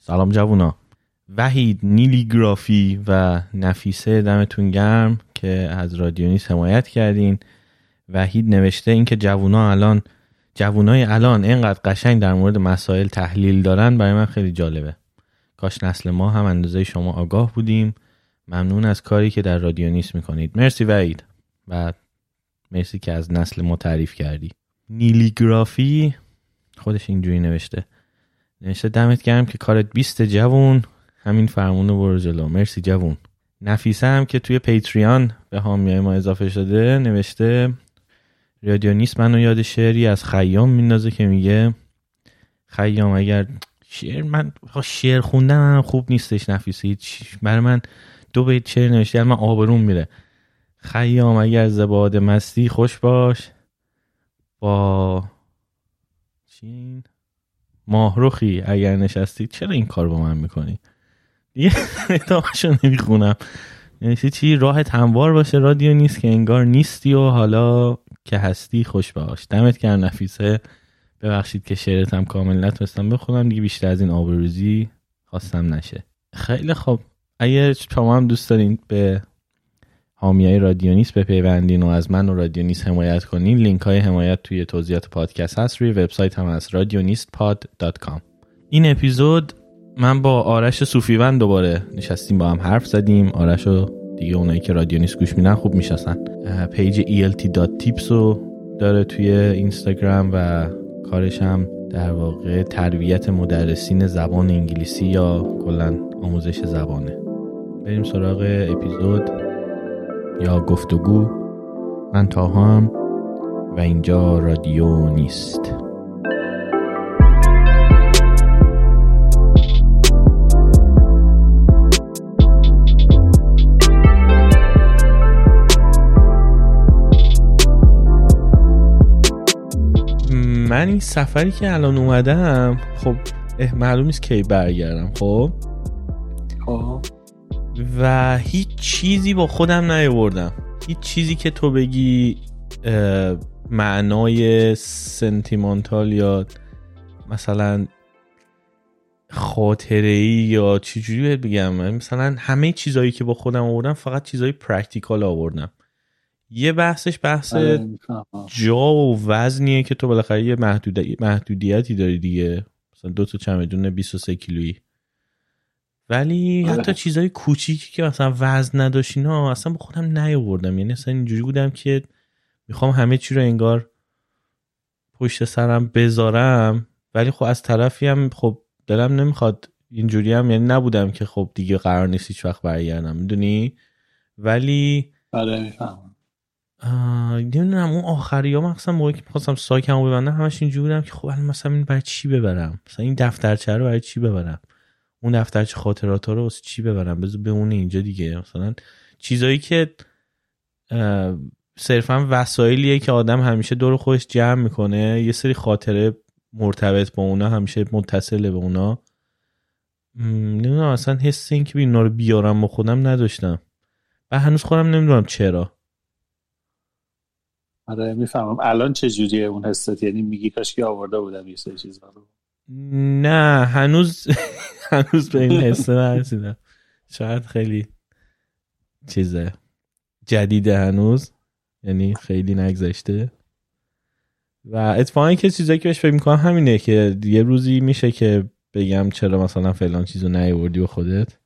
سلام جوونا. وحید نیلیگرافی و نفیسه دمتون گرم که از رادیونیس حمایت کردین. وحید نوشته اینکه جوونا الان جوونای الان اینقدر قشنگ در مورد مسائل تحلیل دارن برای من خیلی جالبه. کاش نسل ما هم اندازه شما آگاه بودیم. ممنون از کاری که در رادیونیس می‌کنید. مرسی وحید. و مرسی که از نسل ما تعریف کردی. نیلیگرافی خودش اینجوری نوشته. نوشته دمت گرم که کارت بیست جوون. همین فرمون برو جلو. مرسی جوون. نفیسه هم که توی پیتریان به هامیای ما اضافه شده نوشته رادیو نیست منو یاد شعری از خیام میندازه که میگه خیام اگر شعر من شعر خوندن خوب نیستش نفیسه برای من دو بیت شعر نوشته من آبرون میره. خیام اگر زباد مستی خوش باش. با چین ماهروخی اگر نشستی چرا این کار با من می‌کنی؟ دیگه اتاقشو نمی‌خونم. یعنی چی راه تنوار باشه رادیو نیست که انگار نیستی و حالا که هستی خوش باش. دمت گرم نفیسه. ببخشید که شعرتم کامل نتونستم بخونم. دیگه بیشتر از این آبروزی خواستم نشه. خیلی خوب. اگه شما هم دوست دارین به حامیای رادیونیست بپیوندین و از من و رادیونیست حمایت کنین. لینک های حمایت توی توضیحات پادکست هست. روی وبسایت هم از radionistpod.com این اپیزود من با آرش صوفیوند دوباره نشستیم با هم حرف زدیم. آرش و دیگه اونایی که رادیونیست گوش میدن خوب می‌شناسن. پیج elt.tips رو داره توی اینستاگرام و کارش هم در واقع تربیت مدرسین زبان انگلیسی یا کلا آموزش زبانه. بریم سراغ اپیزود. یا گفتگو من تاها هم و اینجا رادیو نیست. من این سفری که الان اومدم خب معلوم نیست کی برگردم خب؟ خب. و هیچ چیزی با خودم نیاوردم. هیچ چیزی که تو بگی معنای sentimental یا مثلا خاطره ای یا چجوری بهت بگم؟ مثلا همه چیزایی که با خودم آوردم فقط چیزای practical آوردم. یه بحثش بحث جا و وزنیه که تو بالاخره یه محدودیتی داری دیگه. مثلا دو تا چمدون 23 کیلویی. ولی آره. حتی چیزای کوچیکی که مثلا وزن نداشت اینا اصلا با خودم نیاوردم. یعنی اصلا اینجوری بودم که می‌خوام همه چی رو انگار پشت سرم بذارم. ولی خب از طرفی هم خب دلم نمی‌خواد اینجوری هم یعنی نبودم که خب دیگه قرار نیست هیچ وقت برگردم. می‌دونی؟ ولی آره می‌فهمم. نمی‌دونم اون آخری ها مثلا موقعی که می‌خواستم ساکمو ببندم همش اینجوری بودم که خب الان مثلا این برای چی ببرم؟ مثلا این دفترچه رو برای چی ببرم؟ اون دفترچه خاطرات ها رو واسه چی ببرم؟ بذار بمونه اینجا دیگه. مثلا چیزایی که صرفا وسایلیه که آدم همیشه دور خودش جمع می‌کنه. یه سری خاطره مرتبط با اونا همیشه متصله به اونا. نمی‌دونم اصلا حس این که اینا رو بیارم با خودم نداشتم. و هنوز خودم نمی‌دونم چرا. آره می‌فهمم. الان چه جوریه اون حست؟ یعنی میگی کاش که آورده بودم یه سری چیزا رو. نه هنوز هنوز به این حسه نرسیدم. شاید خیلی چیزه. جدیده هنوز. یعنی خیلی نگذشته. و اتفاقی که چیزایی که بهش فکر می‌کنم همینه که یه روزی میشه که بگم چرا مثلا فلان چیزو نیاوردی و خودت.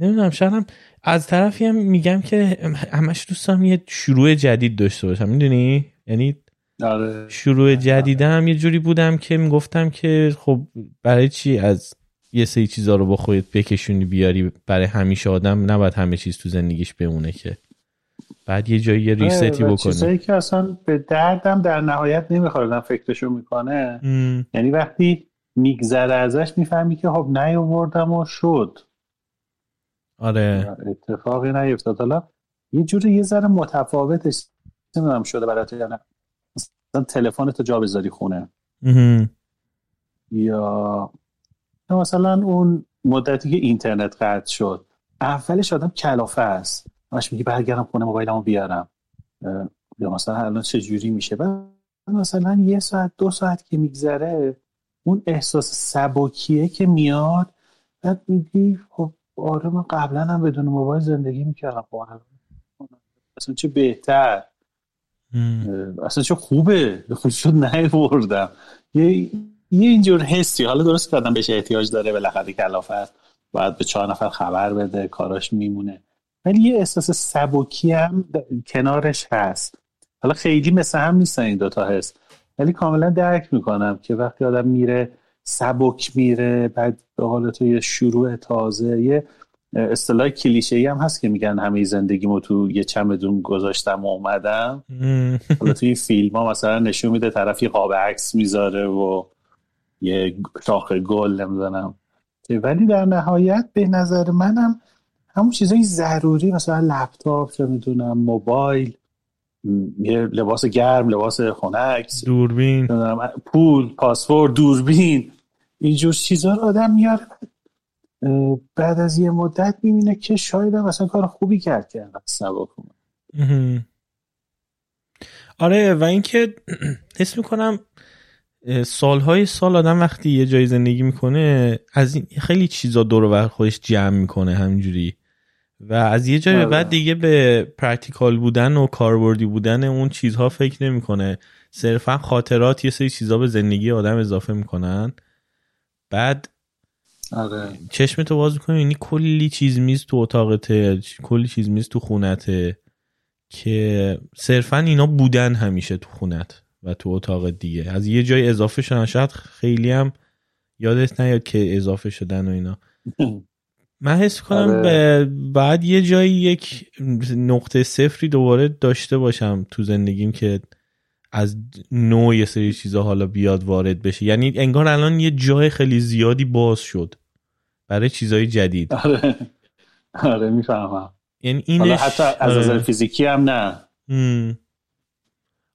نمی‌دونم شاید از طرفی هم میگم که همش دوستم یه شروع جدید داشته باشم. می‌دونی؟ یعنی آره. شروع جدیدم یه جوری بودم که می‌گفتم که خب برای چی از یه سری چیزا رو با خودت بکشونی بیاری؟ برای همیشه آدم نباید همه چیز تو زندگیش بمونه که. بعد یه جایی یه آره، ریستی بکنه چیزایی که اصلا به دردم در نهایت نمی‌خوره فکرشو می‌کنه. یعنی وقتی میگذره ازش می‌فهمی که خب نیاوردم و شد. آره. اتفاقی نیفتاد. حالا یه جوری یه ذره متفاوتش نمی‌دونم شده برات یا نه. مثلا تلفن تو جا بذاری خونه. یا مثلا اون مدتی که اینترنت قطع شد اولش آدم کلافه است. همش میگی برگردم خونه موبایلمو بیارم. یا مثلا الان چه جوری میشه؟ بعد مثلا یه ساعت دو ساعت که میگذره اون احساس سبکیه که میاد. بعد میگی خب آره من قبلا هم بدون موبایل زندگی می‌کردم. خب اصلا چه بهتر؟ اصلا چه خوبه خوب شد نیوردم یه یه اینجور حسی حالا درست کردم بهش احتیاج داره بالاخره کلافه است باید به چهار نفر خبر بده کاراش میمونه ولی یه احساس سبکی هم کنارش هست حالا خیلی مثل هم نیستن این دوتا هست ولی کاملا درک می‌کنم که وقتی آدم میره سبک میره بعد به حال یه شروع تازه یه اصطلاح کلیشه ای هم هست که میگن همه زندگیمو تو یه چمدون گذاشتم و اومدم. حالا توی فیلم ها مثلا نشون میده طرفی قاب عکس می‌ذاره و یه شاخ گل نمی‌دونم. ولی در نهایت به نظر منم همون چیزای ضروری مثلا لپتاپ چه می‌دونم موبایل یه لباس گرم لباس خنک دوربین. پول پاسپورت دوربین. اینجور چیزا رو آدم میاره بعد از یه مدت می‌بینه که شاید هم اصلا کار خوبی کرد که انقدر آره و اینکه حس می‌کنم سالهای سال آدم وقتی یه جای زندگی می‌کنه از این خیلی چیزا دور بر خودش جمع می‌کنه همینجوری. و از یه جای به بعد دیگه به practical بودن و کاربردی بودن اون چیزها فکر نمی‌کنه. صرفا خاطرات یه سری چیزها به زندگی آدم اضافه می‌کنن. بعد آره. چشم تو باز می‌کنی یعنی کلی چیز میز تو اتاقته کلی چیز میز تو خونته که صرفا اینا بودن همیشه تو خونت و تو اتاق دیگه از یه جای اضافه شدن شاید خیلی هم یادت نیاد که اضافه شدن و اینا من حس کنم آره. بعد یه جایی یک نقطه صفری دوباره داشته باشم تو زندگیم که از نوع یه سری چیزا حالا بیاد وارد بشه. یعنی انگار الان یه جای خیلی زیادی باز شد برای چیزای جدید. آره. آره می‌فهمم. یعنی اینش حتی از نظر آره. فیزیکی هم نه.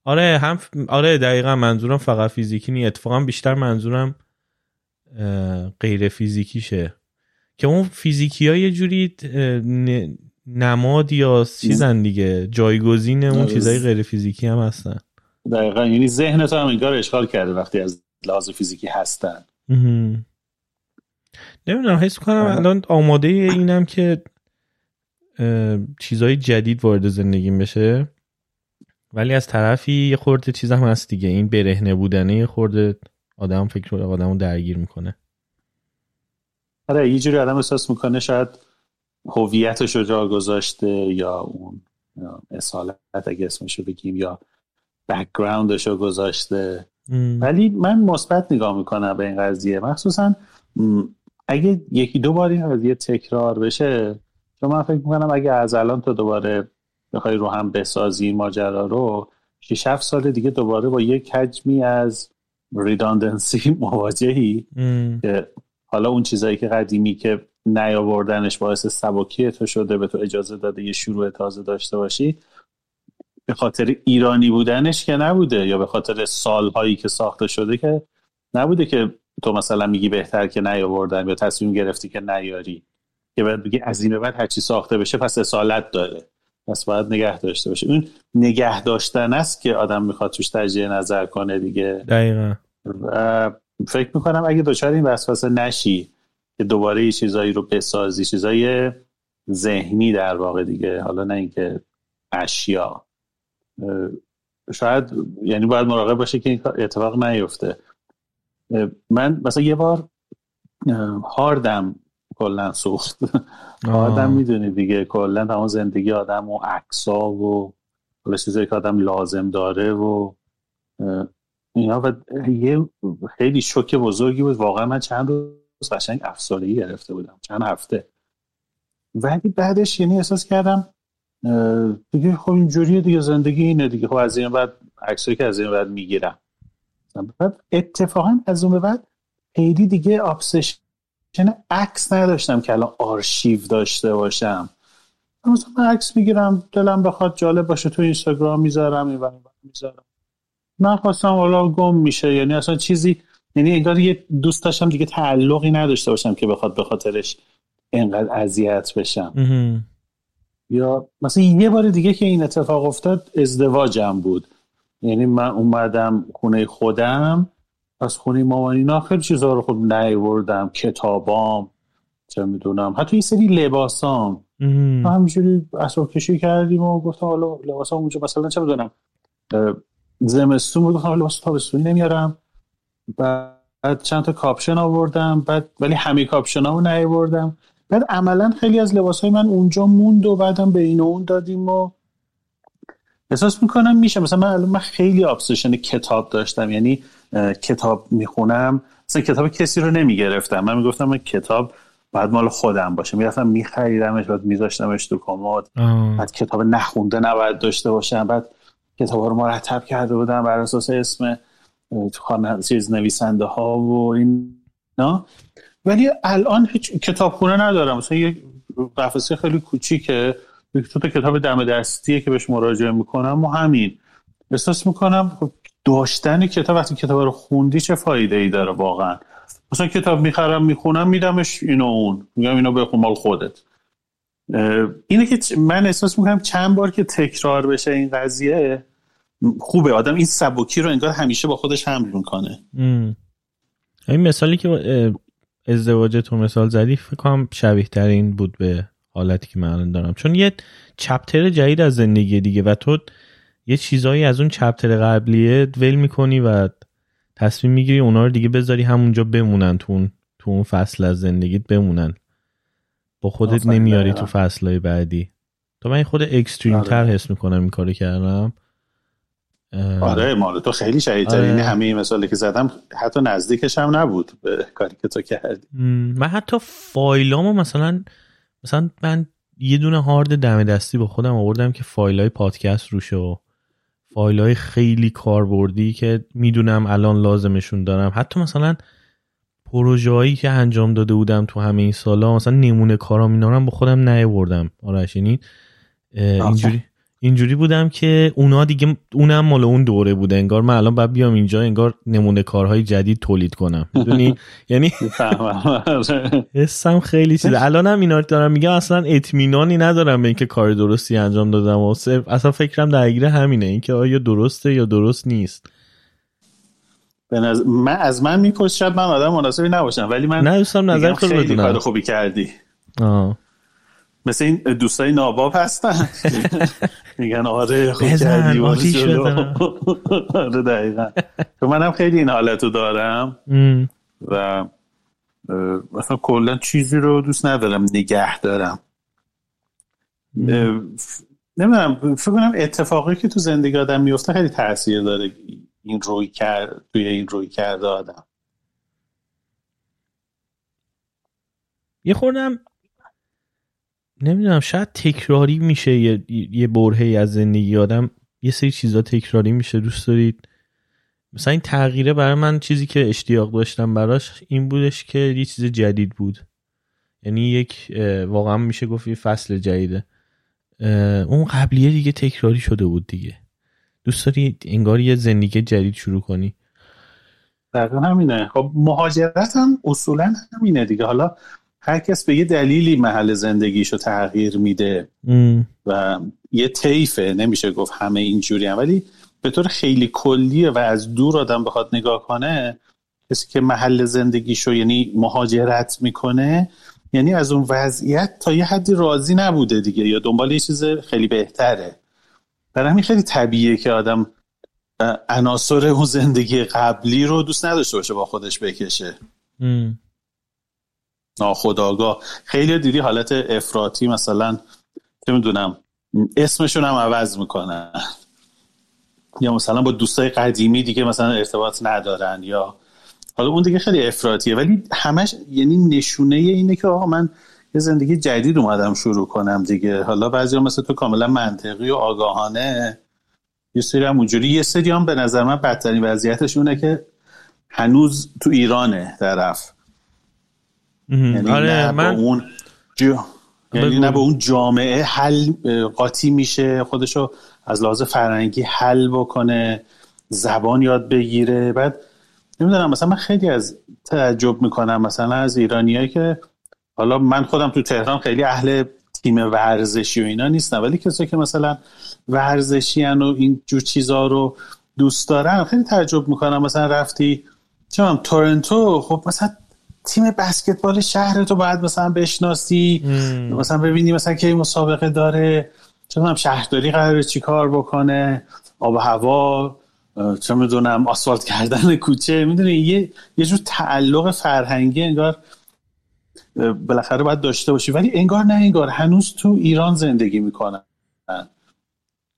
آره هم آره دقیقا منظورم فقط فیزیکی نی اتفاقا بیشتر منظورم غیر فیزیکیشه. که اون فیزیکی ها یه جوری نماد یا چیزن دیگه. جایگزین اون آره. چیزای غیر فیزیکی هم هستن. دقیقا. یعنی ذهن تو هم انگار اشغال کرده وقتی از لحاظ فیزیکی هستن. نمی‌دونم حس کنم الان آماده اینم که چیزای جدید وارد زندگیم بشه. ولی از طرفی یه خورده چیز هم هست دیگه. این برهنه بودنه یه خورده آدم فکر آدم درگیر می‌کنه. آره یه جوری آدم احساس می‌کنه شاید هویتش رو جا گذاشته یا اون اصالت اگه اسمشو بگیم یا بکگراندش رو گذاشته. ولی من مثبت نگاه می‌کنم به این قضیه. مخصوصا اگه یکی دو بار این قضیه تکرار بشه چون من فکر می‌کنم اگه از الان تو دوباره بخوای رو هم بسازی ماجرا رو 6 7 سال دیگه دوباره با یک حجمی از ریداندنسی مواجهی که حالا اون چیزایی که قدیمی که نیاوردنش باعث سبکی تو شده به تو اجازه داده یه شروع تازه داشته باشی. به خاطر ایرانی بودنش که نبوده یا به خاطر سالهایی که ساخته شده که نبوده که تو مثلا میگی بهتر که نیاوردن یا تصمیم گرفتی که نیاری. که باید بگی از این به بعد هرچی ساخته بشه پس اصالت داره. پس باید نگه داشته باشه. اون نگه داشتن است که آدم می‌خواد توش تجزیه نظر کنه دیگه. دقیقا. فکر می‌کنم اگه دچار این وسوسه نشی که دوباره یه چیزایی رو بسازی چیزای ذهنی در واقع دیگه حالا نه اینکه اشیا. شاید یعنی باید مراقب باشه که این اتفاق نیفته. من مثلا یه بار هاردم کلا سوخت. آدم می‌دونی دیگه کلا تمام زندگی آدم و عکسا و چیزایی که آدم لازم داره و اینا و یه خیلی شوک بزرگی بود. واقعا من چند روز قشنگ افسردگی گرفته بودم. چند هفته. ولی بعدش یعنی احساس کردم دیگه خب اینجوریه دیگه زندگی اینه دیگه. خب از این بعد عکسایی که از این بعد می‌گیرم. بعد اتفاقا از اون بعد خیلی دیگه آبسشن عکس نداشتم که الان آرشیو داشته باشم. مثلا من عکس می‌گیرم دلم بخواد جالب باشه تو اینستاگرام می‌ذارم این می‌ذارم. من خواستم حالا گم میشه یعنی اصلا چیزی یعنی انگار یه دوست داشتم دیگه تعلقی نداشته باشم که بخواد به خاطرش انقدر اذیت بشم. یا مثلا یه بار دیگه که این اتفاق افتاد ازدواجم بود. یعنی من اومدم خونه خودم از خونه مامان اینا خیلی چیزها رو خب نیوردم کتابام چه می‌دونم حتی یه سری لباسام. همینجوری اسباب کشی کردیم و گفتم حالا لباسام اونجا مثلا چه می‌دونم زمستون بود گفتم لباس تابستونی نمیارم. بعد چند تا کاپشن آوردم بعد ولی همه کاپشن ها رو نیاوردم. بعد عملا خیلی از لباس های من اونجا موند و بعدم به این و اون دادیم و احساس می‌کنم میشه. مثلا من من خیلی ابسشن کتاب داشتم. یعنی کتاب می‌خونم. مثلا کتاب کسی رو نمی‌گرفتم. من می‌گفتم من کتاب بعد مال خودم باشه. می‌رفتم میخریدمش بعد میذاشتمش تو کمد. بعد کتاب نخونده نباید داشته باشم. بعد کتاب رو مرتب کرده بودم بر اساس اسم تو چیز نویسنده ها و این نه ولی الان هیچ کتابخونه ندارم. مثلا یه قفسه خیلی کوچیکه. تو تا کتاب دم دستیه که بهش مراجعه می‌کنم و همین. احساس می‌کنم خب داشتن کتاب وقتی کتاب رو خوندی چه فایده ای داره واقعا؟ مثلا کتاب می‌خرم می‌خونم میدمش اینو اون. میگم اینو بخون مال خودت. اینه که من احساس می‌کنم چند بار که تکرار بشه این قضیه خوبه. آدم این سبکی رو انگار همیشه با خودش حمل می‌کنه. این مثالی که ازدواج تو مثال زدی فکر کنم شبیه ترین بود به حالتی که من دارم. چون یه چپتر جدید از زندگی دیگه و تو یه چیزایی از اون چپتر قبلیه ول می‌کنی و تصمیم می‌گیری اونا رو دیگه بذاری همونجا بمونن تو اون تو اون فصل از زندگیت بمونن. با خودت نمیاری تو فصلهای بعدی. تو من خود اکستریم تر. حس می‌کنم این کارو کردم. آره مال تو خیلی شدید آره. یعنی همه مثالی که زدم حتی نزدیکش هم نبود به کاری که تو کردی. من حتی فایلامو مثلا مثلا من یه دونه هارد دم دستی با خودم آوردم که فایل های پادکست روشه و فایل های خیلی کاربردی که می‌دونم الان لازمشون دارم. حتی مثلا پروژه هایی که انجام داده بودم تو همه این سالا مثلا نمونه کارام اینا رو با خودم نیاوردم. آرش یعنی اینجوری. اینجوری بودم که اونا دیگه اونم مال اون دوره بوده انگار من الان باید بیام اینجا انگار نمونه کارهای جدید تولید کنم. می‌دونی؟ یعنی حسم خیلی چیزه الانم اینا دارم میگم اصلا اطمینانی ندارم به اینکه کار درستی انجام دادم و اصلا فکرم درگیر همینه اینکه آیا درسته یا درست نیست. من از من میپرس شاید من آدم مناسبی نباشم ولی من نه دوستم نظر خیلی کار خوبی کردی. آه. مثل این دوستای ناباب هستن. میگن آره خوب کردی آره دقیقا. تو منم خیلی این حالتو دارم. و مثلا کلا چیزی رو دوست ندارم نگه دارم. نمی‌دونم فکر کنم اتفاقی که تو زندگی آدم میفته خیلی تاثیر داره این روی کرد توی این روی کرده آدم. یه خوردم نمی‌دونم شاید تکراری میشه یه, یه برهی از زندگی آدم یه سری چیزا تکراری میشه دوست دارید. مثلا این تغییره برای من چیزی که اشتیاق داشتم براش این بودش که یه چیز جدید بود. یعنی یک واقعا میشه گفت یه فصل جدیده. اون قبلیه دیگه تکراری شده بود دیگه. دوست داری انگار یه زندگی جدید شروع کنی؟ دقیقا همینه. خب مهاجرت هم اصولا همینه دیگه. حالا هر کس به یه دلیلی محل زندگیشو تغییر میده و یه طیفه نمیشه گفت همه اینجوری هم ولی به طور خیلی کلیه و از دور آدم بخواد نگاه کنه کسی که محل زندگیشو یعنی مهاجرت می‌کنه یعنی از اون وضعیت تا یه حدی راضی نبوده دیگه یا دنبال یه چیز خیلی بهتره. برای همین خیلی طبیعیه که آدم عناصر اون زندگی قبلی رو دوست نداشته باشه با خودش بکشه. ناخداگاه خیلی دیدی حالت افراطی مثلا چه می‌دونم اسمشون هم عوض می‌کنن. یا مثلا با دوستای قدیمی دیگه مثلا ارتباط ندارن یا حالا اون دیگه خیلی افراطیه. ولی همش یعنی نشونه اینه که آقا من یه زندگی جدید اومدم شروع کنم دیگه. حالا بعضی مثل تو کاملا منطقی و آگاهانه. یه سری هم اونجوری. یه سری هم به نظر من بدترین وضعیتشونه که هنوز تو ایرانه طرف. یعنی آره من اون یعنی نه به اون جامعه حل قاطی میشه خودشو از لحاظ فرنگی حل بکنه زبان یاد بگیره. بعد نمی‌دونم مثلا من خیلی از تعجب می‌کنم مثلا از ایرانیایی که حالا من خودم تو تهران خیلی اهل تیم ورزشی و اینا نیستم ولی کسی که مثلا ورزشی و این جور چیزا رو دوست دارن خیلی تعجب می‌کنم. مثلا رفتی چون تورنتو خب مثلا تیم بسکتبال شهر تو باید مثلا بشناسی مثلا ببینی مثلا که مسابقه داره. چون هم شهرداری قراره چی کار بکنه آب و هوا چه می‌دونم آسفالت کردن کوچه. می‌دونی یه یه جور تعلق فرهنگی انگار بالاخره باید داشته باشی. ولی انگار نه انگار هنوز تو ایران زندگی می‌کنن.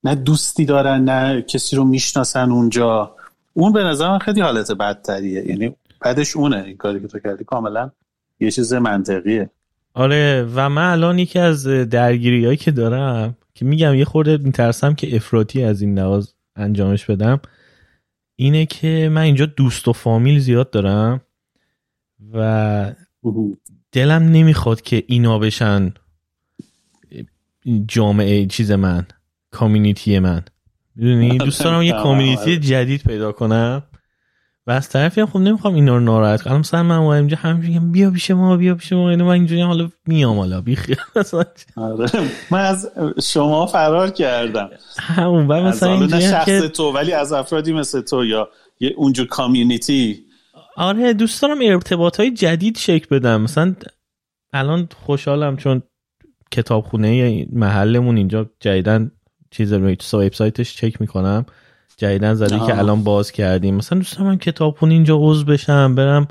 نه دوستی دارن نه کسی رو می‌شناسن اونجا. اون به نظر من خیلی حالت بدتریه. یعنی بعدش اونه این کاری که تو کردی کاملا یه چیز منطقیه. آره و من الان یکی از درگیری هایی که دارم که میگم یه خورده میترسم که افراطی از این نواز انجامش بدم اینه که من اینجا دوست و فامیل زیاد دارم و دلم نمی‌خواد که اینا بشن جامعه چیز من کامیونیتی من. می‌دونی؟ دوست دارم یه کامیونیتی جدید پیدا کنم. و از طرفی هم خب نمی‌خوام اینا رو ناراحت کنم. مثلا من اینجا هم میگم بیا پیش ما بیا پیش ما. اینو من اینجوری حالا میام حالا بی آره. من از شما فرار کردم. همون بعد مثلا اینجوری شخص تو ولی از افرادی مثل تو یا یه اونجور کامیونیتی آره دوست دارم ارتباط های جدید شکل بدم. مثلا الان خوشحالم چون کتابخونه محلمون اینجا جدیدن چیز رو تو وبسایتش چک می‌کنم. جدیدن زده که الان باز کردیم مثلا دوست دارم کتابخونه اینجا عضو بشم برم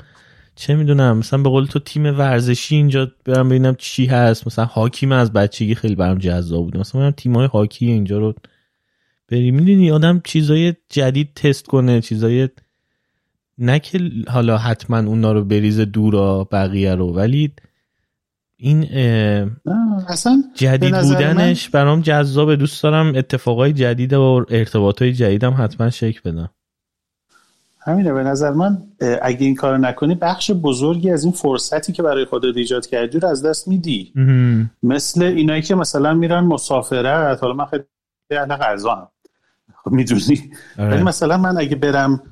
چه می‌دونم مثلا به قول تو تیم ورزشی اینجا برم ببینم چی هست. مثلا هاکی من از بچگی خیلی برام جذاب بود مثلا برم تیمای هاکی اینجا رو بری می‌دونی آدم چیزای جدید تست کنه چیزای نه که حالا حتما اونا رو بریزه دورا بقیه رو ولی این اصلا جدید بودنش من... برام جذابه دوست دارم اتفاقای جدید و ارتباطای جدیدم حتما شکل بدم همینه به نظر من اگه این کار نکنی بخش بزرگی از این فرصتی که برای خودت ایجاد کردی رو از دست میدی. مثل اینایی که مثلا میرن مسافرت حالا من خیلی اهل غذا هم خب می‌دونی؟ آره. ولی مثلا من اگه برم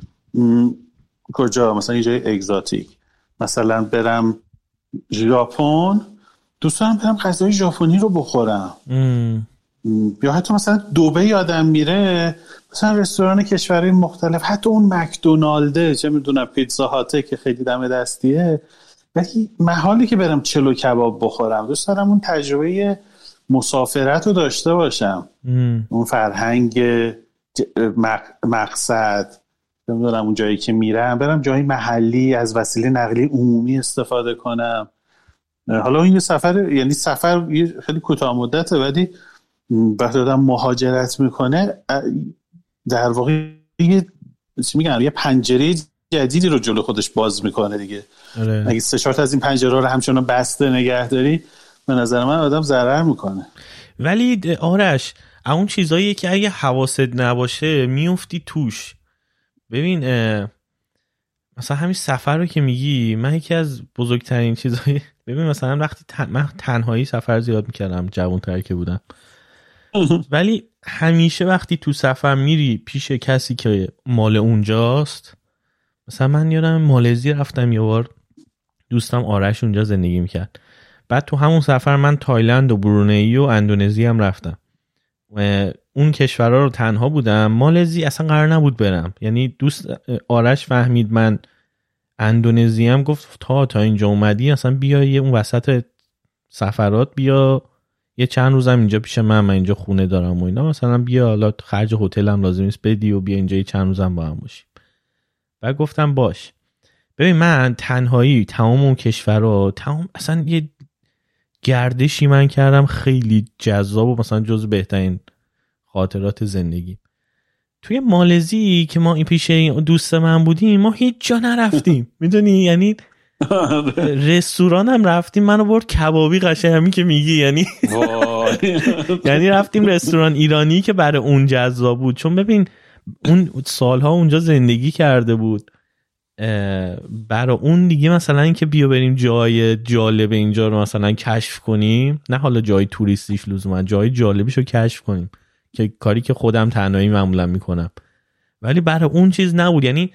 کجا؟ مثلا یه جای اگزاتیک. مثلا برم ژاپن دوست دارم برم غذای ژاپنی رو بخورم. یا حتی مثلا دوبه یادم میره مثلا رستوران کشورهای مختلف حتی اون مکدونالده چه می‌دونم پیتزا هاته که خیلی دم دستیه ولی محالی که برم چلو کباب بخورم. دوست دارم اون تجربه مسافرت رو داشته باشم. اون فرهنگ مقصد نمی‌دونم اون جایی که میرم برم جایی محلی از وسیله نقلی عمومی استفاده کنم. حالا این سفر یعنی سفر خیلی کوتاه مدته ولی وقتی آدم مهاجرت می‌کنه در واقع یه میگم یه پنجره جدیدی رو جلو خودش باز می‌کنه دیگه. آره. اگه سه چهار از این پنجره رو همچنان بسته نگه داری به نظر من آدم ضرر می‌کنه. ولی آرش اون چیزایی که اگه حواست نباشه میفتی توش. ببین مثلا همین سفر رو که میگی من یکی از بزرگترین چیزهای ببین مثلا وقتی تن... من تنهایی سفر زیاد می‌کردم جوان تر که بودم. ولی همیشه وقتی تو سفر میری پیش کسی که مال اونجاست مثلا من یادم مالزی رفتم یه بار دوستم آرش اونجا زندگی می‌کرد. بعد تو همون سفر من تایلند و برونئی و اندونزی هم رفتم. اون کشورها رو تنها بودم مالزی اصلا قرار نبود برم. یعنی دوست آرش فهمید من اندونزی هم گفت تا تا اینجا اومدی اصلا بیا یه اون وسط سفرات بیا یه چند روزم اینجا پیش من من اینجا خونه دارم و اینا. مثلا بیا حالا خرج هتلم لازم نیست بدی و بیا اینجا یه چند روزم با هم باشیم. و گفتم باش. ببین من تنهایی تمام اون کشورها تمام اصلا یه گردشی من کردم خیلی جذاب و مثلا جز بهترین خاطرات زندگی. توی مالزی که ما این پیش دوست من بودیم ما هیچ جا نرفتیم. می‌دونی؟ یعنی رستوران هم رفتیم منو برد کبابی قشنگ همین که میگی یعنی یعنی رفتیم رستوران ایرانی که برای اون جذاب بود. چون ببین اون سالها اونجا زندگی کرده بود. برای اون دیگه مثلا اینکه بیا بریم جای جالب اینجا رو مثلا کشف کنیم. نه حالا جای توریستیش لزوما جای جالبیش رو کشف کنیم. که کاری که خودم تنهایی معمولا می‌کنم. ولی برای اون چیز نبود. یعنی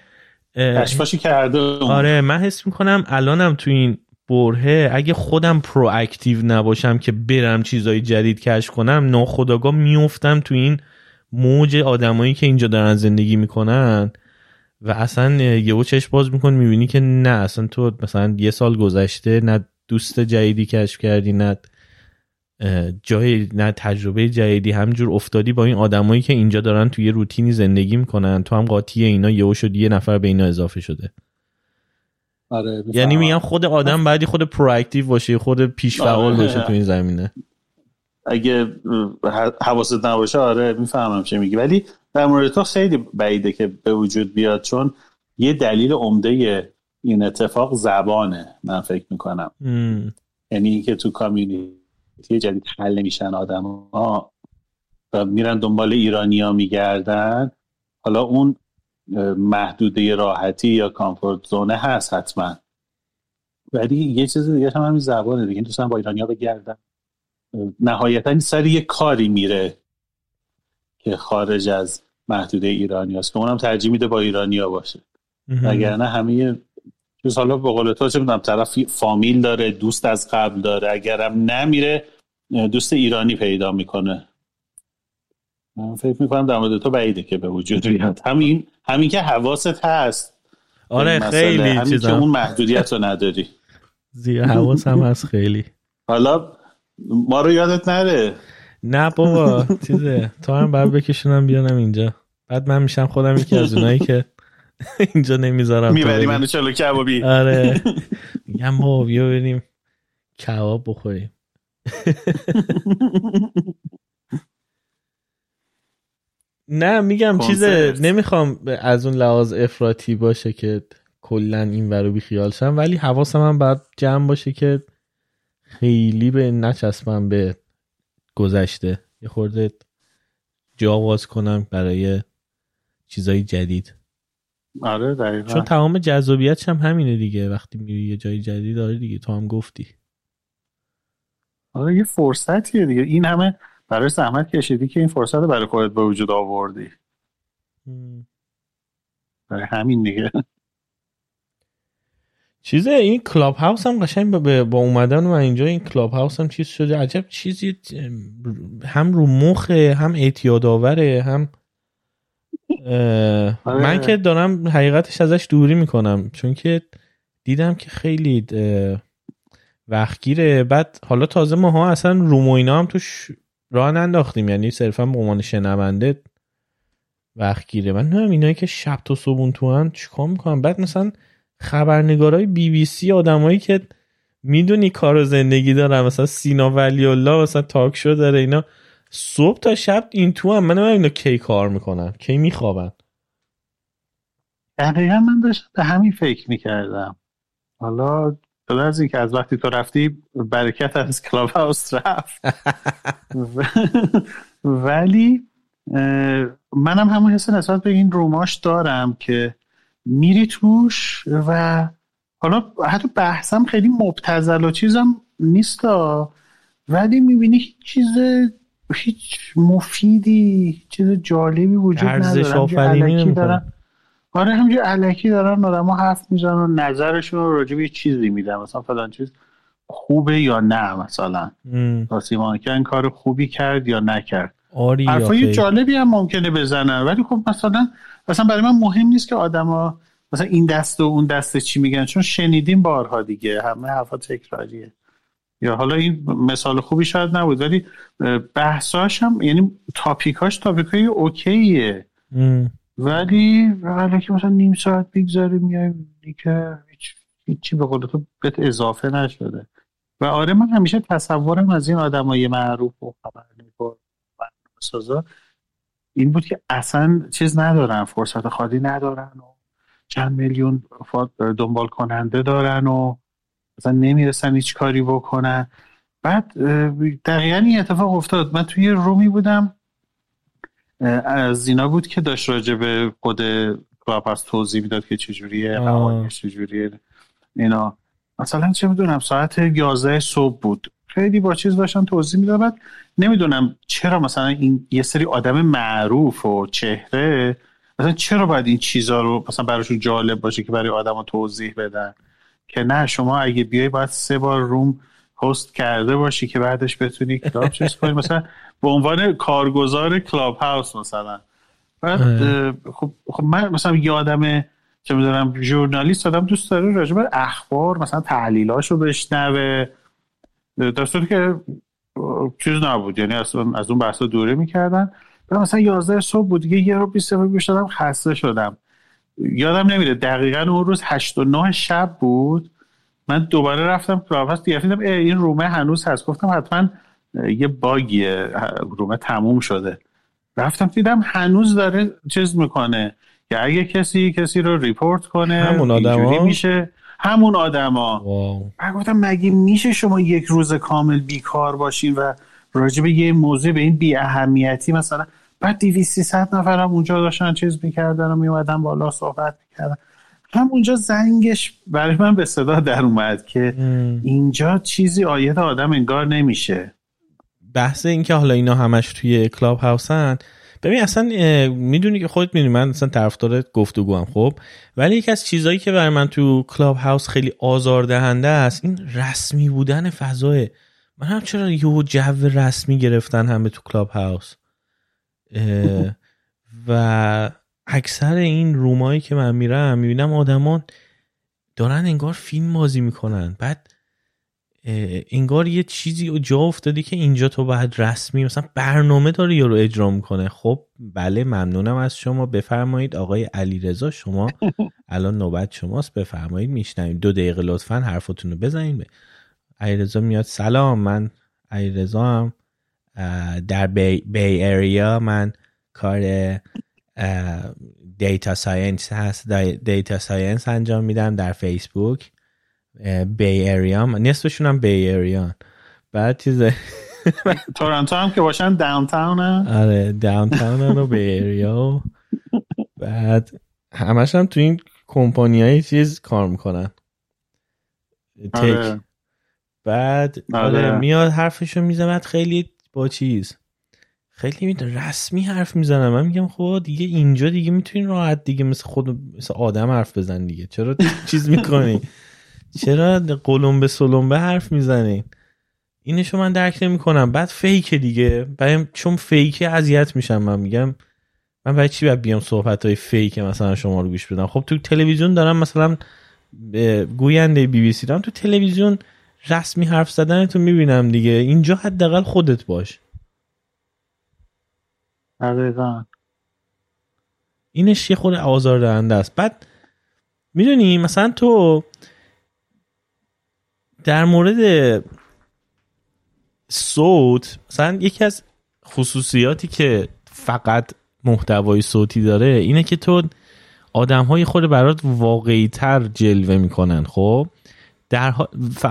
کشفاشی کرده آره من حس می‌کنم الانم تو این برهه اگه خودم پرواکتیو نباشم که برم چیزای جدید کشف کنم ناخداگاه میفتم تو این موج آدمایی که اینجا دارن زندگی می‌کنن و اصلا یهو چشم باز میکن می‌بینی که نه اصلا تو مثلا یه سال گذشته نه دوست جدیدی کشف کردی نه جای نه تجربه جدیدی همجور افتادی با این آدمایی که اینجا دارن توی روتینی زندگی می‌کنن تو هم قاطی اینا یهو شد یه نفر به اینا اضافه شده. آره یعنی میگم خود آدم بعدی خود پرواکتیو باشه خود پیش فعال آره. باشه تو این زمینه. اگه حواست نباشه آره می‌فهمم چه میگی. ولی در مورد تو خیلی بعیده که به وجود بیاد چون یه دلیل عمده این اتفاق زبانه من فکر می‌کنم. یعنی اینکه تو کامیونیتی جدید حل میشن آدم ها و میرن دنبال ایرانیا میگردن. حالا اون محدوده راحتی یا کامفورت زونه هست حتما. ولی یه چیز دیگه هم همین زبانه دیگه. دوستان با ایرانیا بگردن. نهایتا سر یه کاری میره که خارج از محدوده ایرانی هست که اونم ترجیح میده با ایرانیا باشه. نه همه چیز حالا به قول تو چه طرف فامیل داره دوست از قبل داره اگرم نمیره دوست ایرانی پیدا می‌کنه. من فکر می‌کنم در مورد تو بعیده که به وجود بیاد. همین همین که حواست هست. آره خیلی همین که اون محدودیت رو نداری. زیر حواس هم هست خیلی. حالا ما رو یادت نره. نه بابا چیزه. تو هم بر بکشونم بیانم اینجا. بعد من میشم خودم یکی از اونایی که اینجا نمی‌ذارم می‌بری منو چلو کبابی. آره. میگم بابا بیا بریم کباب بخوریم. نه میگم چیزه نمی‌خوام از اون لحاظ افراطی باشه که کلا این ورو بی خیال شم ولی حواسم هم باید جمع باشه که خیلی به نچسبم به گذشته. یه خورده جا باز کنم برای چیزای جدید. آره دقیقا. چون تمام جذابیتش هم همینه دیگه. وقتی میری یه جای جدید داره دیگه تو هم گفتی. آره یه فرصتیه دیگه. این همه برای زحمت کشیدی که این فرصت برای خودت به وجود آوردی. برای همین دیگه. چیزه این کلاب هاوس هم قشنگ با, با اومدن و اینجا این کلاب هاوس هم چیز شده. عجب چیزی هم رو مخه هم اعتیاد آوره هم. من که دارم حقیقتش ازش دوری می‌کنم چون که دیدم که خیلی وقتگیره. بعد حالا تازه ماها اصلا روم هم توش راه ننداختیم یعنی صرفا به عنوان شنونده وقتگیره. من نمیم اینایی که شب تا صبحون تو هم چیکار می‌کنم بعد مثلا خبرنگارای بی بی سی آدمایی که می‌دونی کار و زندگی دارن مثلا سینا ولی الله مثلا تاک شو داره اینا. صبح تا شب این تو هم. من اینا کی کار می‌کنن کی میخوابن؟ دقیقا من داشتم به همین فکر می‌کردم. حالا جدا از اینکه از وقتی تو رفتی برکت از کلاب هاوس رفت. ولی منم همون حس نسبت به این روماش دارم که میری توش و حالا حتی بحثم خیلی مبتزل و چیزم نیست ولی می‌بینی هیچ چیز هیچ مفیدی چیز جالبی وجود نداره. آره همینجور علکی دارن آدم ها حرف می‌زنن و نظرشون رو راجع به چیزی میدن. مثلا فلان چیز خوبه یا نه مثلا. سیمان که این کار خوبی کرد یا نکرد. حرفای جالبی هم ممکنه بزنن. ولی خب مثلا مثلا برای من مهم نیست که آدما مثلا این دست و اون دست چی میگن چون شنیدیم بارها دیگه. همه حرفا تکراریه. یا حالا این مثال خوبی شاید نبود ولی بحثاش هم یعنی تاپیکاش تاپیک های اوکیه ولی حالا که مثلا نیم ساعت بگذاره میایم که هیچی به قول تو بهت اضافه نشده. و آره من همیشه تصورم از این آدمای معروف و خبرنگار و سازا این بود که اصلا چیز ندارن فرصت خالی ندارن و چند میلیون دنبال کننده دارن و مثلا نمی‌رسن هیچ کاری بکنن. بعد دقیقا این اتفاق افتاد. من توی رومی بودم از اینا بود که داشت راجع به خود کلاب توضیح می‌داد که چجوریه قوانینش چجوریه اینا. مثلا چه می‌دونم ساعت 11 صبح بود. خیلی با چیز داشتن توضیح می‌داد. نمی‌دونم چرا مثلا این یه سری آدم معروف و چهره مثلا چرا باید این چیزها رو مثلا براشون جالب باشه که برای آدم توضیح بدن؟ که نه شما اگه بیای باید سه بار روم هست کرده باشی که بعدش بتونی کلاب چیز کنی. مثلا به عنوان کارگزار کلاب هاوس مثلا. بعد خب خب من مثلا یادم چه می‌دونم ژورنالیست آدم دوست داره راجع به اخبار مثلا تحلیلاشو بشنوه. در که چیز نبود یعنی اصلا از اون بحثا دوره می‌کردن. و مثلا 11 صبح بود دیگه یه رو 20 دقیقه گوش دادم خسته شدم. یادم نمیره دقیقا اون روز 8 و 9 شب بود. من دوباره رفتم کلاب دیدم این رومه هنوز هست. گفتم حتما یه باگیه رومه تموم شده. رفتم دیدم هنوز داره چیز می‌کنه. یا اگه کسی کسی رو ریپورت کنه همون آدم میشه. همون آدما. من گفتم مگه میشه شما یک روز کامل بیکار باشین و راجع به یه موضوع به این بی اهمیتی مثلا بعد 200 نفر هم اونجا داشتن چیز می‌کردن و میومدن بالا صحبت می‌کردن. همونجا زنگش برای من به صدا در اومد که اینجا چیزی آید آدم انگار نمیشه. بحث این که حالا اینا همش توی کلاب هاوسن ببین اصلا می‌دونی که خودت می‌دونی من اصلا طرفدار گفتگو هم خب. ولی یکی از چیزهایی که برای من تو کلاب هاوس خیلی آزاردهنده است این رسمی بودن فضای. من هم چرا یه جو رسمی گرفتن همه تو کلاب هاوس و اکثر این room هایی که من میرم می‌بینم آدمان دارن انگار فیلم بازی می‌کنن. بعد انگار یه چیزی جا افتادی که اینجا تو باید رسمی مثلا برنامه داره یا رو اجرا می‌کنه. خب بله ممنونم از شما. بفرمایید آقای علیرضا شما الان نوبت شماست. بفرمایید میشنویم. دو دقیقه لطفا حرفتون رو بزنید علیرضا میاد. سلام من علیرضا هم در بی, بی اریا من کار data science هست data science انجام میدم در فیسبوک Bay Area نصفشون هم Bay Area ان بعد چیز تورنتو هم که باشن downtown آره downtown و Bay Area بعد همش هم تو این کمپانی های چیز کار می‌کنن tech آره. بعد آره. آره. میاد حرفشو می‌زند خیلی با چیز. خیلی رسمی حرف می‌زنم. من میگم خب دیگه اینجا دیگه می‌تونین راحت دیگه مثل خود مثل آدم حرف بزن دیگه. چرا چیز می‌کنی؟ چرا قلم به سلم به حرف می‌زنی؟ اینشو من درک نمی‌کنم. بعد فیک دیگه. برای چون فیکه اذیت میشم من. میگم من برای چی باید بیام صحبت های فیک مثلا شما رو گوش بدم؟ خب تو تلویزیون دارم مثلا گوینده بی بی سی دارم. تو تلویزیون رسمی حرف زدن تو می‌بینم دیگه. اینجا حداقل خودت باش. دقیقا. اینش یه خود آزار دهنده است. بعد می‌دونی مثلا تو در مورد صوت مثلا یکی از خصوصیاتی که فقط محتوای صوتی داره اینه که تو آدم های خود برات واقعی تر جلوه می‌کنن خب؟ در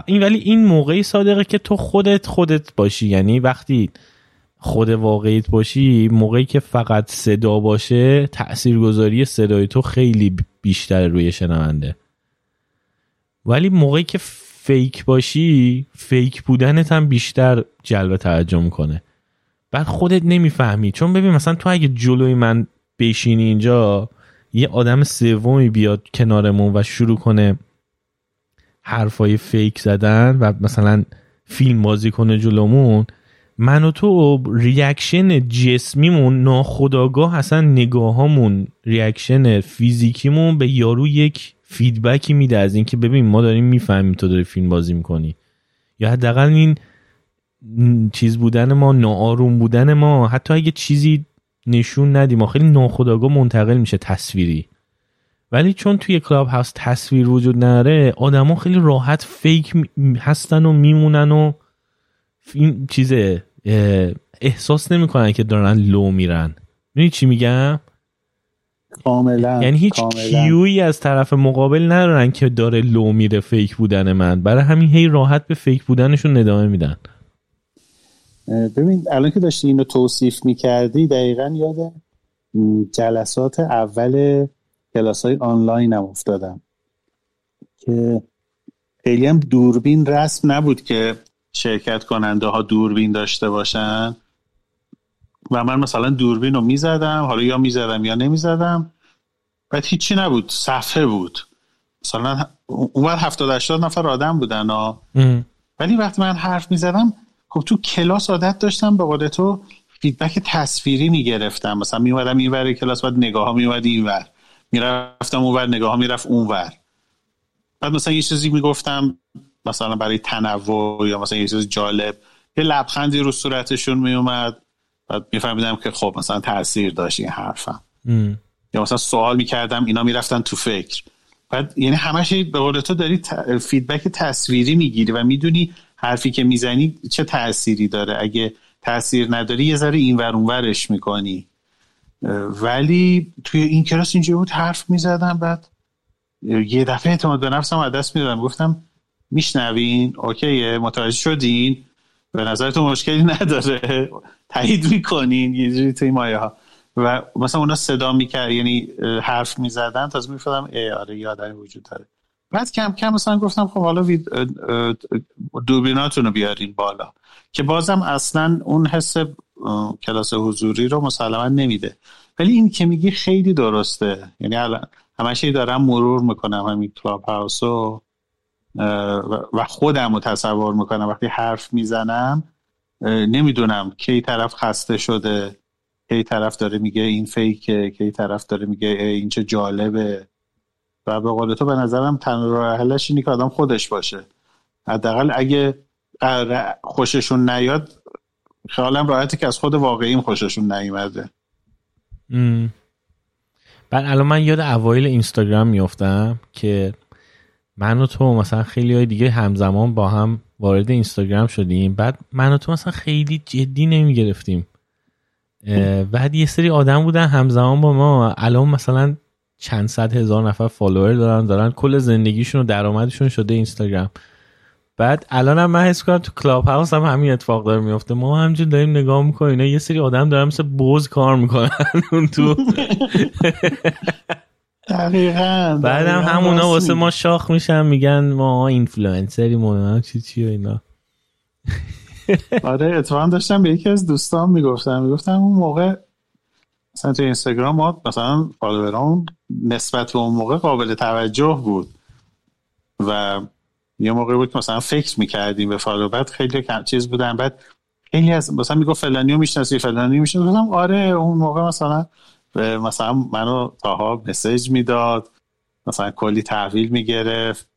این ولی این موقعی صادقه که تو خودت خودت باشی. یعنی وقتی خود واقعیت باشی موقعی که فقط صدا باشه تاثیرگذاری صدای تو خیلی بیشتر روی شنونده. ولی موقعی که فیک باشی فیک بودنت هم بیشتر جلب توجه می‌کنه. بعد خودت نمی‌فهمی. چون ببین مثلا تو اگه جلوی من بشینی اینجا یه آدم سومی بیاد کنارمون و شروع کنه حرفای fake زدن و مثلا فیلم بازی کنه جلومون من و تو reaction جسمیمون ناخودآگاه اصلا نگاهامون reaction فیزیکیمون به یارو یک feedback ی میده از اینکه ببین ما داریم می‌فهمیم تو داری فیلم بازی می‌کنی. یا حداقل این چیز بودن ما ناآروم بودن ما حتی اگه چیزی نشون ندیم خیلی ناخودآگاه منتقل میشه تصویری. ولی چون توی کلاب هاوس تصویر وجود نداره آدما خیلی راحت fake هستن و میمونن و این چیز احساس نمی‌کنن که دارن لو میرن. می‌دونی چی میگم؟ کاملا یعنی هیچ cue یی از طرف مقابل ندارن که داره لو میره fake بودن من. برای همین هی راحت به fake بودنشون ادامه میدن. ببین الان که داشتی اینو توصیف می‌کردی دقیقا یاد جلسات اول کلاس های آنلاین هم افتادم که خیلی هم دوربین رسم نبود که شرکت کننده ها دوربین داشته باشن. و من مثلا دوربین رو می‌زدم حالا یا می‌زدم یا نمی‌زدم. بعد هیچی نبود صفحه بود. مثلا اون هفتاد هشتاد نفر آدم بودن ها. ولی وقتی من حرف می‌زدم خب تو کلاس عادت داشتم به قول تو فیدبک تصویری می‌گرفتم. مثلا میومدم این ور کلاس بعد نگاه ها میومد این ور. می‌رفتم اون ور نگاه ها می‌رفت اون ور بعد مثلا یه چیزی می‌گفتم مثلا برای تنوع یا مثلا یه چیز جالب یه لبخندی رو صورتشون میومد بعد میفهمیدم که خب مثلا تاثیر داشت این حرفم یا مثلا سوال می‌کردم اینا می‌رفتن تو فکر. بعد یعنی همش به قول تو داری فیدبک تصویری می‌گیری و می‌دونی حرفی که می‌زنی چه تأثیری داره. اگه تاثیر نداری یه ذره این ور ورش می‌کنی. ولی توی این کلاس اینجا بود حرف می‌زدم بعد یه دفعه اعتماد به نفسم از دست می‌دادم. گفتم میشنوین؟ اوکیه. متوجه شدین؟ به نظرتون مشکلی نداره. تایید می‌کنین؟ یه جوری توی مایه ها و مثلا اونا صدا می‌کرد یعنی حرف می‌زدن تازه می‌فهمم ای آره یادنی وجود داره. بعد کم کم مثلا گفتم خب حالا دوربیناتون رو بیارین بالا. که بازم اصلا اون حس کلاس حضوری رو مسلما نمیده. ولی این که میگی خیلی درسته. یعنی الان همشه دارم مرور می‌کنم همین کلاب هاوس و و خودم رو تصور می‌کنم. وقتی حرف می‌زنم نمی‌دونم کی طرف خسته شده کی طرف داره میگه این فیکه کی طرف داره میگه این چه جالبه. و به قول تو به نظرم تنها راه اینی که آدم خودش باشه. حداقل اگه خوششون نیاد خیالم راحتی که از خود واقعیم خوششون نیومده. بعد الان من یاد اوایل اینستاگرام میفتم که من و تو مثلا خیلی های دیگه همزمان با هم وارد اینستاگرام شدیم. بعد من و تو مثلا خیلی جدی نمی گرفتیم بعد یه سری آدم بودن همزمان با ما. الان مثلا چند صد هزار نفر follower دارن دارن کل زندگیشون و درآمدشون شده اینستاگرام. بعد الان هم من حس کنم تو کلاب هاوس هم همین اتفاق داره میفته ما همجور داریم نگاه می‌کنیم اینا یه سری آدم دارن مثل بز کار می‌کنن اون تو. دقیقا بعد هم همونا واسه ما شاخ میشن میگن ما اینفلوئنسری ما چی چی و اینا. آره اتفاقا داشتم به یکی از دوستان می‌گفتم. می‌گفتم اون موقع مثلا تو اینستاگرام ما مثلا follower ام نسبت به اون موقع قابل توجه بود. و یه موقع بود که مثلا فکر می‌کردیم به follow بعد خیلی کم چیز بودن بعد خیلی از مثلا می‌گفت فلانیو می‌شناسی فلانی می‌شناسی. آره اون موقع مثلا مثلا منو تاها message می‌داد مثلا کلی تحویل می‌گرفت.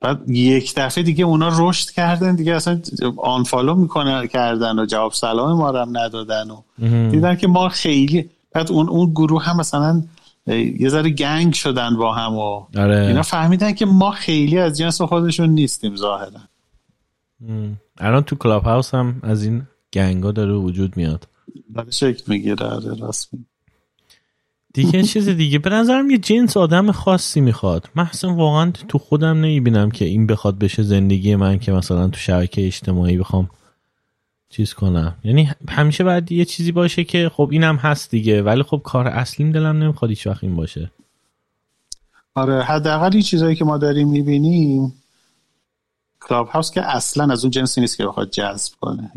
بعد یک دفعه دیگه اونا رشد کردن دیگه اصلا آنفالو می‌کنن کردن و جواب سلام ما رو هم ندادن و دیدن که ما خیلی بعد اون اون گروه هم مثلا یه ذره گنگ شدن با هم و آره. اینا فهمیدن که ما خیلی از جنس خودشون نیستیم ظاهرا. الان تو کلاب هاوس هم از این گنگا داره وجود میاد. داره شکل می‌گیره آره راست دیگه چیز دیگه به نظرم یه جنس آدم خاصی می‌خواد. اصلا واقعا تو خودم نمی‌بینم که این بخواد بشه زندگی من که مثلا تو شبکه اجتماعی بخوام چیز کنم. یعنی همیشه باید یه چیزی باشه که خب اینم هست دیگه ولی خب کار اصلیم دلم نمی‌خواد هیچ وقت این باشه. آره حداقل این چیزایی که ما داریم می‌بینیم کلاب هاوس که اصلا از اون جنسی نیست که بخواد جذب کنه.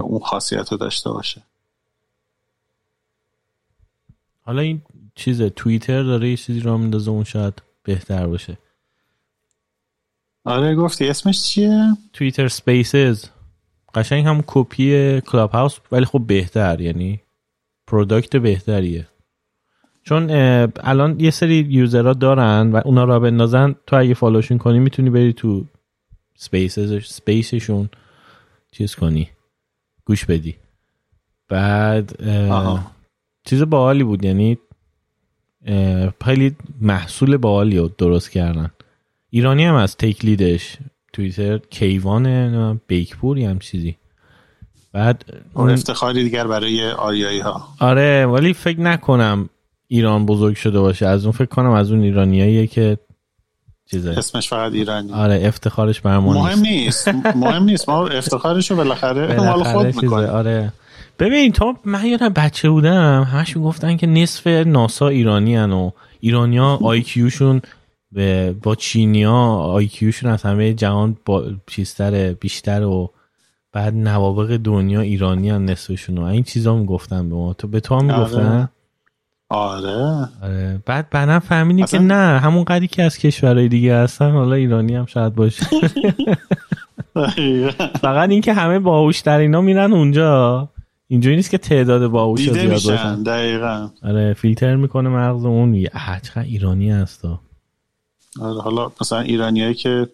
اون خاصیت رو داشته باشه. حالا این چیز توییتر داره یه چیزی رو میندازه اون شاید بهتر باشه. آره گفتی اسمش چیه؟ Twitter Spaces. قشنگ هم کپی کلاب هاوس ولی خب بهتر یعنی product بهتریه. چون الان یه سری user ها دارن و اونا را بندازن تو اگه follow شون کنی می‌تونی بری تو Spaces space شون چیز کنی گوش بدی. بعد چیز باحالی بود یعنی خیلی محصول باحالی درست کردن. ایرانی هم از تکلیدش. توییتر کیوان بیکپور هم چیزی. بعد اون افتخاری دیگر برای آریایی ها آره ولی فکر نکنم ایران بزرگ شده باشه. از اون فکر کنم از اون ایرانیاییه که چیزه. اسمش فقط ایرانی. آره افتخارش بر ما مهم نیست. مهم نیست. ما افتخارش رو بالاخره مال خود می‌کنیم. آره. ببین تا من یادم بچه بودم همش می‌گفتن که نصف ناسا ایرانی هن و ایرانیا آیکیوشون با چینیا آیکیوشون از همه جهان با چیزتر بیشتر و بعد نوابق دنیا ایرانی هم نصفشون این چیزا می‌گفتن به ما. تو به تو هم می‌گفتن آره. آره. بعد بعدا فهمیدی که نه همون قدی که از کشورهای دیگه هستن حالا ایرانی هم شاید باشه. فقط اینکه همه باهوش در اینا میرن اونجا. اینجوری نیست که تعداد باهوش دیده زیاد میشن باشن. دقیقا. آره فیلتر می‌کنه مغز اون. یه چقدر ایرانی هستا آره، حالا مثلا ایرانیایی که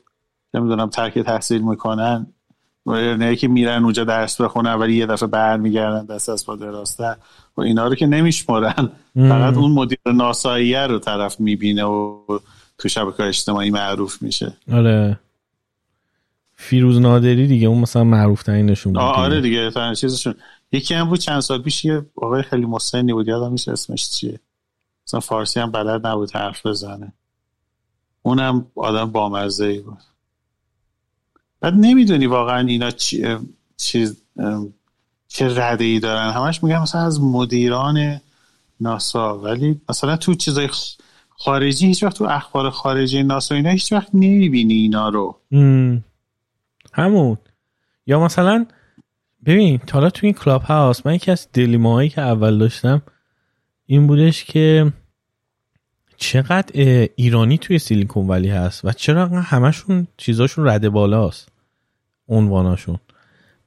نمی‌دونم ترک تحصیل می‌کنن و ایرانیایی که میرن اونجا درس بخونن ولی یه دفعه برمیگردن دست از پا دراسته و اینا رو که نمیشمرن فقط اون مدیر ناساییه رو طرف می‌بینه و تو شبکه اجتماعی معروف میشه. آره. فیروز نادری دیگه اون مثلا معروف ترینشون بود. آره دیگه تا چیزشون. یکی هم بود چند سال پیش یه آقای خیلی مسنی بود یادم نیست اسمش چیه. مثلا فارسی هم بلد نبود حرف بزنه. اونم آدم بامزه ای بود. بعد نمی‌دونی واقعا اینا چی چیز چه رده ای دارن. همش میگن مثلا از مدیران ناسا. ولی مثلا تو چیزای خارجی هیچ وقت تو اخبار خارجی ناسا اینا هیچ وقت نمی‌بینی اینا رو. همون. یا مثلا ببین حالا تو این کلاب هاوس من یکی از dilemma هایی که اول داشتم این بودش که چقدر ایرانی توی Silicon Valley هست و چرا همشون چیزاشون رده بالاست؟ عنواناشون.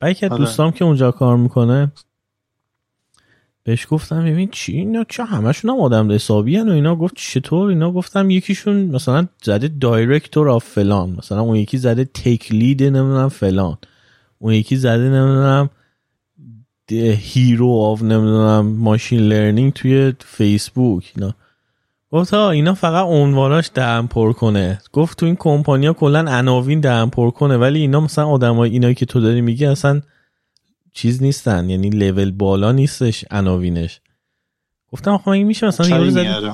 و یکی آره. دوستام که اونجا کار می‌کنه بهش گفتم ببین چی اینا چه همشون هم آدم حسابی و اینا؟ گفت چطور؟ اینا گفتم یکیشون مثلا زده director of فلان مثلا اون یکی زده tech lead نمی‌دونم فلان. اون یکی زده نمی‌دونم head of نمی‌دونم machine learning توی فیسبوک اینا. گفت اینا فقط عنواناش دهن پر کنه. گفت تو این کمپانیا کلا عناوین دهن پر کنه ولی اینا مثلا آدمای اینایی که تو داری میگی اصلا چیز نیستن. یعنی لول بالا نیستش عناوینش. گفتم آخه مگه میشه مثلا یارو زده.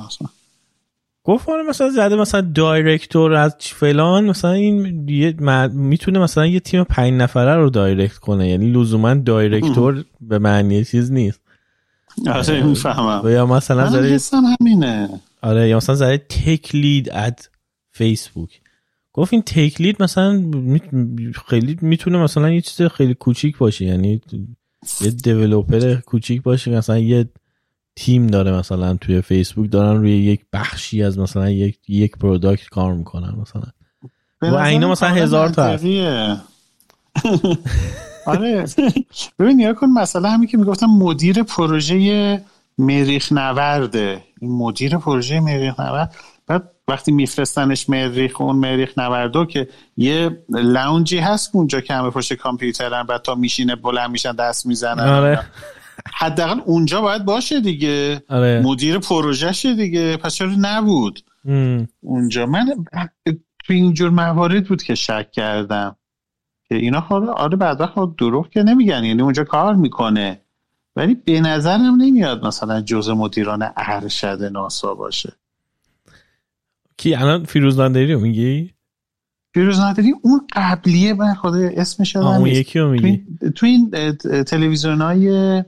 گفت آره مثلا زده مثلا director از فلان مثلا این یه م- می‌تونه مثلا یه تیم پنج نفره رو direct کنه. یعنی لزوما director به معنی چیز نیست. آره می‌فهمم. یا مثلا زده همینه. آره یا مثلا زده tech lead at فیسبوک. گفت این tech lead مثلا می- خیلی می‌تونه مثلا یه چیز خیلی کوچیک باشه یعنی یه developer کوچیک باشه مثلا یه تیم داره مثلا توی فیسبوک دارن روی یک بخشی از مثلا یک یک product کار می‌کنن مثلا. و اینا مثلا هزار تا. آره. ببین نیا کن مثلا همین که می‌گفتم مدیر پروژه مریخ نورده. این مدیر پروژه مریخ نورد. بعد وقتی میفرستنش مریخ اون مریخ نوردو که یه لاونجی هست اونجا که همه پشت کامپیوترن بعد تا میشینه بلند میشن دست می‌زنن. آره. حداقل اونجا باید باشه دیگه. آره. مدیر پروژهشه دیگه. پس چرا نبود؟ ام. اونجا. من تو اینجور موارد بود که شک کردم. که اینا خب آره بعد وقت خب دروغ که نمیگن. یعنی اونجا کار می‌کنه. ولی به نظرم نمیاد مثلا جز مدیران ارشد ناسا باشه. کی الان فیروز نادری رو میگی؟ فیروز نادری اون قبلیه من خدا اسمش اون یکی رو تو میگی این, تو این تلویزیون های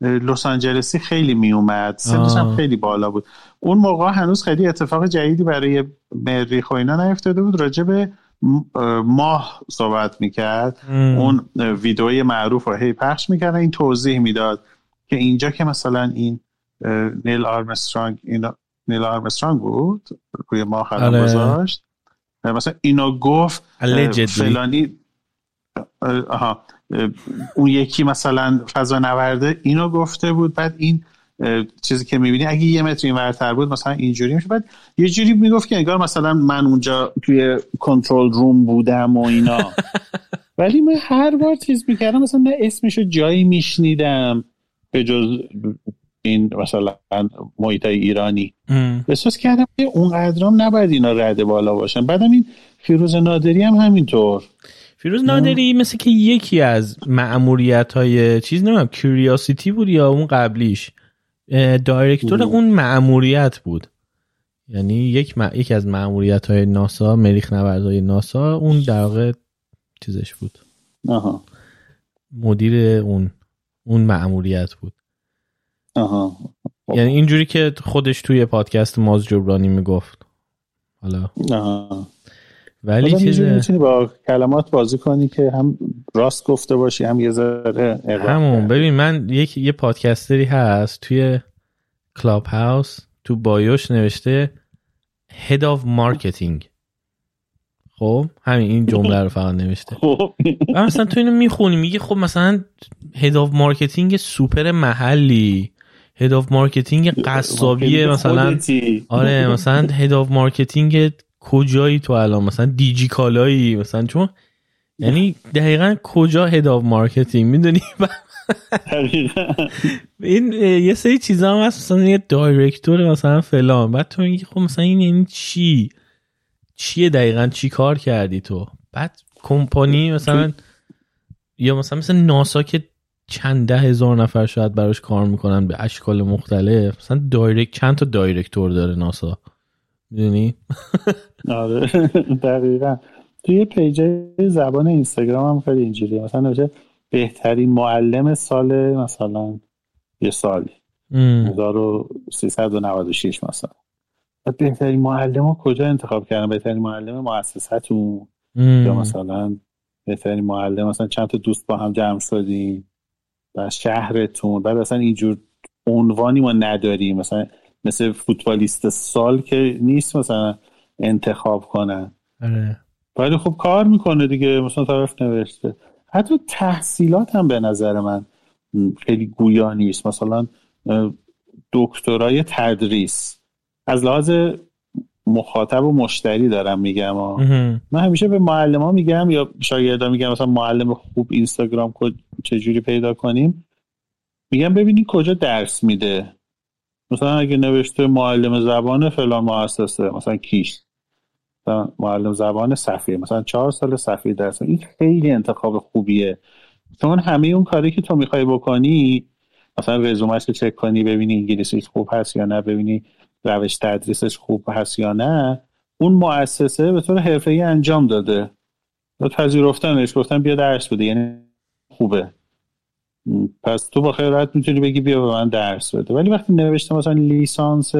لس آنجلسی خیلی می اومد سنش هم. خیلی بالا بود. اون موقع هنوز خیلی اتفاق جدیدی برای مریخ و اینا نیفتاده بود. راجع به ماه صحبت می‌کرد ام. اون ویدئوی معروف رو هی پخش می‌کردن این توضیح می‌داد که اینجا که مثلا این نیل آرمسترانگ اینا نیل آرمسترانگ بود روی ماه قدم آره. گذاشت مثلا اینو گفت. فلانی آها اون یکی مثلا فضا نورده اینو گفته بود بعد این چیزی که می‌بینی اگه یه متر این ورتر بود مثلا اینجوری میشه بعد یه جوری می‌گفت که انگار مثلا من اونجا توی کنترل روم بودم و اینا. ولی من هر بار چیز می‌کردم مثلا نه اسمشو جایی میشنیدم به جز این مثلا محیط ایرانی. احساس کردم که اونقدرام نباید اینا رده بالا باشن. بعدم این فیروز نادری هم همینطور. فیروز نادری مثل که یکی از معمولیت های چیز نمیم کیوریاسیتی بود یا اون قبلیش. دایرکتور ام. اون معمولیت بود. یعنی یک م... یکی از معمولیت های ناسا مریخ نوردهای ناسا اون در واقع چیزش بود. آها. مدیر اون اون معمولیت بود. آها. یعنی اینجوری که خودش توی پادکست ماز جبرانی می‌گفت. حالا آها. ولی یه چیز می‌تونی با کلمات بازی کنی که هم راست گفته باشی هم یه ذره همون. ببین من یک یه پادکستری هست توی کلاب هاوس تو bio ش نوشته Head of Marketing. خب همین این جمله رو فقط نوشته. خب. مثلا تو اینو می‌خونی میگه خب مثلا head of marketing سوپر محلی. head of marketing قصابی مثلا خودتی. آره مثلا head of marketing کجایی تو الان؟ مثلا دیجی کالایی مثلا چون یعنی دقیقا کجا head of marketing می‌دونی. این یه سری چیزا هم هست مثلا یه director مثلا فلان. بعد تو میگی خب مثلا این یعنی چی؟ چیه دقیقا؟ چی کار کردی تو؟ بعد کمپانی مثلا یا مثلا مثلا ناسا که چند ده هزار نفر شاید براش کار می‌کنن به اشکال مختلف مثلا direct چند تا director داره ناسا؟ می‌دونی؟ آره. دقیقا. توی پیج زبان اینستاگرام هم خیلی اینجوریه. مثلا نوشته بهترین معلم سال مثلا یه سالی. 1396 مثلا. بهترین معلم رو کجا انتخاب کردن؟ بهترین معلم مؤسستون یا مثلا بهترین معلم مثلا چند تا دوست با هم جمع شدیم و شهرتون؟ بعد اصلا اینجور عنوانی ما نداریم. مثلا مثل فوتبالیست سال که نیست مثلا. انتخاب کنن. آره. ولی خب کار می‌کنه دیگه مثلا طرف نوشته. حتی تحصیلات هم به نظر من خیلی گویا نیست. مثلا دکترای تدریس. از لحاظ مخاطب و مشتری دارم میگم ها. من همیشه به معلم میگم یا شاگردا میگم مثلا معلم خوب اینستاگرام کد چجوری پیدا کنیم؟ میگم ببینی کجا درس میده. مثلا اگه نوشته معلم زبان فلان مؤسسه مثلا کیش. معلم زبان صفیه مثلا چهار سال صفیه درس. این خیلی انتخاب خوبیه. چون همه اون کاری که تو می‌خوای بکنی مثلا رزومش رو چک کنی ببینی انگلیسیش خوب هست یا نه ببینی روش تدریسش خوب هست یا نه اون مؤسسه به طور حرفه‌ای انجام داده. و پذیرفتنش گفتن بیا درس بده یعنی خوبه. پس تو با خیال راحت می‌تونی بگی بیا به من درس بده. ولی وقتی نوشته مثلا لیسانس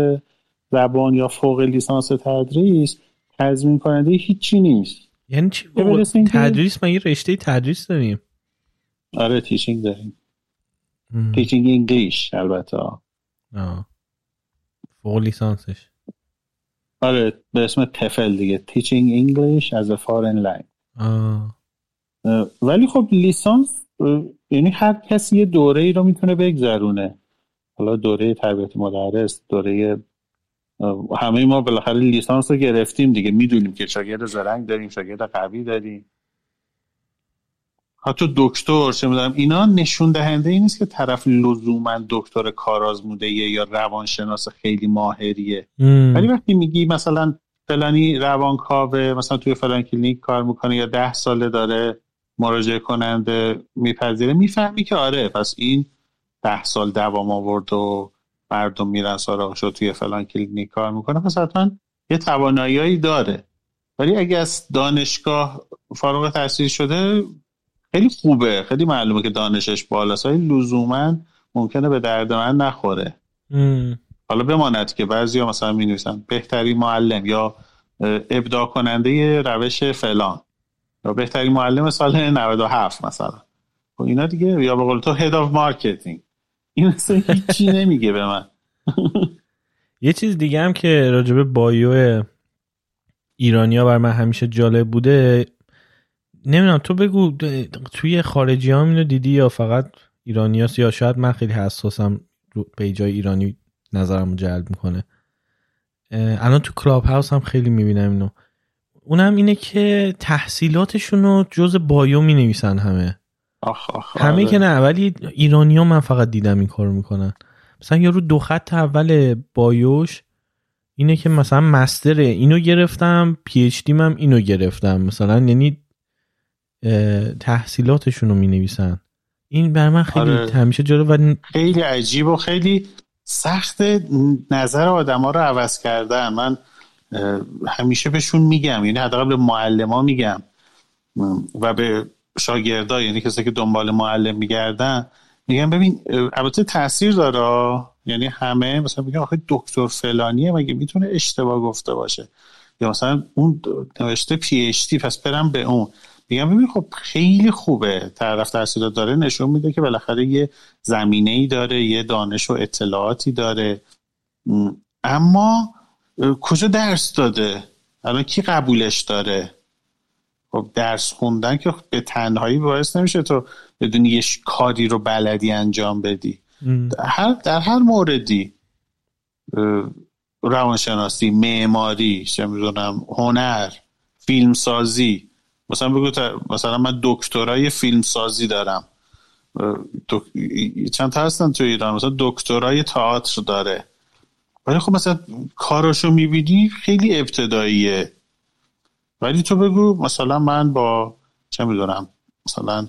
زبان یا فوق لیسانس تدریس تضمین کننده هیچی نیست. یعنی چی تدریس؟ ما یه رشته تدریس داریم. آره تیچینگ داریم. تیچینگ انگلیش البته. آه. فوق لیسانسش. آره به اسم تفل دیگه. تیچینگ انگلیش از فارن لنگ. ولی خب لیسانس یعنی هر کسی یه دوره ای رو می‌تونه بگذرونه. حالا دوره تربیت مدرس دوره همه ما بالاخره لیسانس رو گرفتیم دیگه. می‌دونیم که شاگرد زرنگ داریم شاگرد قوی داریم. حتی دکتر چه می‌دونم اینا نشون دهنده ای نیست که طرف لزوما دکتر کارآزموده یا روانشناس خیلی ماهریه. ولی وقتی میگی مثلا فلانی روانکاوه مثلا توی فلان کلینیک کار می‌کنه یا ده ساله داره مراجعه کننده میپذیره می‌فهمی که آره پس این ده سال دوام آورد و مردم میرن سراغش و توی فلان کلینیک کار می‌کنه پس حتما یه توانایی داره. ولی اگه از دانشگاه فارغ التحصیل شده خیلی خوبه. خیلی معلومه که دانشش بالاست. ولی لزوما ممکنه به درد من نخوره. م. حالا بماند که بعضی ها مثلا می نویسن بهترین معلم یا ابداع کننده روش فلان یا بهترین معلم سال 97 مثلا. خب اینا دیگه یا به قول تو head of marketing این اصلا هیچی نمیگه به من. یه چیز دیگه هم که راجبه bio ایرانیا بر من همیشه جالب بوده نمی‌دونم تو بگو توی خارجی هم اینو دیدی یا فقط ایرانیاست؟ یا شاید من خیلی حساسم رو page ای ایرانی نظرم جلب می‌کنه. الان تو کلاب هاوس هم خیلی می‌بینم اینو. اونم اینه که تحصیلاتشون رو جزو bio می نویسن همه. آخ آخ همه آره. که نه ولی ایرانی ها من فقط دیدم این کارو می‌کنن. مثلا یارو دو خط اول bio ش اینه که مثلا master ه اینو گرفتم PhD هم اینو گرفتم. مثلا یعنی تحصیلاتشون رو می نویسن این بر من خیلی آره. همیشه جالب و خیلی عجیب و خیلی سخت نظر آدم ها رو عوض کردن. من همیشه بهشون میگم یعنی حداقل به معلم میگم. و به شاگردا یعنی کسی که دنبال معلم میگردن میگم ببین البته تاثیر داره یعنی همه مثلا میگم آخه دکتر فلانیه مگه می‌تونه اشتباه گفته باشه؟ یا مثلا اون نوشته پی اچ دی پس برم به اون. میگم ببین خب خیلی خوبه طرف تحصیلات داره نشون میده که بالاخره یه زمینه ای داره یه دانش و اطلاعاتی داره. اما کجا درس داده؟ الان کی قبولش داره؟ خب درس خوندن که به تنهایی باعث نمیشه تو بدونی یه کاری رو بلدی انجام بدی. در هر, در هر موردی روانشناسی معماری چه می‌دونم هنر فیلمسازی مثلا بگو مثلا من دکترای فیلمسازی دارم. دک... چند تا هستن تو ایران؟ مثلا دکترای تئاتر داره. ولی خب مثلا کاراشو می‌بینی خیلی ابتداییه. ولی تو بگو مثلا من با چه می‌دونم مثلا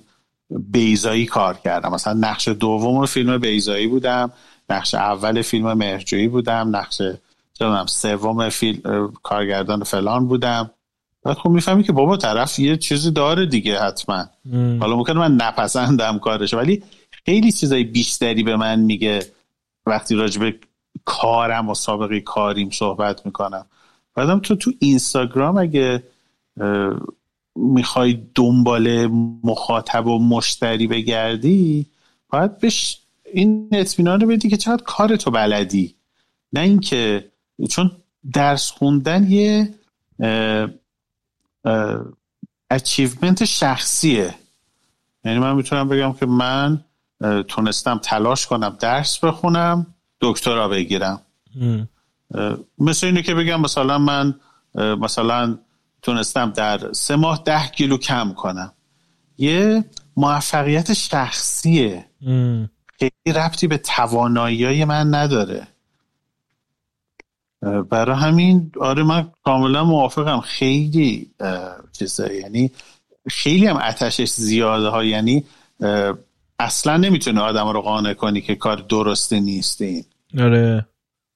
بیزایی کار کردم. مثلا نقش دوم فیلم بیزایی بودم نقش اول فیلم مهرجویی بودم نقش سوم فیلم کارگردان فلان بودم. بعد خب می‌فهمی که بابا طرف یه چیزی داره دیگه حتما. حالا ممکنه من نپسندم کارش ولی خیلی چیزای بیشتری به من میگه وقتی راجب کارم و سابقه کاریم صحبت می‌کنم. بعدم تو تو اینستاگرام اگه می‌خوای دنبال مخاطب و مشتری بگردی باید بهش این اطمینان رو بدی که چقدر کار تو بلدی. نه اینکه چون درس خوندن یه اچیومنت شخصیه. یعنی من می‌تونم بگم که من تونستم تلاش کنم درس بخونم دکترا بگیرم. مثل اینه که بگم مثلا من مثلا تونستم در سه ماه ده کیلو کم کنم. یه موفقیت شخصیه. خیلی ربطی به توانایی من نداره. برای همین آره من کاملا موافقم. خیلی چیزه یعنی خیلی هم اتشش زیاده ها. یعنی اصلا نمی‌تونه آدم رو قانع کنی که کار درسته نیست این. آره.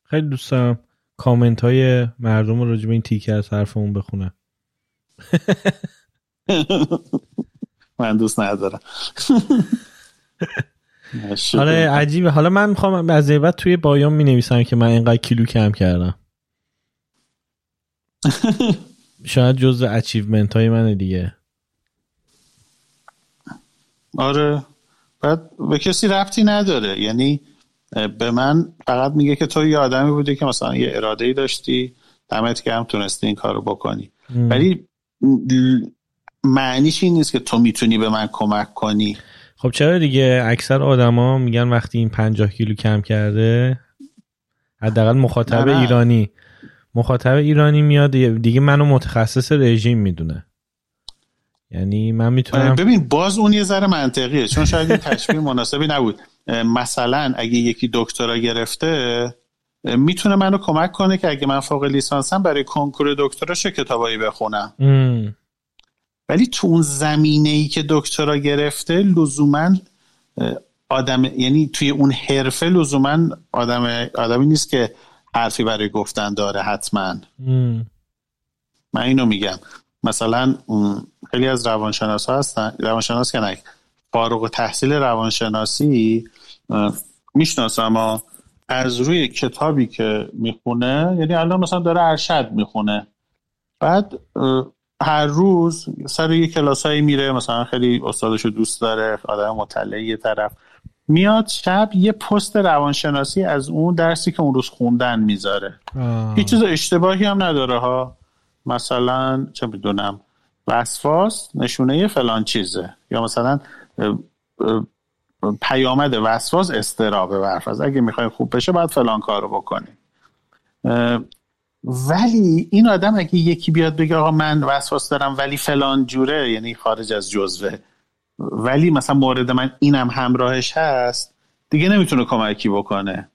خیلی دوست دارم کامنت های مردم رو راجب این تیکه از حرفمون بخونم من دوست ندارم. آره عجیبه. حالا من می‌خوام از بعد توی بایام می نویسم که من اینقدر کیلو کم کردم. شاید جز اچیومنت های من دیگه. آره. بعد به کسی ربطی نداره. یعنی به من فقط میگه که تو یه آدمی بودی که مثلا یه اراده ای داشتی دمت هم تونستی این کارو بکنی. ولی معنیش این نیست که تو می‌تونی به من کمک کنی. خب چرا دیگه اکثر آدما میگن وقتی این پنجاه کیلو کم کرده حداقل مخاطب ایرانی. مخاطب ایرانی میاد دیگه منو متخصص رژیم می‌دونه. یعنی من می‌تونم ببین باز اون یه ذره منطقیه. چون شاید این تشبیه مناسبی نبود. مثلا اگه یکی دکترا گرفته می‌تونه منو کمک کنه که اگه من فوق لیسانسم برای کنکور دکترا چه کتابایی بخونم؟ ولی تو اون زمینه ای که دکترا گرفته لزوما آدم یعنی توی اون حرفه لزوما آدم آدمی نیست که حرفی برای گفتن داره حتما. من اینو میگم. مثلا خیلی از روانشناس ها هستن روانشناس که نه فارغ تحصیل روانشناسی می‌شناسم اما از روی کتابی که می‌خونه یعنی الان مثلا داره ارشد می‌خونه. بعد هر روز سر یه کلاسایی میره مثلا خیلی استادشو دوست داره آدم مطلعه یه طرف. میاد شب یه پست روانشناسی از اون درسی که اون روز خوندن می‌ذاره. هیچ چیز اشتباهی هم نداره ها. مثلا چه می‌دونم وسواس نشونه فلان چیزه. یا مثلا پیامد وسواس استرابه برفرض. اگه می‌خوای خوب بشه باید فلان کارو بکنی ولی این آدم اگه یکی بیاد بگه آقا من وسواس دارم ولی فلان جوره یعنی خارج از جزوه ولی مثلا مورد من اینم همراهش هست دیگه نمی‌تونه کمکی بکنه.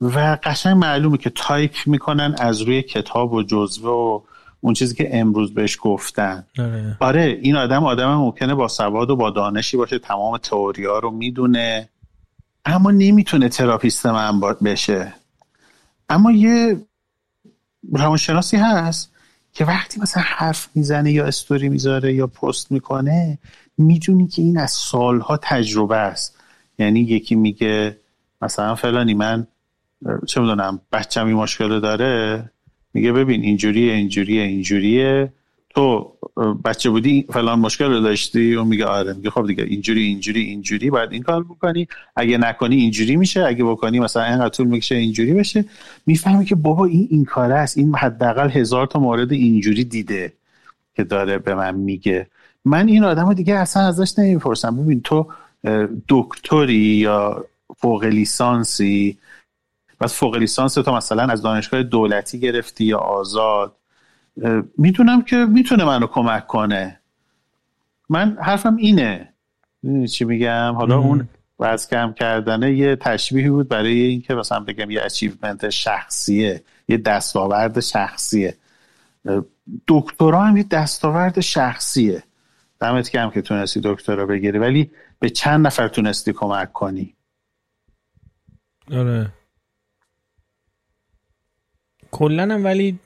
و قشنگ معلومه که تایپ می‌کنن از روی کتاب و جزوه و اون چیزی که امروز بهش گفتن. آره, آره، این آدم آدم ممکنه با سواد و با دانشی باشه تمام تئوری ها رو می‌دونه. اما نمی‌تونه تراپیست من بشه. اما یه روانشناسی هست که وقتی مثلا حرف می‌زنه یا استوری می‌ذاره یا پست می‌کنه می‌دونی که این از سالها تجربه است. یعنی یکی میگه مثلا فلانی من چه می‌دونم بچم این مشکل داره. میگه ببین اینجوریه اینجوریه اینجوریه. تو بچه بودی فلان مشکل رو داشتی و میگه آره میگه خب دیگه اینجوری اینجوری اینجوری باید این کار بکنی. اگه نکنی اینجوری میشه اگه بکنی مثلا اینقدر طول می‌کشه اینجوری بشه. می‌فهمی که بابا این این کاره است. این حداقل هزار تا مورد اینجوری دیده که داره به من میگه. من این آدم دیگه اصلا ازش نمی‌پرسم. ببین تو دکتری یا فوق لیسانسی و فوق لیسانس تو مثلا از دانشگاه دولتی گرفتی یا آزاد؟ می‌دونم که می‌تونه منو کمک کنه. من حرفم اینه. چی میگم؟ حالا اون وز کم کردنه یه تشبیهی بود برای اینکه مثلا بگم یه اچیومنت شخصیه یه دستاورد شخصیه. دکترا هم یه دستاورد شخصیه. دمت کم که تونستی دکترا بگیری ولی به چند نفر تونستی کمک کنی؟ آره. کلا ولی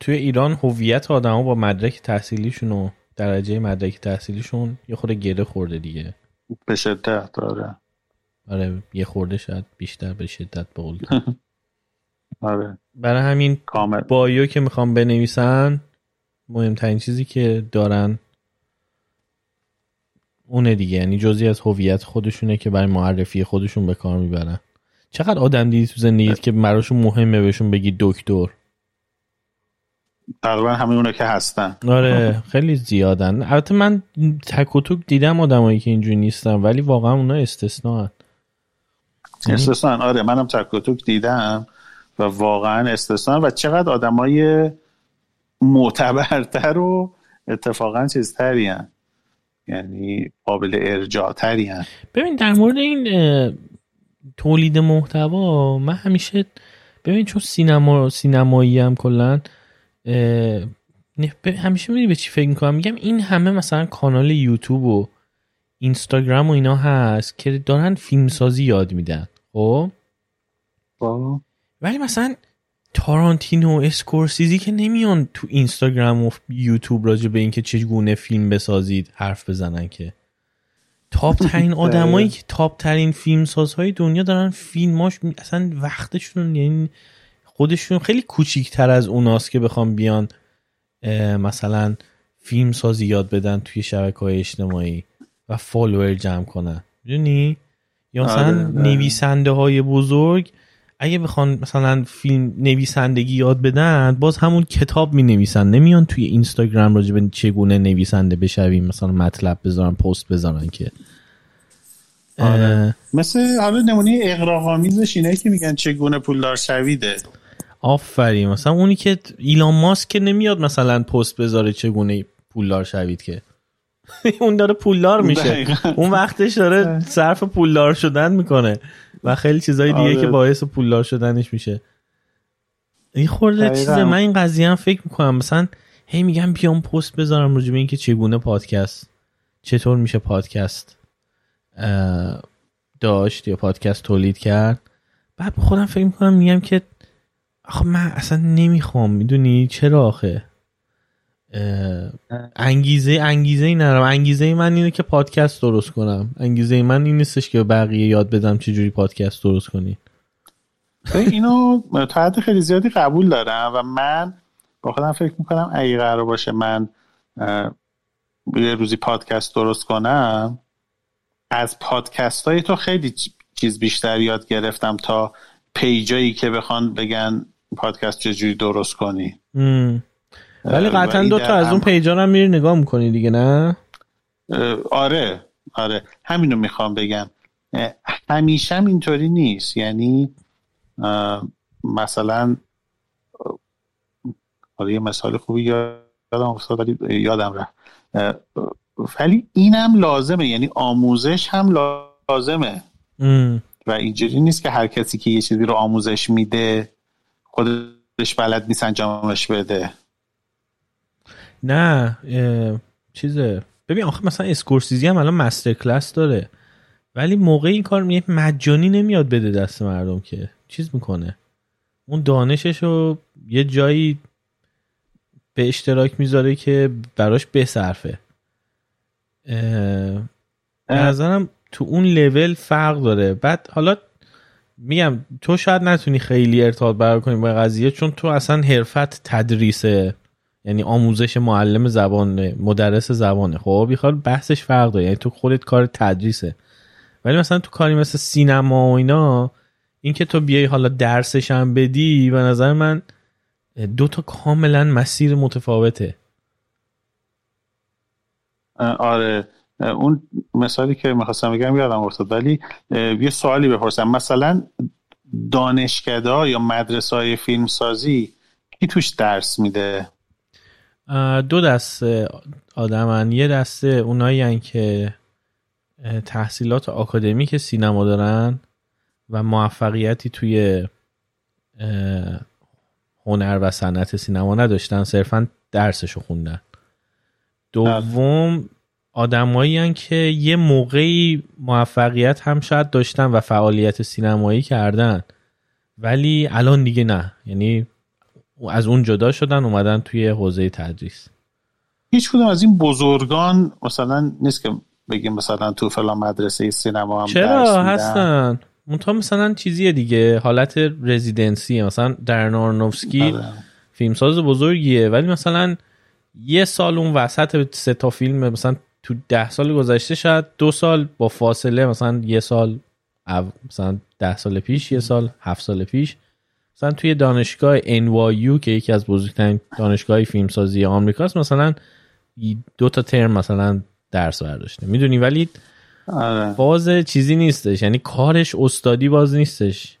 توی ایران هویت آدما با مدرک تحصیلیشون و درجه مدرک تحصیلیشون یه خورده گره خورده دیگه. به شدت آره. آره یه خورده شاید بیشتر به شدت به آره. برای همین کامل. بایو که می‌خوام بنویسن مهمترین چیزی که دارن اونه دیگه. یعنی جزی از هویت خودشونه که برای معرفی خودشون به کار می‌برن. چقدر آدم دیدی تو زندگیت که براشون مهمه بهشون بگی دکتر؟ تقریبا همه اونا که هستن. آره خیلی زیادن. البته من تک و توک دیدم آدمایی که اینجوری نیستن ولی واقعا اونا استثنا استثنا آره منم تک و توک دیدم و واقعا استثنا و چقدر آدمای معتبرتر و اتفاقا چیزتری یعنی قابل ارجاع تری ببین در مورد این تولید محتوا من همیشه ببین چون سینما سینمایی هم کلا همیشه می‌دونی به چی فکر می‌کنم؟ میگم این همه مثلا کانال یوتیوب و اینستاگرام و اینا هست که دارن فیلمسازی یاد میدن خب, خب. ولی مثلا تارانتینو و اسکورسیزی که نمیان تو اینستاگرام و یوتیوب راجع به اینکه چگونه فیلم بسازید حرف بزنن که. top ترین آدمایی که top ترین فیلم سازهای دنیا دارن فیلماش اصلا وقتشون یعنی خودشون خیلی کوچیکتر از اوناست که بخوام بیان مثلا فیلم سازی یاد بدن توی شبکه های اجتماعی و follower جمع کنن. می‌دونی؟ یا مثلا آره،. نویسنده های بزرگ اگه بخوان مثلا فیلم نویسندگی یاد بدن باز همون کتاب می نویسن نمیان توی اینستاگرام راجع به چگونه نویسنده بشویم مثلا مطلب بذارن پست بذارن که. آره. مثل حالا نمونه اقراقامیزش اینه که میگن چگونه پولدار شویده. آفرین. مثلا اونی که ایلان ماسک که نمیاد مثلا پست بذاره چگونه پولدار شوید که. اون داره پولدار میشه. اون وقتش داره صرف پولدار شدن می‌کنه. و خیلی چیزای دیگه که آره. باعث پولدار شدنش میشه. این خورده چیزه من این قضیه هم فکر می‌کنم. مثلا هی میگم بیام پست بذارم راجع به اینکه چگونه پادکست چطور میشه پادکست داشت یا پادکست تولید کرد. بعد خودم فکر می‌کنم میگم که آخه من اصلا نمی‌خوام می‌دونی؟ چرا آخه؟ انگیزه انگیزه ای نرم انگیزه من اینه که پادکست درست کنم. انگیزه من این نیستش که بقیه یاد بدم چجوری پادکست درست کنی. اینو تا حد خیلی زیادی قبول دارم و من با خودم فکر می‌کنم اگه قرار باشه من یه روزی پادکست درست کنم از پادکست های تو خیلی چیز بیشتر یاد گرفتم تا پیجایی که بخوان بگن پادکست چجوری درست کنی. ولی قطعا دو تا از اون پیجا هم میری نگاه می‌کنی دیگه نه؟ آره آره. همینو می‌خوام بگم. همیشه هم اینطوری نیست. یعنی مثلا حالا یه مثال خوبی یادم افتاد ولی یادم رفت. ولی اینم لازمه. یعنی آموزش هم لازمه. و اینجوری نیست که هر کسی که یه چیزی رو آموزش میده خودش بلد نیست انجامش بده. نه چیزه. ببین آخه مثلا اسکورسیزی هم الان مستر کلاس داره. ولی موقع این کار میگه مجانی نمیاد بده دست مردم که. چیز می‌کنه. اون دانشش رو یه جایی به اشتراک می‌ذاره که براش بصرفه. نظرم تو اون لول فرق داره. بعد حالا میگم تو شاید نتونی خیلی ارتباط برقرار کنی با قضیه چون تو اصلا حرفت تدریسه. یعنی آموزش معلم زبان مدرس زبانه. خب بیخواد بحثش فرق داره. یعنی تو خودت کار تدریسه. ولی مثلا تو کاری مثل سینما و اینا اینکه تو بیای حالا درسش هم بدی به نظر من دو تا کاملا مسیر متفاوته. آره. اون مثالی که می‌خواستم بگم یادم افتاد. ولی یه سوالی بپرسم. مثلا دانشکده یا مدرسه های فیلمسازی کی توش درس میده؟ دو دسته آدمن. یه دسته اونایی که تحصیلات آکادمیک سینما دارن و موفقیتی توی هنر و صنعت سینما نداشتن صرفا درسشو خوندن. دوم آدمایی که یه موقعی موفقیت هم شاید داشتن و فعالیت سینمایی کردن ولی الان دیگه نه. یعنی از اون جدا شدن اومدن توی حوزه تدریس. هیچ کدوم از این بزرگان مثلا نیست که بگیم مثلا تو فلان مدرسه سینما هم چرا؟ هستن. منتها مثلا چیزیه دیگه. حالت رزیدنسی مثلا در نارنوفسکی آره. فیلمساز بزرگیه. ولی مثلا یه سال اون وسط سه تا فیلم مثلا تو ده سال گذشته شاید دو سال با فاصله مثلا یه سال مثلا ده سال پیش یه سال هفت سال پیش مثلا توی دانشگاه NYU که یکی از بزرگترین دانشگاه فیلمسازی آمریکاست مثلا دو تا ترم مثلا درس برداشته. می‌دونی؟ ولی آره. باز چیزی نیستش. یعنی کارش استادی باز نیستش.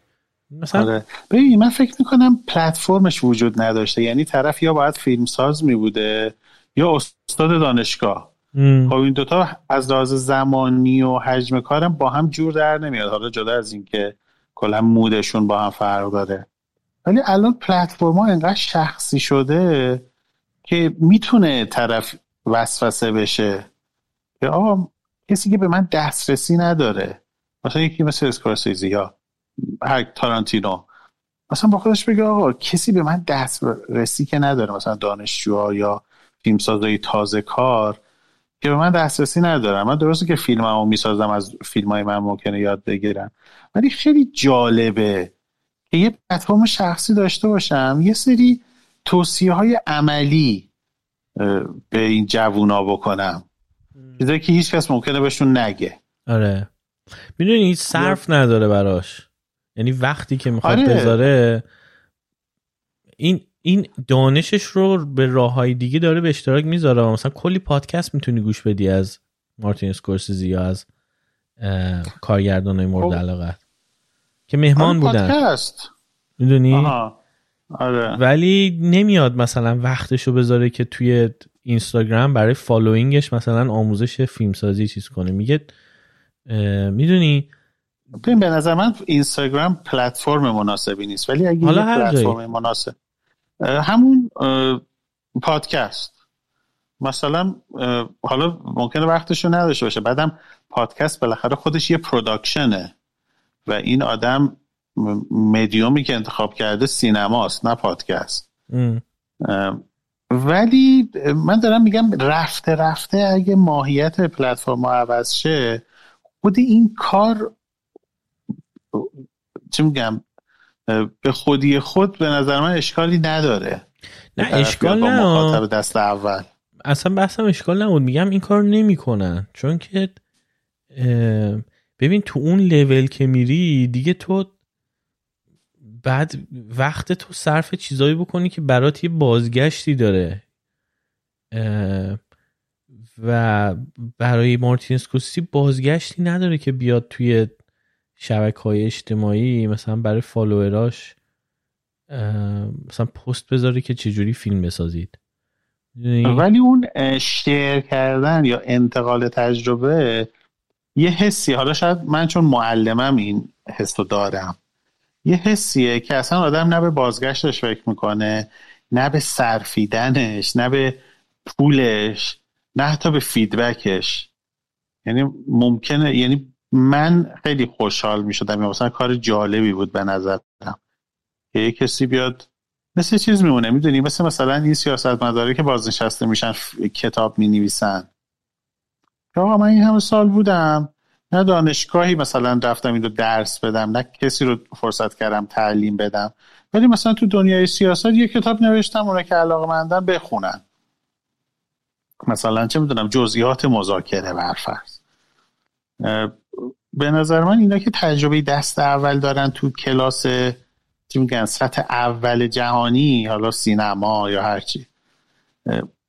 مثلا آره. ببین من فکر می‌کنم پلتفرمش وجود نداشته. یعنی طرف یا باید فیلمساز میبوده یا استاد دانشگاه. خب این دوتا از لحاظ زمانی و حجم کارم با هم جور در نمیاد. حالا جدا از اینکه کلا مودشون با هم فرق داره. ولی الان پلتفرم ها انقدر شخصی شده که می‌تونه طرف وسوسه بشه. که آقا کسی که به من دسترسی نداره. مثلا یکی مثل اسکورسیزی یا هر تارانتینو. مثلا با خودش بگه آقا کسی به من دسترسی که نداره. مثلا دانشجوها یا فیلمسازای تازه کار که به من دسترسی ندارم من درسته که فیلممو می‌سازم از فیلم های من ممکنه یاد بگیرم ولی خیلی جالبه که یه پلتفرم شخصی داشته باشم یه سری توصیه های عملی به این جوونا بکنم. چیزایی که هیچ کس ممکنه بهشون نگه. آره. می‌دونی صرف نداره براش. یعنی وقتی که می‌خواد آره. بذاره این این دانشش رو به راه های دیگه داره به اشتراک می‌ذاره مثلا کلی پادکست می‌تونی گوش بدی از مارتین اسکورسیزی یا از کارگردان های مورد خب. علاقه. که مهمان آره، بودن. پادکست. می‌دونی؟ آره. ولی نمیاد مثلا وقتشو بذاره که توی اینستاگرام برای following ش مثلا آموزش فیلمسازی چیز کنه. میگه می‌دونی؟ ببین به نظر من اینستاگرام پلتفرم مناسبی نیست. ولی اگه حالا هر پلتفرم مناسب. همون پادکست. مثلا حالا ممکنه وقتشو نداشته باشه. بعدم پادکست بالاخره خودش یه پروداکشنه. و این آدم مدیومی که انتخاب کرده سینماست نه پادکست. ولی من دارم میگم رفته رفته اگه ماهیت پلتفرم عوض شه خود این کار چی میگم به خودی خود به نظر من اشکالی نداره. نه اشکال نه. دست اول. اصلا بحثم اشکال نبود. میگم این کار نمی‌کنن. چون که ببین تو اون لول که میری دیگه تو بعد وقت تو صرف چیزایی بکنی که برات یه بازگشتی داره. و برای مارتین سکوسی بازگشتی نداره که بیاد توی شبکه های اجتماعی مثلا برای فالووراش مثلا پست بذاره که چجوری فیلم بسازید. ولی اون شیر کردن یا انتقال تجربه یه حسی حالا شاید من چون معلمم این حس رو دارم یه حسیه که اصلا آدم نه به بازگشتش فکر می‌کنه نه به صرفیدنش نه به پولش نه حتی به فیدبکش. یعنی ممکنه یعنی من خیلی خوشحال می شدم یعنی مثلا کار جالبی بود به نظرم. که یه کسی بیاد مثل چیز میمونه می‌دونی؟ مثل مثلا این سیاست مداره که بازنشسته میشن کتاب می نویسن آقا من این همه سال بودم. نه دانشگاهی مثلا رفتم این رو درس بدم نه کسی رو فرصت کردم تعلیم بدم. ولی مثلا تو دنیای سیاست یه کتاب نوشتم اونا که علاقه مندن بخونن. مثلا چه می‌دونم جزئیات مذاکره برفرض به نظر من اینا که تجربه دست اول دارن تو کلاس چی میگن سطح اول جهانی حالا سینما یا هرچی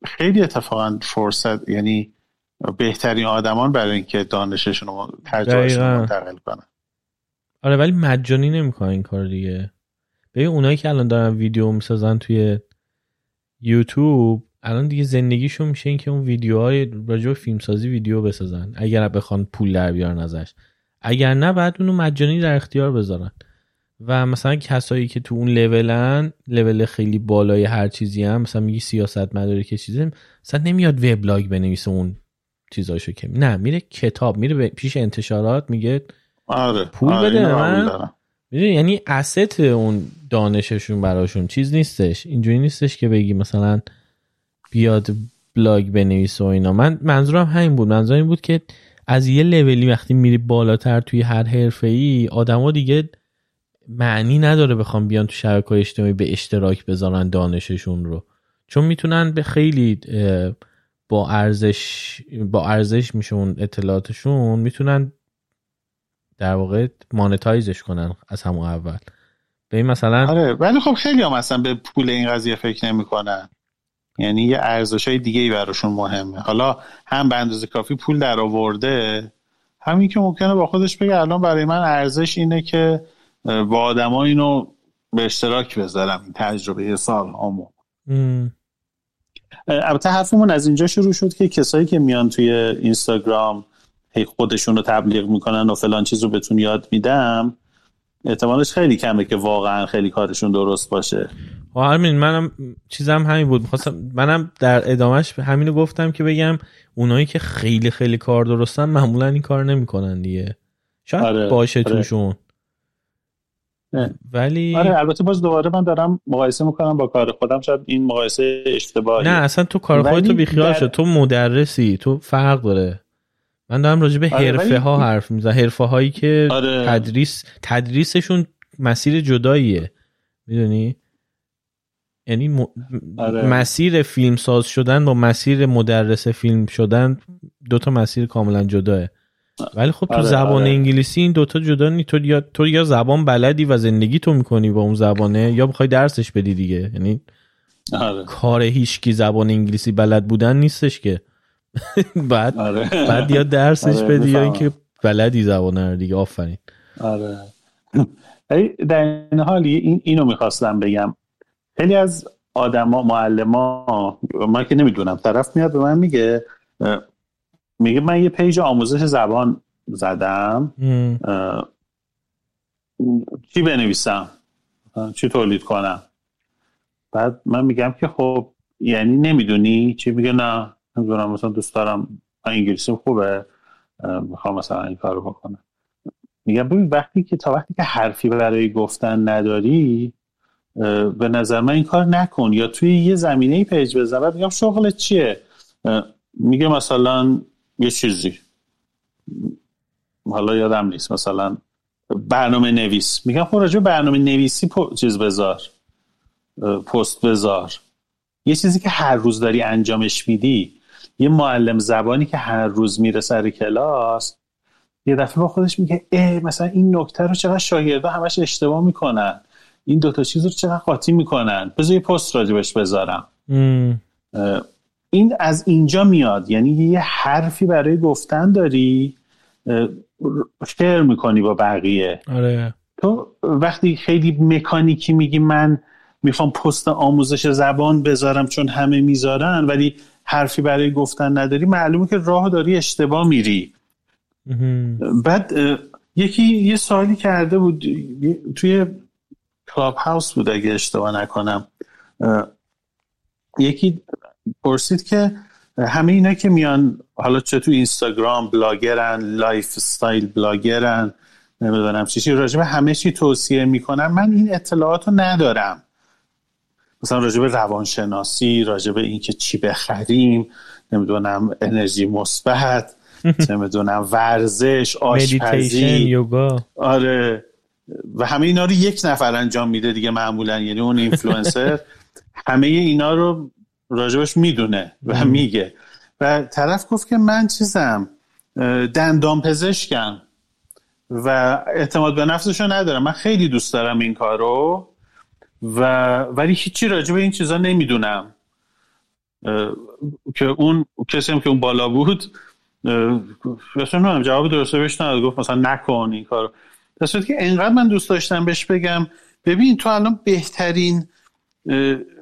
خیلی اتفاقا فرصت یعنی بهترین آدمان برای اینکه دانششون رو تجربهشون منتقل کنن. آره ولی مجانی نمی‌کنن این کار دیگه. ببین اونایی که الان دارن ویدیو می‌سازن توی یوتیوب الان دیگه زندگیشون میشه اینکه اون ویدیوهای راجع به فیلمسازی ویدیو بسازن. اگر بخوان پول در بیارن ازش. اگر نه بعد اونو مجانی در اختیار بذارن. و مثلا کسایی که تو اون لولن لول خیلی بالای هر چیزی هم مثلا میگی سیاست مداری که چیزی مثلا نمیاد وبلاگ بنویسه اون چیزاشو که نه میره کتاب میره پیش انتشارات میگه آره پول آره بده من. یعنی اسست اون دانششون براشون چیز نیستش اینجوری نیستش که بگی مثلا بیاد بلاگ بنویسه و اینا. من منظورم همین بود. منظورم این بود که از یه لولی وقتی میری بالاتر توی هر حرفه ای آدما دیگه معنی نداره بخوام بیان تو شبکه اجتماعی به اشتراک بذارن دانششون رو. چون می‌تونن به خیلی با ارزش با ارزش میشه اون اطلاعاتشون می‌تونن در واقع مانتایزش کنن از همون اول. به این مثلا آره ولی خب خیلی هم اصلا به پول این قضیه فکر نمی‌کنن. یعنی یه ارزش های دیگه ای براشون مهمه. حالا هم به اندازه کافی پول در آورده همین که ممکنه با خودش بگه الان برای من ارزش اینه که با آدما اینو به اشتراک بذارم این تجربه سال همو البته حرفمون از اینجا شروع شد که کسایی که میان توی اینستاگرام هی خودشون رو تبلیغ می‌کنن و فلان چیز رو بهتون یاد میدم احتمالش خیلی کمه که واقعا خیلی کارشون درست باشه. و همین منم چیزم همین بود. می‌خواستم منم در ادامهش همینو گفتم که بگم اونایی که خیلی خیلی کار درستن معمولا این کار نمی‌کنن دیگه. شاید آره، باشه آره. توشون. ولی آره البته باز دوباره من دارم مقایسه می‌کنم با کار خودم شاید این مقایسه اشتباهی نه اصلا تو کار خودتو بیخیال شد تو مدرسی تو فرق داره. من دارم راجع به آره حرفه ها حرف می‌زنم. حرفه هایی که آره. تدریس تدریسشون مسیر جداییه. می‌دونی؟ یعنی م... آره. مسیر فیلم ساز شدن با مسیر مدرس فیلم شدن دوتا مسیر کاملا جداه. ولی خب تو آره، زبان آره. انگلیسی این دوتا جدا نی تو یا تو یا زبان بلدی و زندگی تو می‌کنی با اون زبانه یا بخوای درسش بدی دیگه یعنی آره. کار هیچکی زبان انگلیسی بلد بودن نیستش که بعد آره. بعد یا درسش آره بدی یا اینکه بلدی زبانه رو دیگه آفرین آره در این حال این اینو می‌خواستم بگم خیلی از آدما معلما ما که نمی‌دونم طرف میاد به من میگه میگه من یه پیج آموزش زبان زدم. چی بنویسم؟ چی تولید کنم؟ بعد من میگم که خب یعنی نمی‌دونی؟ چی میگه؟ نه نمی‌دونم مثلا دوست دارم. انگلیسی خوبه. می‌خوام مثلا این کارو بکنم. میگم ببین وقتی که تا وقتی که حرفی برای گفتن نداری به نظر من این کار نکن. یا توی یه زمینه ای پیج بزن. میگم شغل چیه؟ میگه مثلا یه چیزی. حالا یادم نیست. مثلا برنامه نویس. میگم خب راجع برنامه نویسی چیز بذار. پست بذار. یه چیزی که هر روز داری انجامش میدی یه معلم زبانی که هر روز میره سر کلاس یه دفعه با خودش میگه اه مثلا این نکته رو چقدر شاگردا همش اشتباه می‌کنن. این دوتا چیز رو چقدر قاطی می‌کنن. بذار یه پست راجبش بذارم. این از اینجا میاد. یعنی یه حرفی برای گفتن داری شیر می‌کنی با بقیه. آره. تو وقتی خیلی مکانیکی میگی من می‌خوام پست آموزش زبان بذارم چون همه می‌ذارن ولی حرفی برای گفتن نداری معلومه که راه داری اشتباه میری. بعد یکی یه سوالی کرده بود توی کلاب هاوس بود اگه اشتباه نکنم. یکی پرسید که همه اینا که میان حالا چه تو اینستاگرام بلاگرن lifestyle blogger ن نمی‌دونم چی چی راجبه همه چی توصیه می‌کنن من این اطلاعات رو ندارم. مثلا راجبه روانشناسی راجبه اینکه چی بخریم نمی‌دونم انرژی مثبت نمی‌دونم ورزش آشپزی. یوگا. آره. و همه اینا رو یک نفر انجام میده دیگه معمولا یعنی اون اینفلوئنسر همه اینا رو راجبش می‌دونه و میگه. و طرف گفت که من چیزم دندان پزشکم و اعتماد به نفسشو ندارم. من خیلی دوست دارم این کارو و ولی هیچی راجع به این چیزا نمی‌دونم. که اون کسی هم که اون بالا بود اصلا جواب درسته بهش نداد. گفت مثلا نکن این کارو. در که انقدر من دوست داشتم بهش بگم. ببین تو الان بهترین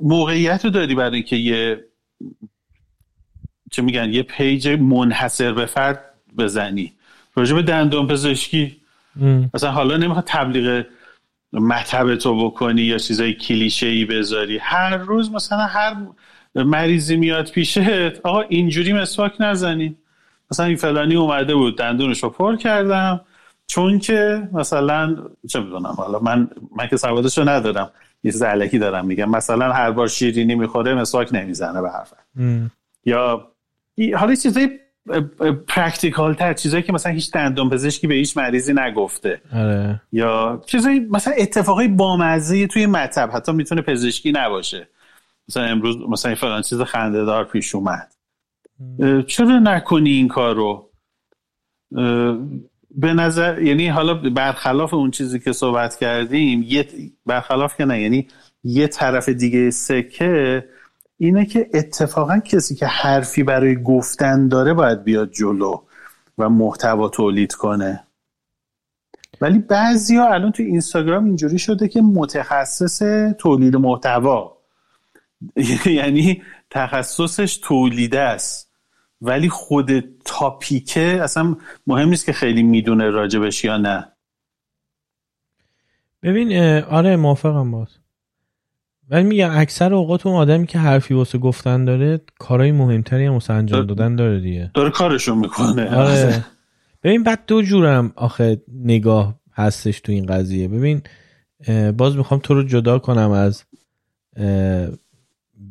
موقعیت رو داری برای اینکه یه چه میگن یه پیج منحصر به فرد بزنی. راجع به دندون پزشکی. مثلا حالا نمی‌خواد تبلیغ مطب تو بکنی یا چیزای کلیشه ای بذاری. هر روز مثلا هر مریضی میاد پیشت آقا اینجوری مسواک نزنی مثلا این فلانی اومده بود دندونش رو پر کردم. چون که مثلا چه می‌دونم حالا من من که سوادش رو ندارم یه چیز الکی دارم میگم. مثلا هر بار شیرینی می‌خوره مسواک نمی‌زنه به حرف یا حالا چیزای practical تر چیزایی که مثلا هیچ دندان پزشکی به هیچ مریضی نگفته. آره. یا چیزایی مثلا اتفاقای بامزه توی مطب حتی می‌تونه پزشکی نباشه. مثلا امروز مثلا فلان چیز خنده‌دار پیش اومد. چرا نکنی این کار رو به نظر یعنی حالا برخلاف اون چیزی که صحبت کردیم یه برخلاف که نه یعنی یه طرف دیگه سکه اینه که اتفاقا کسی که حرفی برای گفتن داره باید بیاد جلو و محتوا تولید کنه. ولی بعضی ها الان تو اینستاگرام اینجوری شده که متخصص تولید محتوا. یعنی تخصصش تولیده است. ولی خود تاپیکه اصلا مهم نیست که خیلی می‌دونه راجبش یا نه. ببین آره موافقم باز. ولی میگم اکثر اوقات اون آدمی که حرفی واسه گفتن داره کارهای مهمتری هم واسه انجام دادن داره دیگه. داره کارشو می‌کنه. آره. ببین بعد دو جورم آخه نگاه هستش تو این قضیه. ببین باز می‌خوام تو رو جدا کنم از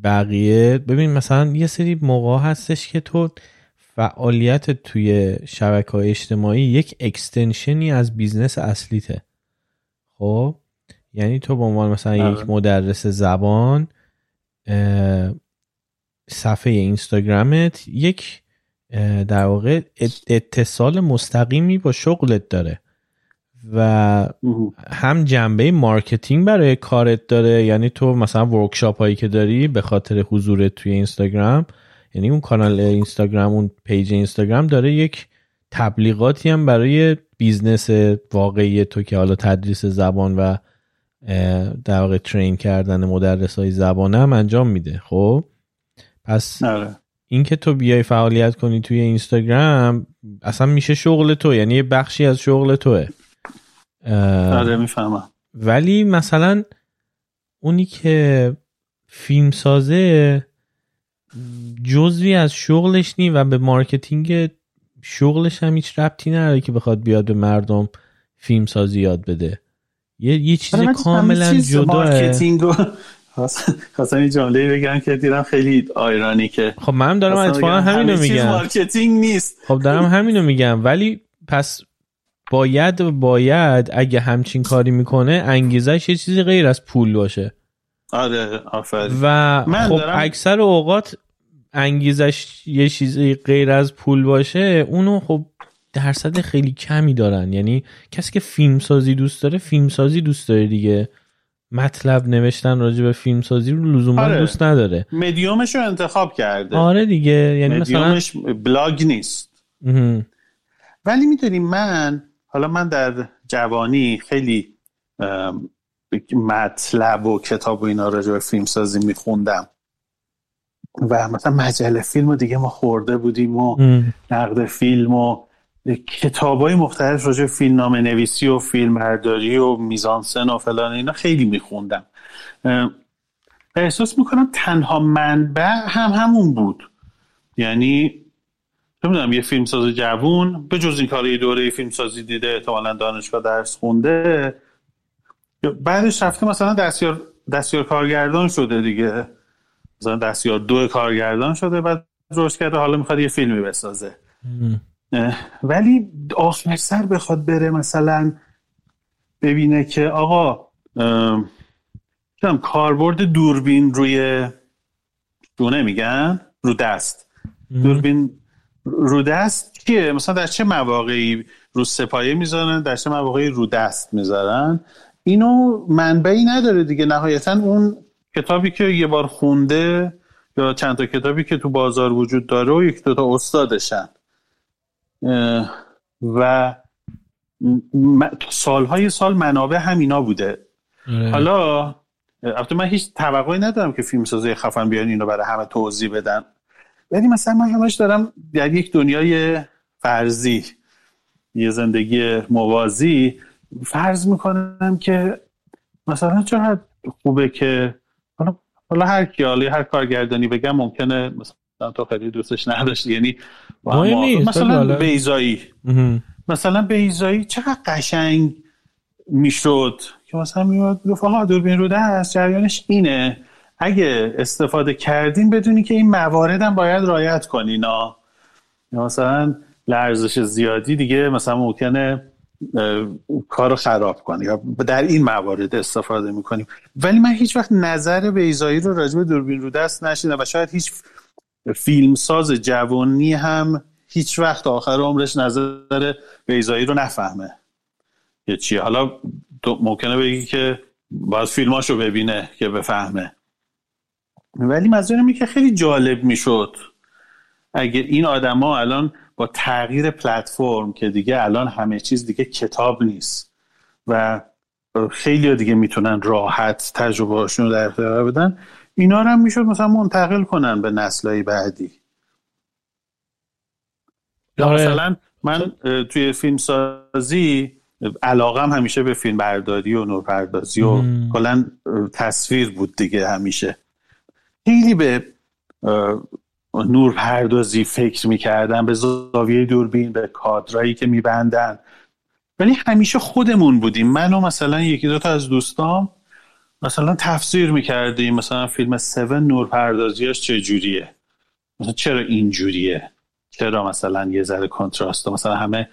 بقیه ببین مثلا یه سری موقع هستش که تو فعالیت توی شبکه های اجتماعی یک extension ی از business اصلیته. خب؟ یعنی تو به عنوان مثلا یک آره. مدرس زبان صفحه اینستاگرامت یک در واقع اتصال مستقیمی با شغلت داره. و هم جنبه marketing برای کارت داره. یعنی تو مثلا workshop هایی که داری به خاطر حضورت توی اینستاگرام یعنی اون کانال اینستاگرام اون page اینستاگرام داره یک تبلیغاتی هم برای business واقعی تو که حالا تدریس زبان و در واقع train کردن مدرس های زبان هم انجام میده. خب؟ پس آره. اینکه تو بیای فعالیت کنی توی اینستاگرام اصلا میشه شغل تو. یعنی یه بخشی از شغل توه. آره می‌فهمم. ولی مثلا اونی که فیلم سازه جزوی از شغلش نی و به marketing شغلش هم هیچ ربطی نداره که بخواد بیاد به مردم فیلم سازی یاد بده. یه, یه چیز آره، کاملا جدا. marketing خواستم این جمله بگم که دیدم خیلی آیرانی که خب من دارم اتفاقا همینو میگم. marketing نیست. خب دارم همینو میگم. ولی پس باید باید اگه همچین کاری می‌کنه انگیزش یه چیزی غیر از پول باشه. آره آفرین. و خب اکثر اوقات انگیزش یه چیزی غیر از پول باشه اونو خب درصد خیلی کمی دارن. یعنی کسی که فیلم سازی دوست داره فیلم سازی دوست داره دیگه. مطلب نوشتن راجع به فیلم سازی رو لزوما آره. دوست نداره. مدیومش رو انتخاب کرده. آره دیگه یعنی مدیومش بلاگ نیست. ولی می‌دونی من حالا من در جوانی خیلی مطلب و کتاب و اینا راجع به فیلم سازی میخوندم. و مثلا مجله فیلم و دیگه ما خورده بودیم و نقد فیلم و کتاب های مختلف راجع فیلم نام نویسی و فیلم برداری و میزانسن و فلان اینا خیلی میخوندم. احساس می‌کنم تنها منبع هم همون بود. یعنی نمی‌دونم یه فیلمساز جوون به جز این کار دوره فیلمسازی دیده احتمالا دانشگاه درس خونده. بعدش رفته مثلا دستیار دستیار کارگردان شده دیگه. مثلا دستیار دو کارگردان شده بعد روش کرده حالا می‌خواد یه فیلمی بسازه. ولی آخر سر بخواد بره مثلا ببینه که آقا کاربرد دوربین روی دونه میگن رو دست. دوربین رو دست چیه مثلا در چه مواقعی رو سپایه می‌ذارن؟ در مواقعی رو دست می‌ذارن؟ اینو منبعی نداره دیگه. نهایتا اون کتابی که یه بار خونده یا چند تا کتابی که تو بازار وجود داره و یک دوتا استادشن. و سالهای سال منابع همینا بوده. اه. حالا البته من هیچ توقعی ندارم که فیلم سازه خفن بیان اینو برای همه توضیح بدن. ولی مثلا من همش دارم در یک دنیای فرضی یه زندگی موازی فرض می‌کنم که مثلا چقدر خوبه که حالا حالا هر کی هر کارگردانی بگم ممکنه مثلا تو خیلی دوستش نداشتی یعنی مثلا بیزایی مثلا بیزایی چقدر قشنگ می‌شد که مثلا میاد گفت آها دوربین رو دست جریانش اینه. اگه استفاده کردین بدونی که این مواردم باید رایت کنین یا مثلا لرزش زیادی دیگه مثلا ممکنه کار رو خراب کنه یا در این موارد استفاده می‌کنیم. ولی من هیچ وقت نظر بیزایی رو راجب دوربین رو دست نشیدم و شاید هیچ فیلمساز جوانی هم هیچ وقت آخر عمرش نظر بیزایی رو نفهمه. یه چیه؟ حالا ممکنه بگی که باید فیلماشو ببینه که بفهمه. ولی منظورم که خیلی جالب می‌شد. اگر این آدما الان با تغییر پلتفرم که دیگه الان همه چیز دیگه کتاب نیست و خیلی دیگه می‌تونن راحت تجربه هاشون رو در اختیار بدن اینا رو هم می‌شد مثلا منتقل کنن به نسلهای بعدی. یا آره. مثلا من توی فیلم سازی علاقم همیشه به فیلم برداری و نورپردازی و کلا تصویر بود دیگه همیشه. خیلی به نورپردازی فکر می‌کردم به زاویه دوربین به کادرایی که میبندن. ولی همیشه خودمون بودیم. من و مثلا یکی دوتا از دوستام مثلا تفسیر می‌کردیم. مثلا فیلم 7 نورپردازیاش چجوریه مثلا چرا اینجوریه چرا مثلا یه ذره کنتراست مثلا همه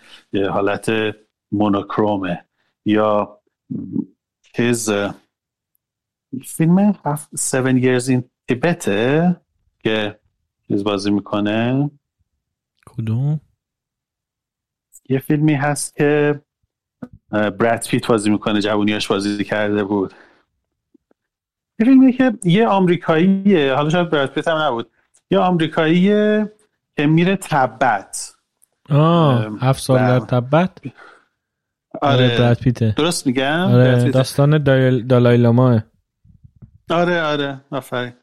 حالت مونوکرومه. یا چیز فیلم 7 years in Tibet که چیز بازی می‌کنه. کدوم؟ یه فیلمی هست که براد پیت بازی می‌کنه جوونیاش بازی کرده بود. یه فیلمی که یه آمریکاییه حالا شاید براد پیت هم نبود. یه آمریکاییه که میره تبت. آه هفت سال در تبت؟ آره براد پیته. درست میگم؟ آره داستان دالای لاماه آره آره آفرین.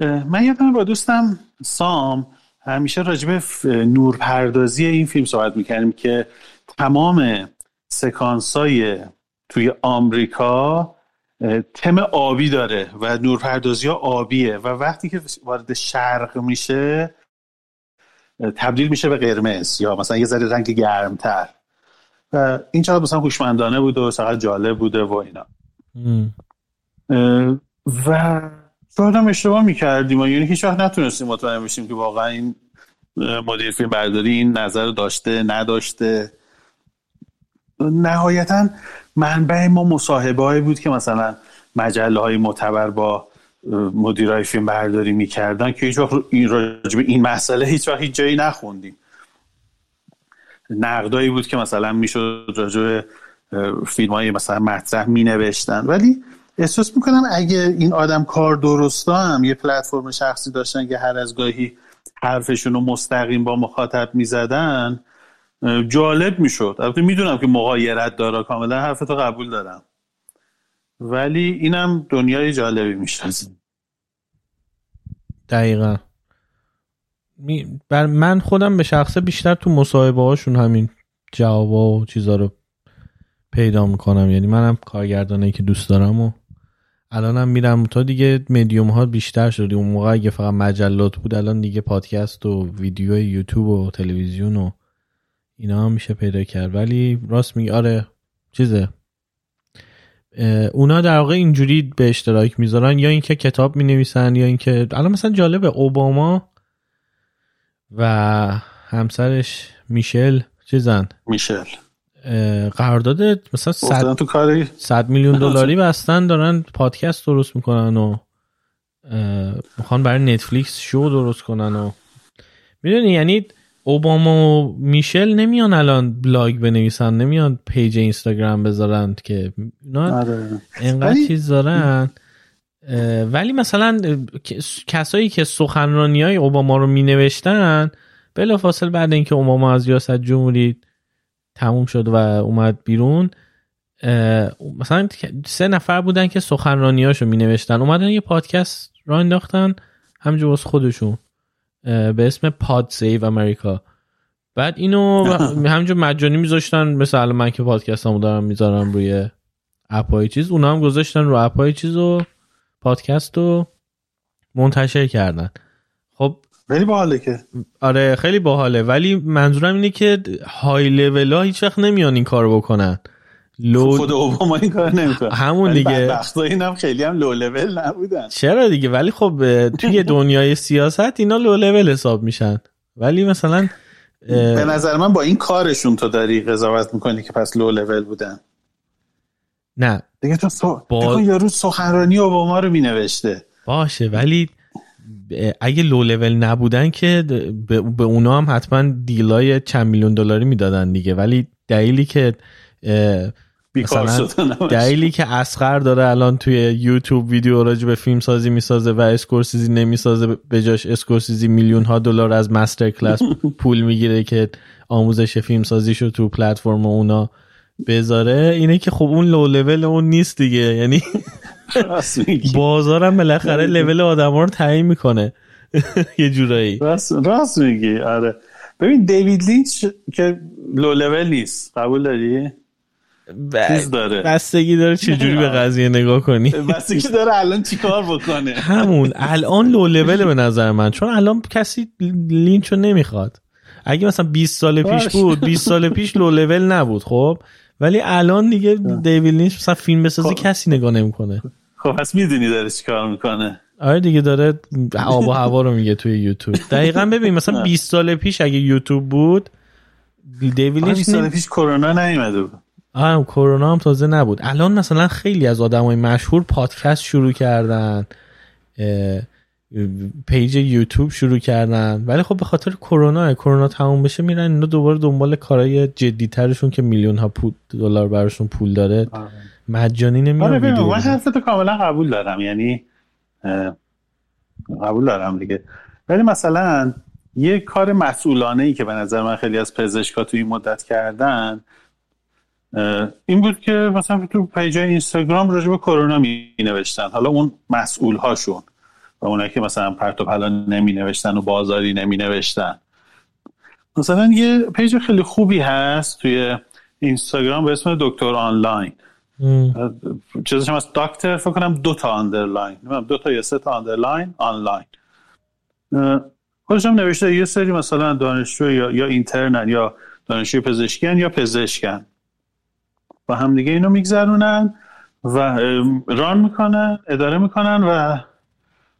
من یادم با دوستم سام همیشه راجب نورپردازی این فیلم صحبت می‌کردیم که تمام سکانسای توی آمریکا تم آبی داره و نورپردازی ها آبیه و وقتی که وارد شرق میشه تبدیل میشه به قرمز یا مثلا یه ذره رنگ گرمتر. و این چقدر مثلا خوشمندانه بود و چقدر جالب بوده و اینا. و شاید هم اشتباه می‌کردیم یعنی هیچ وقت نتونستیم مطمئن بشیم که واقعا این مدیر فیلم برداری این نظر داشته نداشته. نهایتا منبع ما مصاحبه بود که مثلا مجله های معتبر با مدیرای فیلم برداری می‌کردن که هیچ وقت این راجب این مسئله هیچ وقت هیچ جایی نخوندیم. نقدایی بود که مثلا می‌شد راجب فیلم های مثلا مطرح می نوشتن ولی احساس می‌کنم اگه این آدم کار درست هم یه پلتفرم شخصی داشتن که هر از گاهی حرفشون رو مستقیم با مخاطب می‌زدن جالب می‌شد. البته می‌دونم که مغایرت داره کاملا حرفتو قبول دارم. ولی اینم دنیای جالبی میشه. دقیقا. بر من خودم به شخصه بیشتر تو مصاحبه هاشون همین جوابا و چیزا رو پیدا می‌کنم. یعنی منم کارگردانه که دوست دارم و الانم میرم. تا دیگه مدیوم ها بیشتر شد اون موقع اگه فقط مجلات بود الان دیگه پادکست و ویدیو یوتیوب و تلویزیون و اینا هم میشه پیدا کرد. ولی راست میگه آره چیزه. اونا در واقع اینجوری به اشتراک می‌ذارن. یا اینکه کتاب می‌نویسن یا اینکه الان مثلا جالبه اوباما و همسرش میشل چیزن؟ میشل. قرارداد مثلا 100 تو کاری 100 میلیون دلاری بستن دارن پادکست درست می‌کنن و می‌خوان برای نتفلیکس شو درست کنن و می‌دونی یعنی اوباما و میشل نمیان الان بلاگ بنویسن نمیان page اینستاگرام بذارن که اینا آره. انقدر ولی- چیز دارن ولی مثلا کسایی که سخنرانی های اوباما رو می نوشتن بلافاصله بعد اینکه اوباما از ریاست جمهوری تموم شد و اومد بیرون مثلا سه نفر بودن که سخنرانی هاشو می نوشتن اومدن یه پادکست راه انداختن همجور واسه خودشون به اسم Pod Save America بعد اینو همینجور مجانی میذاشتن مثل الان من که پادکست همو دارم می‌ذارم روی app های چیز اونا هم گذاشتن رو app های چیز و پادکست رو منتشر کردن. خب ولی باحاله که. آره خیلی باحاله. ولی منظورم اینه که های لول ها هیچ وقت نمیان این کارو بکنن. ولو خود اوباما این کار نمی‌کنه همون دیگه. بدبختا اینم خیلی هم لو لول نبودن. چرا دیگه؟ ولی خب توی دنیای سیاست اینا لو لول حساب میشن. ولی مثلا اه، به نظر من با این کارشون تو داری قضاوت می‌کنی که پس لو لول بودن. نه. دیگه تو سو... با-. یارو سخنرانی اوباما رو مینوشته. باشه ولی اگه لو لول نبودن که به, اونا هم حتما deal های چند میلیون دلاری می‌دادن دیگه. ولی دلیلی که. دلیلی که اسقر داره الان توی یوتیوب ویدیو راجع به فیلم سازی می‌سازه و اسکورسیزی نمی‌سازه به جاش اسکورسیزی میلیون ها دلار از MasterClass پول می‌گیره که آموزش فیلم سازیشو تو پلتفرم اونا بذاره. اینه که خب اون لو لول اون نیست دیگه. یعنی بازارم بالاخره لول آدما رو تعیین می‌کنه. یه جورایی. راست, میگی. آره. ببین دیوید لینچ که لو لول نیست. قبول داری؟ چیز داره. بستگی داره چجوری به قضیه نگاه کنی. بس که داره الان چیکار بکنه؟ همون. الان لو لول به نظر من. چون الان کسی لینچ رو نمی‌خواد. اگه مثلا 20 سال پیش. بود 20 سال پیش لو لول نبود خب؟ ولی الان دیگه دیوید لینچ مثلا فیلم بسازه خب. کسی نگاه نمی‌کنه. خب پس می‌دونی داره چیکار می‌کنه. آره دیگه داره آب و هوا رو میگه توی یوتیوب. دقیقا ببین مثلا 20 سال پیش اگه یوتیوب بود دیوید لینچ 20 سال پیش کرونا نیومده بود. آره کرونا هم تازه نبود. الان مثلا خیلی از آدمای مشهور پادکست شروع کردن page یوتیوب شروع کردن. ولی خب به خاطر کرونا کرونا تموم بشه میرن اینا دوباره دنبال کارهای جدی ترشون که میلیون ها پول دلار براشون پول داره. مجانی نمیان آره من بدن. حرفتو کاملا قبول دارم. یعنی قبول دارم دیگه. ولی مثلا یه کار مسئولانه ای که به نظر من خیلی از پزشکا تو این مدت کردن این بود که مثلا تو page اینستاگرام راجع به کرونا می نوشتن حالا اون مسئول هاشون و اونایی که مثلا پرت و پلا نمی نوشتن و بازاری نمی نوشتن مثلا یه page خیلی خوبی هست توی اینستاگرام به اسم دکتر آنلاین. چیزش هم از doctor فکر کنم دو تا underline. دو تا یا سه تا underline online. خودش هم نوشته یه سری مثلا دانشجو یا, یا intern ان یا دانشجوی پزشکیان یا پزشکن. و همدیگه اینو میگذرونن و run می‌کنن اداره می‌کنن و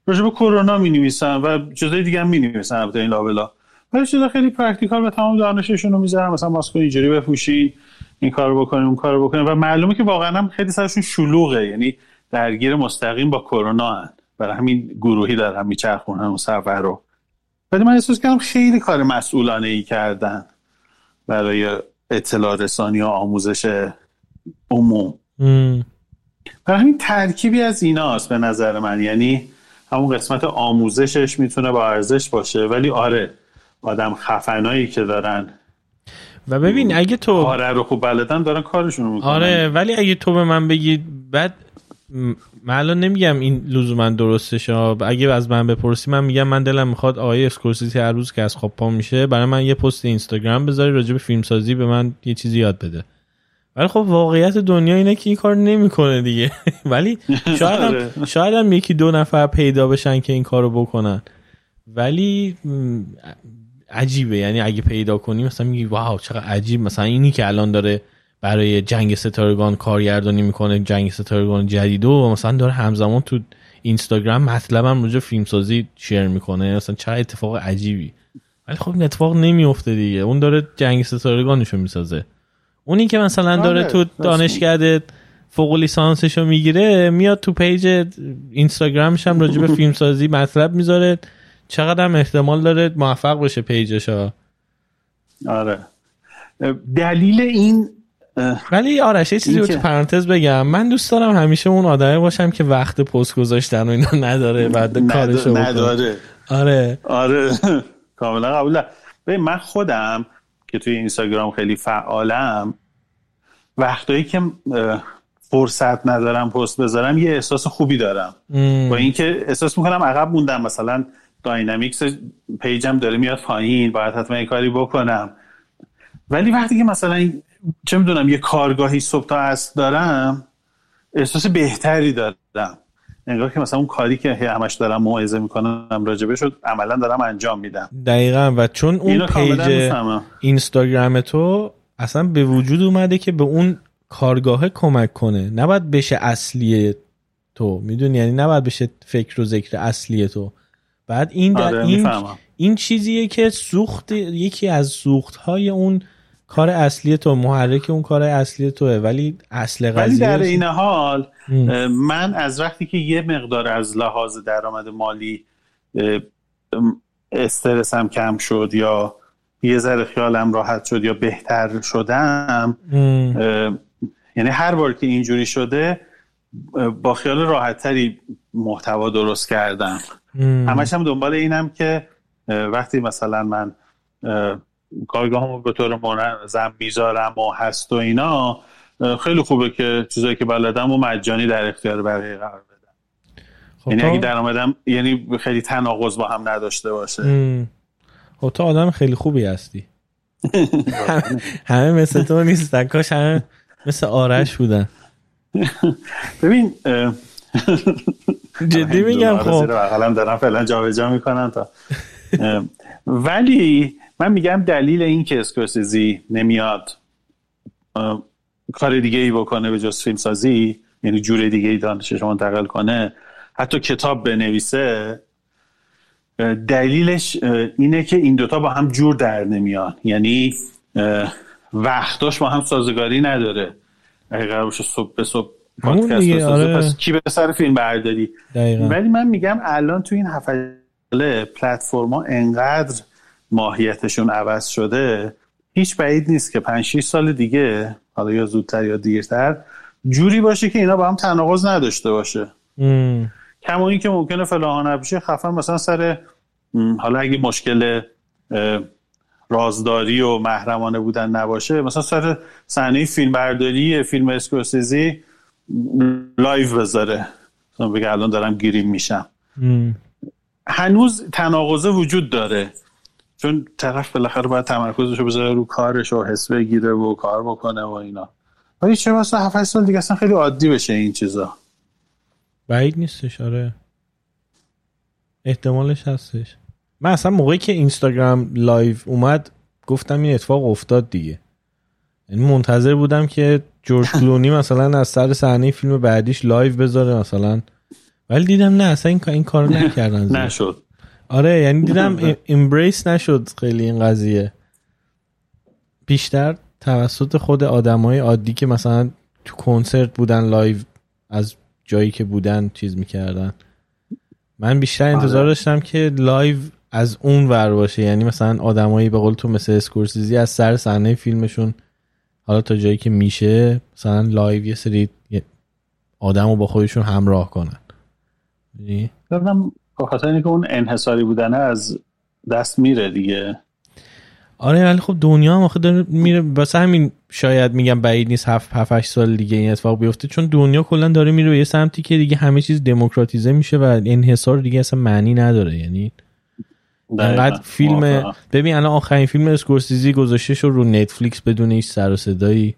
راجع به کرونا می نویسن و چیزای دیگه هم می نویسن البته این لابلا. ولی چیزا خیلی practical به تمام دانششون رو می‌ذارن مثلا ماسک اینجوری بپوشین این کارو بکنیم اون کارو بکنیم. و معلومه که واقعا هم خیلی سرشون شلوغه یعنی درگیر مستقیم با کرونا هن. برای همین گروهی دارن میچرخونن اون سفر رو. ولی من احساس کردم خیلی کار مسئولانه ای کردن برای اطلاع رسانی و آموزش عموم. برای همین ترکیبی از ایناست به نظر من. یعنی همون قسمت آموزشش می‌تونه با ارزش باشه. ولی آره آدم خفنایی که دارن. و ببین اگه تو آره رو خوب بلدن دارن کارشون رو می‌کنن. آره ولی اگه تو به من بگی بعد من الان نمیگم این لزوما درستشه ها. اگه از من بپرسی من میگم من دلم می‌خواد آقای اسکورسیزی هر روز که از خواب پا میشه برای من یه پست اینستاگرام بذاری راجع به فیلم سازی به من یه چیزی یاد بده. ولی خب واقعیت دنیا اینه که این کار نمی‌کنه دیگه. ولی شاید آره. هم, شاید هم یکی دو نفر پیدا بشن که این کارو بکنن. ولی عجیبه. یعنی اگه پیدا کنی مثلا میگی واو چقدر عجیب. مثلا اینی که الان داره برای جنگ ستارگان کارگردانی می‌کنه جنگ ستارگان جدید و مثلا داره همزمان تو اینستاگرام مطلبم راجع فیلمسازی share می‌کنه. مثلا چه اتفاق عجیبی. ولی خب این اتفاق نمیفته دیگه. اون داره جنگ ستارگانشو می‌سازه. اونی که مثلا داره آره، تو دانشکده فوق لیسانسشو می‌گیره میاد تو page اینستاگرامش هم راجع به فیلمسازی مطلب می‌ذاره. چقدر هم احتمال داره موفق بشه page ش ها آره. دلیل این ولی آرش یه چیزی رو تو پرانتز بگم. من دوست دارم همیشه اون آدمه باشم که وقت پست گذاشتن و اینا نداره بعد کارشو نداره. آره. آره. کاملا قبول من خودم که توی اینستاگرام خیلی فعالم وقتایی که فرصت ندارم پست بذارم یه احساس خوبی دارم. با اینکه احساس می‌کنم عقب موندم مثلا dynamics page م داره میاد پایین باید حتما یه کاری بکنم. ولی وقتی که مثلا چه می‌دونم یه کارگاهی صبح تا دارم احساس بهتری دارم. انگار که مثلا اون کاری که همش دارم موعظه می‌کنم راجبه شد عملا دارم انجام میدم دقیقا. و چون اون page اینستاگرام تو اصلا به وجود اومده که به اون کارگاه کمک کنه. نباید بشه اصلی تو. می‌دونی؟ یعنی نباید بشه فکر و ذکر اصلی تو. بعد این در آره، این, این چیزیه که سوخت یکی از سوخت های اون کار اصلی تو محرک اون کار اصلی توه ولی اصل قضیه ولی در این حال من از وقتی که یه مقدار از لحاظ درآمد مالی استرسم کم شد یا یه ذره خیالم راحت شد یا بهتر شدم یعنی هر بار که اینجوری شده با خیال راحتتری محتوا درست کردم. همش هم دنبال اینم که وقتی مثلا من کارگاهمو به طور منظم می‌ذارم و هست و اینا خیلی خوبه که چیزایی که بلدم و مجانی در اختیار بقیه قرار بدم. خب یعنی اگه درآمدم یعنی خیلی تناقض با هم نداشته باشه. خب تو آدم خیلی خوبی هستی. همه مثل تو نیستن کاش همه مثل آرش بودن. ببین جدی میگم خب. دارم فعلا جابجا می‌کنن تا ولی من میگم دلیل این که اسکورسیزی نمیاد کار دیگه ای بکنه به جز فیلم سازی یعنی جور دیگه ای دانشش منتقل کنه حتی کتاب بنویسه دلیلش اینه که این دوتا با هم جور در نمیان. یعنی وقتاش با هم سازگاری نداره. اگه قرار باشه صبح به صبح پادکست آره. پس کی به سر فیلم برداری؟ ولی من میگم الان تو این هفته پلتفرما انقدر ماهیتشون عوض شده هیچ بعید نیست که 5 6 سال دیگه حالا یا زودتر یا دیرتر جوری باشه که اینا با هم تناقض نداشته باشه. کما این که ممکنه فعلا الان نباشه خفن مثلا سر حالا اگه مشکل رازداری و محرمانه بودن نباشه مثلا سر صحنه فیلم برداری فیلم اسکورسیزی live بذاره. مثلا بگه الان دارم گیریم میشم. هنوز تناقضه وجود داره. چون طرف بالاخره باید تمرکزش رو بذاره رو کارش و حس بگیره و کار بکنه و اینا. ولی چه واسه 7 سال دیگه اصلا خیلی عادی بشه این چیزا؟ بعید نیستش آره. احتمالش هستش. من اصلا موقعی که Instagram live اومد گفتم این اتفاق افتاد دیگه. یعنی منتظر بودم که جورج کلونی مثلا از سر صحنه فیلم بعدیش live بذاره مثلا. ولی دیدم نه اصلا این, این کارو نکردن نشد. آره یعنی دیدم embrace نشد خیلی این قضیه. بیشتر توسط خود آدمای عادی که مثلا تو کنسرت بودن live از جایی که بودن چیز می‌کردن. من بیشتر انتظار آره. داشتم که live از اون ور باشه. یعنی مثلا آدمایی به قول تو مثل اسکورسیزی از سر صحنه فیلمشون حالا تا جایی که میشه مثلا live یه سری آدم رو با خودشون همراه کنن. به خاطر اینکه اون انحصاری بودنه از دست میره دیگه. آره ولی خب دنیا هم آخه داره میره. واسه همین شاید میگم بعید نیست هفت هفت سال دیگه این اتفاق بیفته. چون دنیا کلا داره میره به یه سمتی که دیگه همه چیز دموکراتیزه میشه و انحصار دیگه اصلا معنی نداره. یعنی انقدر فیلم ببین الان آخرین فیلم اسکورسیزی گذاشته شد رو نتفلیکس بدون هیچ سر و صدایی.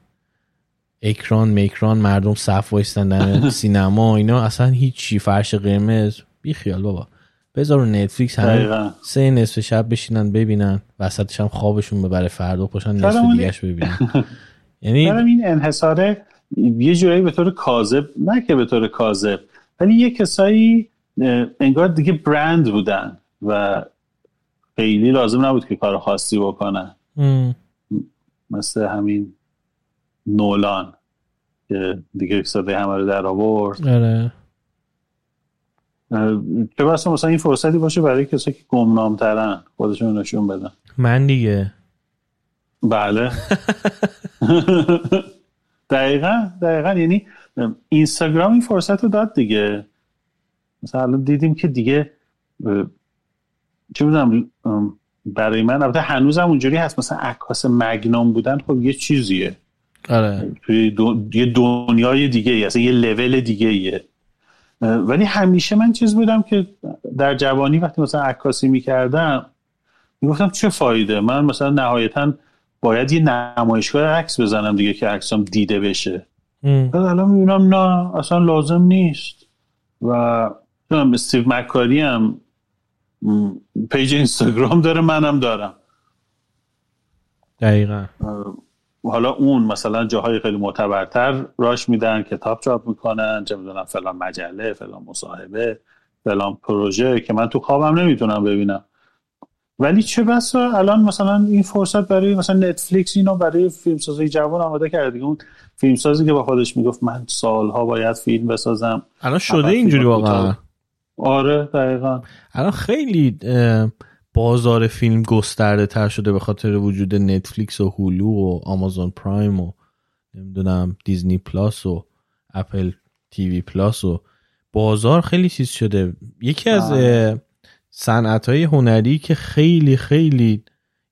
اکران میکران مردم صف وایستن در سینما اینا اصلا هیچی. فرش قرمز. بی خیال بابا. بذار نتفلیکس همه سه نصف شب بشینن ببینن وسطش هم خوابشون ببره فردا پاشن نصف دیگهش ببینن. یعنی این انحصاره یه جورایی به طور کاذب نه که به طور کاذب ولی یه کسایی انگار دیگه برند بودن و خیلی لازم نبود که کار خاصی بکنن. مثل همین نولان که دیگه صدای همه رو در آورد. آره. چه بسا مثلا این فرصتی باشه برای کسی که گمنام ترن خودشون نشون بدن. من دیگه. بله. دقیقا دقیقا. یعنی اینستاگرام این فرصت رو داد دیگه. مثلا دیدیم که دیگه چه می‌دونم برای من البته هنوزم اونجوری هست. مثلا عکاس مگنام بودن خب یه چیزیه. آره. توی یه دنیای دیگه ای یه لول دیگه ایه ولی همیشه من چیز بودم که در جوانی وقتی مثلا عکاسی می‌کردم می‌گفتم چه فایده؟ من مثلا نهایتا باید یه نمایشگاه عکس بزنم دیگه که عکسام دیده بشه. الان می‌بینم نه اصلا لازم نیست. و استیو مکاری هم پیج اینستاگرام داره منم دارم. دقیقا. حالا اون مثلا جاهای خیلی معتبرتر راش میدن کتاب چاپ می‌کنن چه می‌دونم فلان مجله فلان مصاحبه فلان پروژه که من تو خوابم نمی‌تونم ببینم. ولی چه بسا الان مثلا این فرصت برای مثلا نتفلیکس اینو برای فیلمسازی جوان آماده کرده. دیگه اون فیلمسازی که با خودش می‌گفت من سالها باید فیلم بسازم. الان شده اینجوری واقعا. آره دقیقا. الان خیلی بازار فیلم گسترده تر شده به خاطر وجود Netflix و Hulu و Amazon Prime و نمی‌دونم Disney Plus و Apple TV Plus و بازار خیلی چیز شده. یکی از بله. صنعت های هنری که خیلی خیلی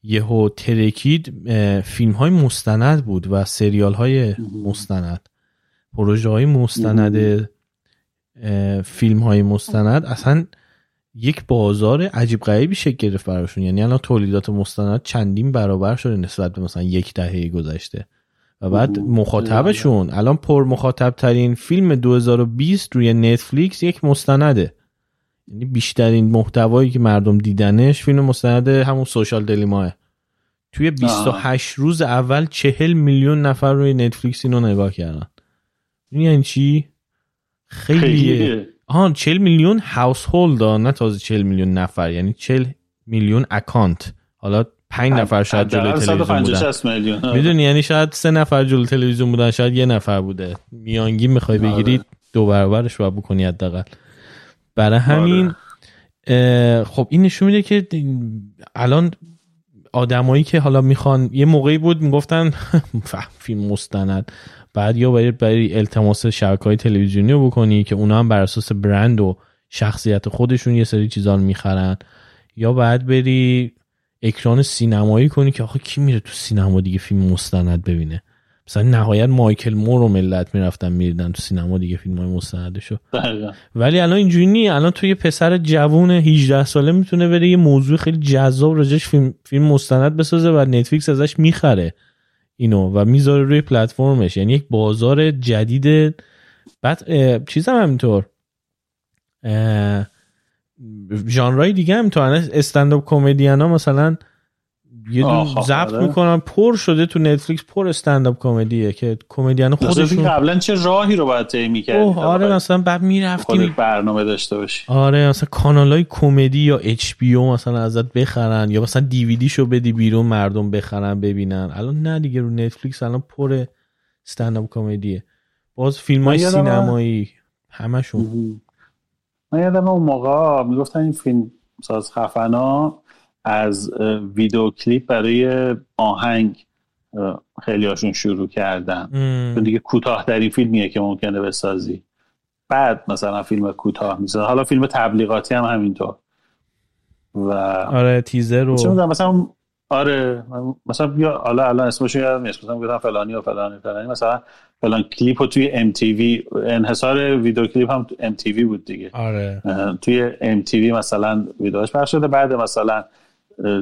یهو ترکید فیلم های مستند بود و سریال های مستند. پروژه های مستند فیلم های مستند. اصلا یک بازار عجیب غریبی شکل گرفت براشون. یعنی الان تولیدات مستند چندین برابر شده نسبت به مثلا یک دهه گذشته. و بعد مخاطبشون. الان پر مخاطب ترین فیلم 2020 روی نتفلیکس یک مستنده. یعنی بیشترین محتوایی که مردم دیدنش فیلم مستند همون سوشال دلیماه توی 28 روز اول 40 میلیون نفر روی نتفلیکس اینو نگاه کردن. یعنی چی؟ خیلیه. آها 40 میلیون هاوس هولد نه تازه 40 میلیون نفر یعنی 40 میلیون اکانت حالا 5 نفر شاید جلوی تلویزیون بودن. می‌دونی یعنی شاید سه نفر جلوی تلویزیون بودن شاید یه نفر بوده. میانگین می‌خوای آره. بگیری دو برابرش باید بکنی حداقل. برای همین آره. خب این نشون میده که الان آدمایی که حالا می‌خوان یه موقعی بود می‌گفتن فیلم مستند. بعد یا باید برای التماس شبکه های تلویزیونی رو بکنی که اونا هم بر اساس برند و شخصیت خودشون یه سری چیزا رو می‌خرن. یا بعد بری اکران سینمایی کنی که آخه کی میره تو سینما دیگه فیلم مستند ببینه؟ مثلا نهایت مایکل مور و ملت می‌رفتن میریدن تو سینما دیگه فیلم های مستندشو ولی الان اینجوری نی الان تو یه پسر جوون 18 ساله می‌تونه بره یه موضوع خیلی جذاب راجش فیلم فیلم مستند بسازه و نتفلیکس ازش می‌خره. اینو و می‌ذاره روی پلتفرمش. یعنی یک بازار جدید بعد چیز هم همینطور. ژانرهای دیگه هم تو stand-up comedian ها مثلا یه دون ضبط آره. می‌کنن. پر شده تو Netflix پر stand-up comedy ه که کمدین خودشون قبلا چه راهی رو باید طی می‌کردی؟ آره مثلا بعد می‌رفتیم. برنامه داشته باشی. آره مثلا کانال های کمدی یا HBO مثلا ازت بخرن یا مثلا دیویدی شو بدی بیرون مردم بخرن ببینن. الان نه دیگه رو Netflix الان پر استنداپ کمدیه. باز فیلم های سینمایی همشون. من یادم اون موقع می‌گفتن این فیلم ساز خفنا از ویدیو کلیپ برای آهنگ خیلی هاشون شروع کردن چون دیگه کوتاه این فیلمیه که ممکنه بسازی. بعد مثلا فیلم کوتاه می‌سازه. حالا فیلم تبلیغاتی هم همینطور. و آره تیزر رو. مثلا آره مثلا بیا حالا الان اسمش یادم نیست. مثلا گفتم فلانی و فلانی فلانی. مثلا فلان کلیپ رو توی ام تی وی انحصار ویدیو کلیپ هم ام تی وی بود دیگه. آره. توی ام تی وی مثلا ویدیوش پخش شده. بعد مثلا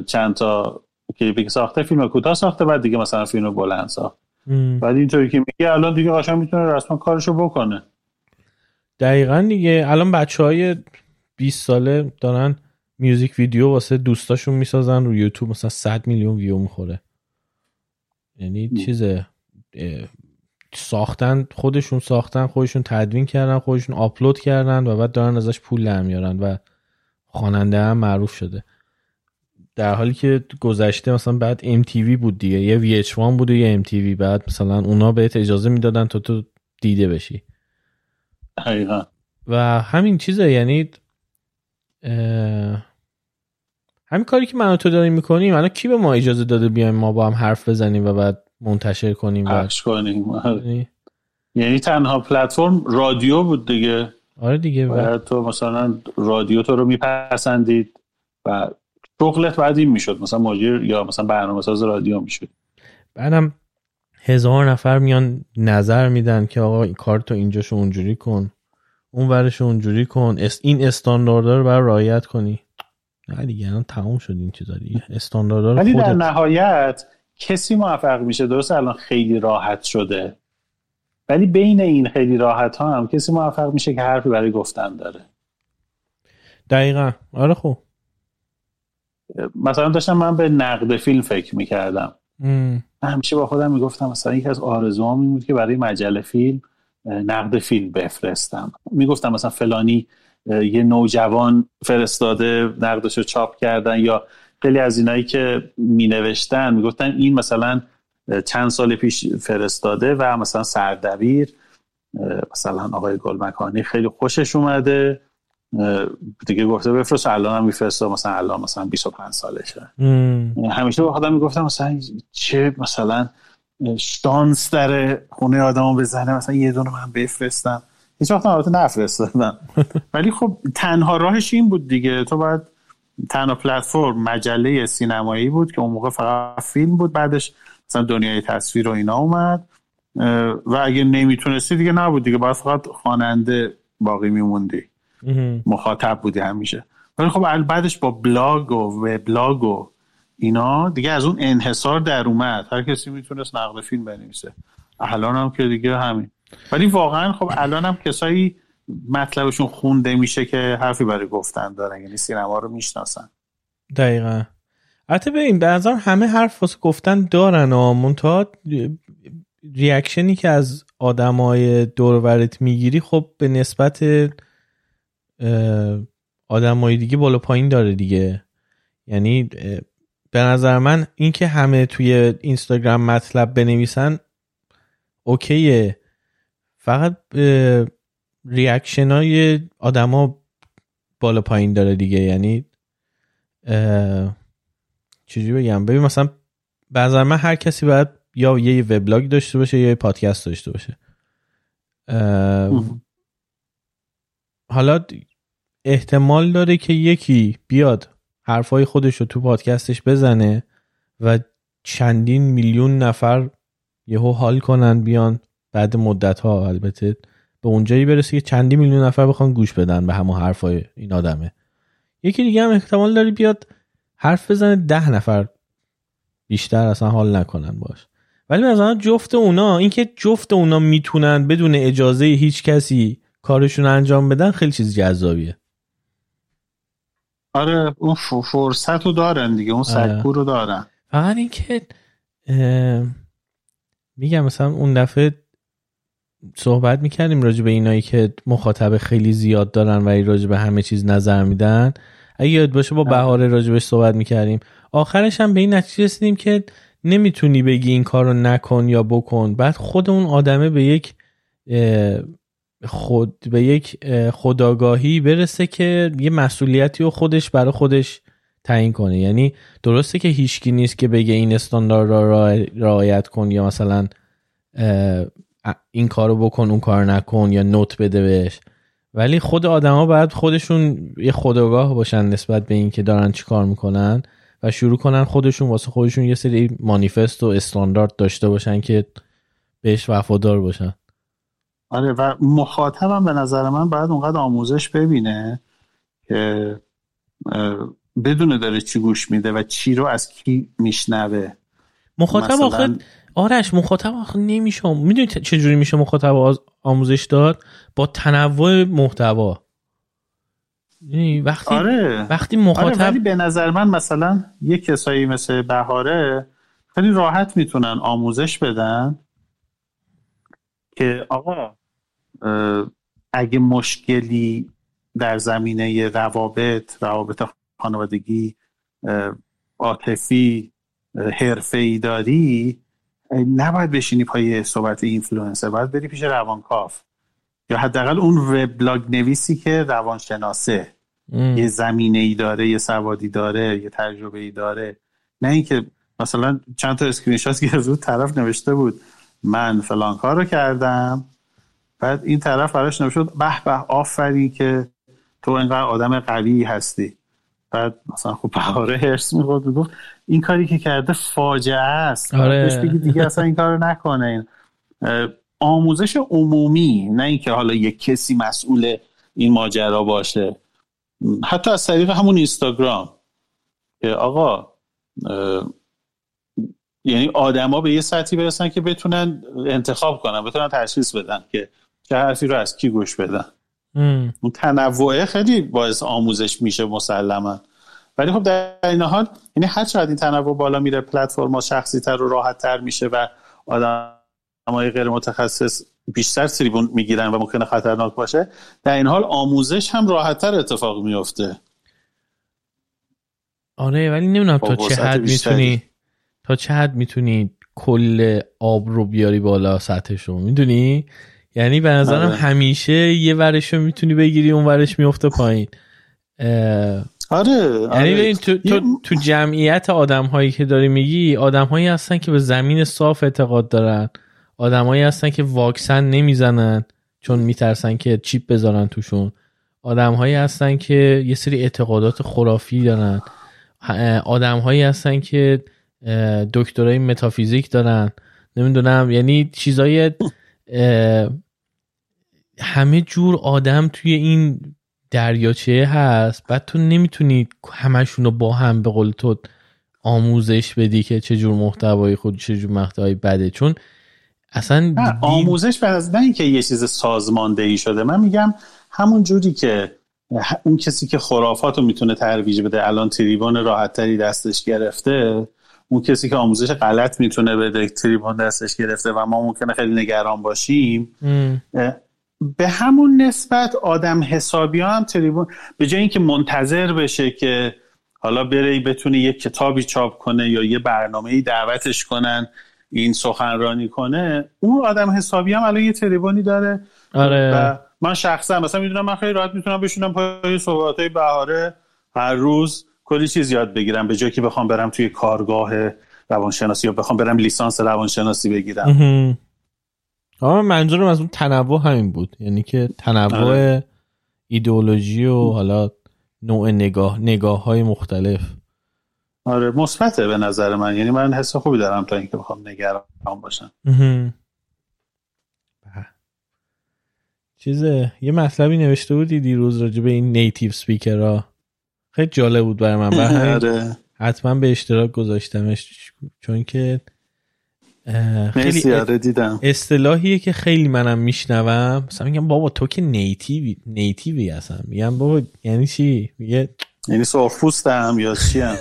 چند تا کلیپی که ساخته فیلم کوتاه ساخته بعد دیگه مثلا فیلم بلند ساخت. بعد اینطوری که میگه الان دیگه قشنگ می‌تونه رسما کارشو بکنه. دقیقا دیگه الان بچه های 20 ساله دارن میوزیک ویدیو واسه دوستاشون می‌سازن رو یوتیوب مثلا 100 میلیون ویو می‌خوره. یعنی چیزه ساختن خودشون ساختن خودشون تدوین کردن خودشون آپلود کردن و بعد دارن ازش پول در میارن و خواننده هم معروف شده. در حالی که گذشته مثلا بعد MTV بود دیگه یه VH1 بود و یه MTV بعد مثلا اونا بهت اجازه می‌دادن تا تو دیده بشی. حقیقا و همین چیزه یعنی همین کاری که من و تو داریم می‌کنیم الان کی به ما اجازه داده بیایم ما با هم حرف بزنیم و بعد منتشر کنیم پخش کنیم؟ یعنی, یعنی تنها پلتفرم رادیو بود دیگه. آره دیگه و تو مثلا رادیو تو رو میپسندید و شغلت بعد این می‌شد. مثلا ماجر یا مثلا برنامه ساز رادیو می‌شد. بعدم هزار نفر میان نظر میدن که آقا این کار تو اینجاشو اونجوری کن اون ورش اونجوری کن. این استانداردها رو بر رعایت کنی. نه دیگه الان تموم شد این چیزا دیگه. استانداردها رو ولی در نهایت کسی موفق میشه. درست الان خیلی راحت شده. ولی بین این خیلی راحت ها هم کسی موفق میشه که حرفی برای گفتن داره. دقیقا. آره خوب مثلا داشتم من به نقد فیلم فکر می‌کردم. من همیشه با خودم می‌گفتم مثلا یکی از آرزوام این بود که برای مجله فیلم نقد فیلم بفرستم. می‌گفتم مثلا فلانی یه نوجوان فرستاده نقدش رو چاپ کردن یا خیلی از اینایی که می نوشتن می‌گفتن این مثلا چند سال پیش فرستاده و مثلا سردبیر مثلا آقای گلمکانی خیلی خوشش اومده. دیگه گفته بفرست الان هم میفرسته مثلا الان مثلا 25 سالشه. همیشه با خودم می‌گفتم مثلا چه مثلا شانس داره خونه آدمو بزنه مثلا یه دونه من بفرستم. هیچ وقت البته نفرستادم. ولی خب تنها راهش این بود دیگه. تو باید تنها پلتفرم مجله سینمایی بود که اون موقع فقط فیلم بود بعدش مثلا دنیای تصویر و اینا اومد. و اگه نمی‌تونستی دیگه نبود دیگه. باید فقط خواننده باقی میموندی. مخاطب بودی همیشه. ولی خب بعدش با بلاگ و وبلاگ و اینا دیگه از اون انحصار در اومد. هر کسی می‌تونست نقل فیلم بنویسه. الان هم که دیگه همین. ولی واقعا خب الان هم کسایی مطلبشون خونده میشه که حرفی برای گفتن دارن. یعنی سینما رو می‌شناسن. دقیقا. ببین به همه حرف واسه گفتن دارن و منتها ریاکشنی که از آدمای دورورت می‌گیری خب به نسبت آدمای دیگه بالا پایین داره دیگه. یعنی به نظر من اینکه همه توی Instagram مطلب بنویسن okay ه. فقط reaction های آدما بالا پایین داره دیگه. یعنی چجوری بگم؟ ببین مثلا به نظر من هر کسی باید یا یه وبلاگ داشته باشه یا یه پادکست داشته باشه. حالا احتمال داره که یکی بیاد حرفای خودش رو تو پادکستش بزنه و چندین میلیون نفر یهو حال کنن بیان بعد مدت ها البته به اونجایی برسه که چندی میلیون نفر بخوان گوش بدن به همون حرفای این آدمه. یکی دیگه هم احتمال داره بیاد حرف بزنه ده نفر بیشتر اصلا حال نکنن باش. ولی مثلا جفت اونا اینکه جفت اونا می‌تونن بدون اجازه هیچ کسی کارشون انجام بدن خیلی چیز جذابیه. آره اون فرصت رو دارن دیگه اون آره. سکو رو دارن. فقط اینکه میگم مثلا اون دفعه صحبت می‌کردیم راجع به اینایی که مخاطب خیلی زیاد دارن و راجع به همه چیز نظر میدن. اگه یاد باشه با بهاره راجبش صحبت می‌کردیم. آخرش هم به این نتیجه رسیدیم که نمی‌تونی بگی این کارو نکن یا بکن. بعد خود اون آدمه به یک خود به یک خداگاهی برسه که یه مسئولیتی رو خودش برای خودش تعیین کنه. یعنی درسته که هیچکی نیست که بگه این استاندارد را رعایت کن یا مثلا این کارو بکن اون کار نکن یا نوت بده بهش. ولی خود آدما باید خودشون یه خداگاه باشن نسبت به اینکه دارن چی کار می‌کنن و شروع کنن خودشون واسه خودشون یه سری مانیفست و استاندارد داشته باشن که بهش وفادار باشن. آره و مخاطبم به نظر من باید اونقدر آموزش ببینه که بدونه داره چی گوش میده و چی رو از کی میشنوه. مخاطب مثلا... آخه آرش مخاطب آخه نمیشه می‌دونی چجوری میشه مخاطب آموزش داد؟ با تنوع محتوا. یعنی وقتی آره. وقتی مخاطب آره به نظر من مثلا یه کسایی مثل بهاره خیلی راحت می‌تونن آموزش بدن. که آقا اگه مشکلی در زمینه روابط روابط خانوادگی عاطفی ای داری نباید بشینی پای صحبت اینفلوئنسر. باید بری پیش روانکاف یا حداقل اون وبلاگ نویسی که روانشناسه. یه زمینه ای داره یه سوادی داره یه تجربه ای داره. نه اینکه مثلا چند تا اسکرین شات که طرف نوشته بود. من فلان کار رو کردم. بعد این طرف براش نوشته به به آفرین که تو انقدر آدم قوی هستی. بعد مثلا خب بهاره حرص می‌خورد گفت این کاری که کرده فاجعه است. آره. بگی دیگه اصلا این کار نکنه. این آموزش عمومی نه اینکه حالا یک کسی مسئول این ماجرا باشه. حتی از طریق همون اینستاگرام. که آقا یعنی آدما به یه سطحی برسن که بتونن انتخاب کنن بتونن تشخیص بدن که چه حرفی رو از کی گوش بدن. اون تنوعه خیلی باعث آموزش میشه مسلما. ولی خب در این حال یعنی هر چقدر این تنوع بالا میره پلتفرم شخصی تر و راحت تر میشه و آدمای غیر متخصص بیشتر تریبون می‌گیرن و ممکنه خطرناک باشه در این حال آموزش هم راحت تر اتفاق میفته آره ولی نمی‌دونم تا چه حد می‌تونی تا چه حد می‌تونی کل آب رو بیاری بالا سطحش رو می‌دونی؟ یعنی به نظرم آره. همیشه یه ورش رو می‌تونی بگیری اون ورش میفته پایین. آره, یعنی آره. تو, تو, تو جمعیت آدم هایی که داری میگی آدم هایی هستن که به زمین صاف اعتقاد دارن. آدمایی هستن که واکسن نمی‌زنن چون میترسن که چیپ بذارن توشون. آدمهایی هستن که یه سری اعتقادات خرافی دارن. آدمهایی هستن که دکترای متافیزیک دارن. نمی‌دونم یعنی چیزای همه جور آدم توی این دریاچه هست بعد تو نمی‌تونی همشون رو با هم به قول تو آموزش بدی که چه جور محتوای خود چه جور محتوای بده. چون اصلا آموزش به از نه اینکه یه چیز سازماندهی شده. من میگم همون جوری که اون کسی که خرافات رو می‌تونه ترویج بده الان تریبون راحتتری دستش گرفته اون کسی که آموزش غلط می‌تونه بده تریبون دستش گرفته و ما ممکنه خیلی نگران باشیم به همون نسبت آدم حسابی هم تریبون به جای اینکه منتظر بشه که حالا بره بتونه یه کتابی چاپ کنه یا یه برنامه ای دعوتش کنن این سخنرانی کنه اون آدم حسابی هم الان یه تریبونی داره. آره. و من شخصا مثلا می‌دونم من خیلی راحت می‌تونم بشونم پای صحبت های بهاره هر روز. کلی چیز یاد بگیرم به جای که بخوام برم توی کارگاه روانشناسی یا بخوام برم لیسانس روانشناسی بگیرم. آه منظورم از اون تنوع همین بود. یعنی که تنوع آره. ایدئولوژی و حالا نوع نگاه نگاه های مختلف. آره مثبته به نظر من. یعنی من حس خوبی دارم تا اینکه بخوام نگران باشم. چیزه یه مطلبی نوشته بودی دیروز راجع به این نیتیو سپیکر ها خیلی جالب بود برای من. آره. حتما به اشتراک گذاشتمش چون که خیلی آره دیدم. اصطلاحیه که خیلی منم میشنوم. مثلا میگم بابا تو که نیتیوی نیتیوی هستم. میگم بابا یعنی چی؟ میگه یعنی سرخپوستم یا چی هم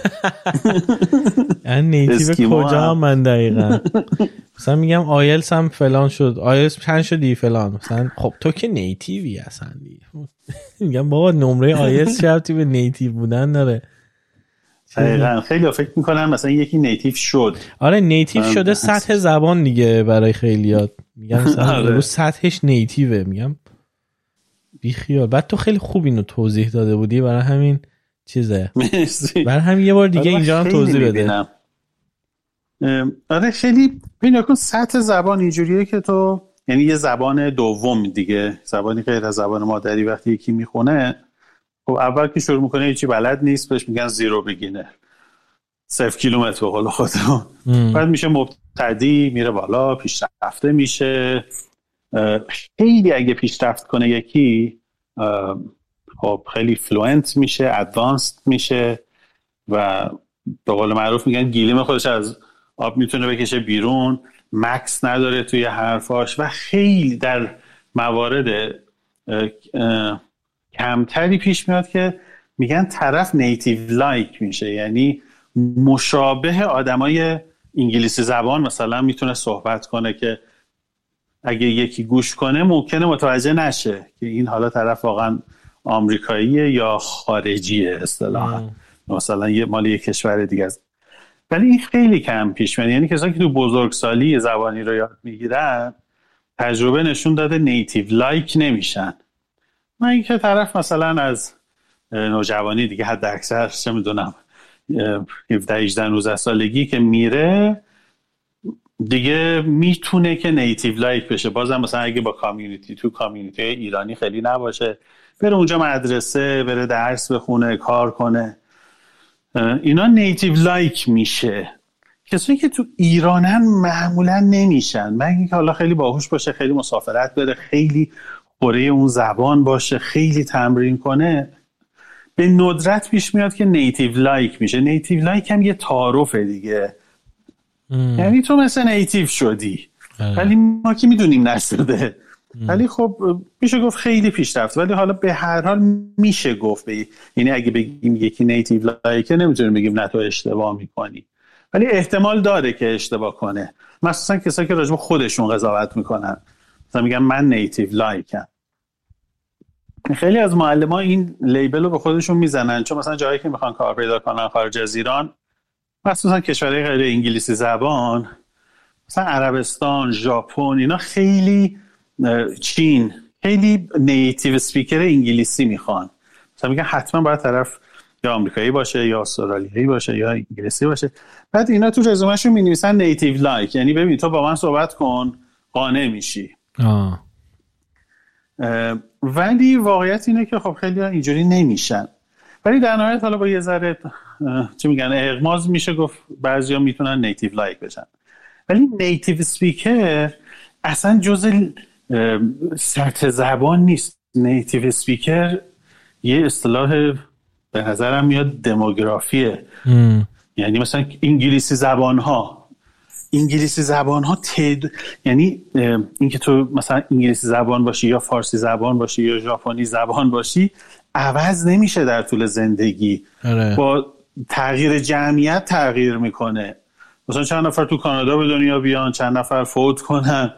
یعنی نیتیو کجا من دقیقا؟ مثلا میگم آیلس هم فلان شد. آیلس چند شدی فلان؟ مثلا خب تو که نیتیوی هستن میگم بابا نمره آیلس چه به نیتیو بودن داره؟ دقیقا. خیلی فکر می‌کنم مثلا یکی نیتیو شد. آره نیتیو شده سطح زبان دیگه برای خیلیات میگم مثلا آره. سطحش نیتیوه. میگم بیخیال. بعد تو خیلی خوب اینو توضیح داده بودی. برای همین چیزه. برای همین یه بار دیگه اینجا هم توضیح بده. آره خیلی ببین کن سطح زبان اینجوریه که تو یعنی یه زبان دوم دیگه. زبانی غیر از زبان مادری وقتی یکی می‌خونه خب اول که شروع می‌کنه هیچی بلد نیست بهش میگن زیرو بگینه صفر کیلومتر به قول خودمون بعد میشه مبتدی میره بالا پیشرفته میشه. خیلی اگه پیشرفت کنه یکی خب خیلی fluent میشه advanced میشه و به قول معروف میگن گلیم خودش از آب می‌تونه بکشه بیرون. مکث نداره توی حرفاش و خیلی در موارد کمتری پیش میاد که میگن طرف native-like میشه. یعنی مشابه آدمای انگلیسی زبان مثلا می‌تونه صحبت کنه که اگه یکی گوش کنه ممکنه متوجه نشه که این حالا طرف واقعا آمریکاییه یا خارجیه اصطلاحا. مثلا یه مال یه کشور دیگه است. ولی این خیلی کم پیش میاد. یعنی کسایی که تو بزرگسالی زبانی رو یاد می‌گیرن تجربه نشون داده نیتیو لایک نمیشن. من اینکه طرف مثلا از نوجوانی دیگه حد اکثر چه می‌دونم 17 18 19 سالگی که میره دیگه می‌تونه که native-like بشه. بازم مثلا اگه با community تو community ایرانی خیلی نباشه. بره اونجا مدرسه بره درس بخونه کار کنه. اینا native-like میشه. کسایی که تو ایرانن معمولا نمیشن. مگه که حالا خیلی باهوش باشه خیلی مسافرت بره خیلی خوره اون زبان باشه خیلی تمرین کنه به ندرت پیش میاد که native-like میشه. native-like هم یه تعارفه دیگه. یعنی تو مثل نیتیو شدی. آره. ولی ما که می‌دونیم نشده. ولی خب میشه گفت خیلی پیشرفت. ولی حالا به هر حال میشه گفت. به یعنی اگه بگیم یکی نیتیو لایکه نمی‌تونیم بگیم نه تو اشتباه می‌کنی. ولی احتمال داره که اشتباه کنه. مثلا کسایی که راجب خودشون قضاوت می‌کنن. مثلا میگن من نیتیو لایکم. خیلی از معلم ها این لیبل رو به خودشون می‌زنن. چون مثلا جایی که می‌خوان کار پیدا کنن خارج از ایران مثلا کشورهای غیر انگلیسی زبان مثلا عربستان ژاپن اینا خیلی چین. خیلی native speaker انگلیسی می‌خوان. مثلا میگن حتما باید طرف یا آمریکایی باشه یا استرالیایی باشه یا انگلیسی باشه. بعد اینا تو رزومهشون می نویسن native-like. یعنی ببین تو با من صحبت کن قانع میشی. آه. ولی واقعیت اینه که خب خیلی اینجوری نمیشن. ولی در نهایت حالا با یه ذره چی میگن اغماض میشه گفت بعضیا می‌تونن native-like بشن. ولی native speaker اصلا جز سطح زبان نیست. native speaker یه اصطلاح به نظرم میاد دموگرافیه. یعنی مثلا انگلیسی زبان ها انگلیسی زبان ها تد... یعنی اینکه تو مثلا انگلیسی زبان باشی یا فارسی زبان باشی یا ژاپنی زبان باشی عوض نمیشه در طول زندگی. آره. با تغییر جمعیت تغییر می‌کنه. مثلا چند نفر تو کانادا به دنیا بیان چند نفر فوت کنن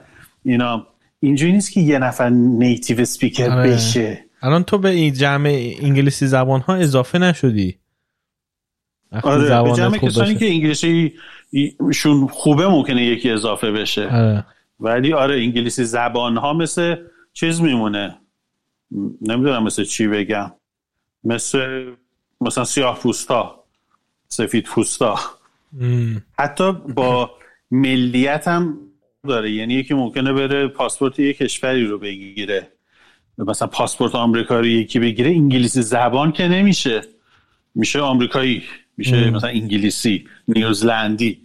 اینا. اینجوری نیست که یه نفر نیتیو سپیکر آره. بشه. الان تو به این جمع انگلیسی زبان ها اضافه نشدی. آره به جمع کسانی که انگلیسی شون خوبه ممکنه یکی اضافه بشه. آره. ولی آره انگلیسی زبان ها مثل چیز میمونه. نمی‌دونم مثل چی بگم. مثل مثلا سیاه پوستا سفید پوستا. حتی با ملیت هم داره. یعنی یکی ممکنه بره پاسپورت یک کشوری رو بگیره. مثلا پاسپورت آمریکا رو یکی بگیره انگلیسی زبان که نمیشه. میشه آمریکایی میشه مثلا انگلیسی نیوزلندی.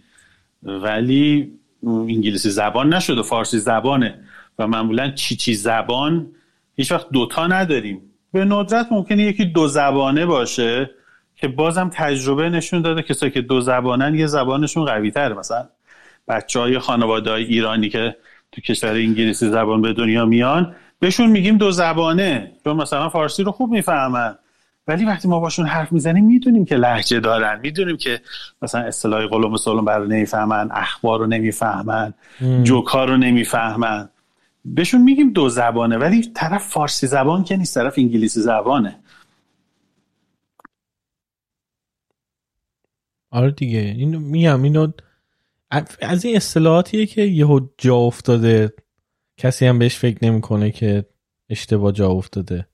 ولی انگلیسی زبان نشده فارسی زبانه. و معمولا چی چی زبان هیچ وقت دوتا نداریم. به ندرت ممکنه یکی دو زبانه باشه که بازم تجربه نشون داده کسایی که دو زبانن یه زبانشون قوی تره مثلا. بچه های خانواده های ایرانی که تو کشور انگلیسی زبان به دنیا میان بهشون میگیم دو زبانه چون مثلا فارسی رو خوب می‌فهمن. ولی وقتی ما باشون حرف می‌زنیم می‌دونیم که لحجه دارن. می‌دونیم که مثلا اصطلاح قلم سلم برای نمی‌فهمن اخبار رو نمی‌فهمن جوکار رو نمی‌فهمن. بهشون میگیم دو زبانه ولی طرف فارسی زبان که نیست طرف انگلیسی زبانه. آره دیگه. اینو میگم اینو از این اصطلاحاتیه که یهو جا افتاده. کسی هم بهش فکر نمی‌کنه که اشتباه جا افتاده.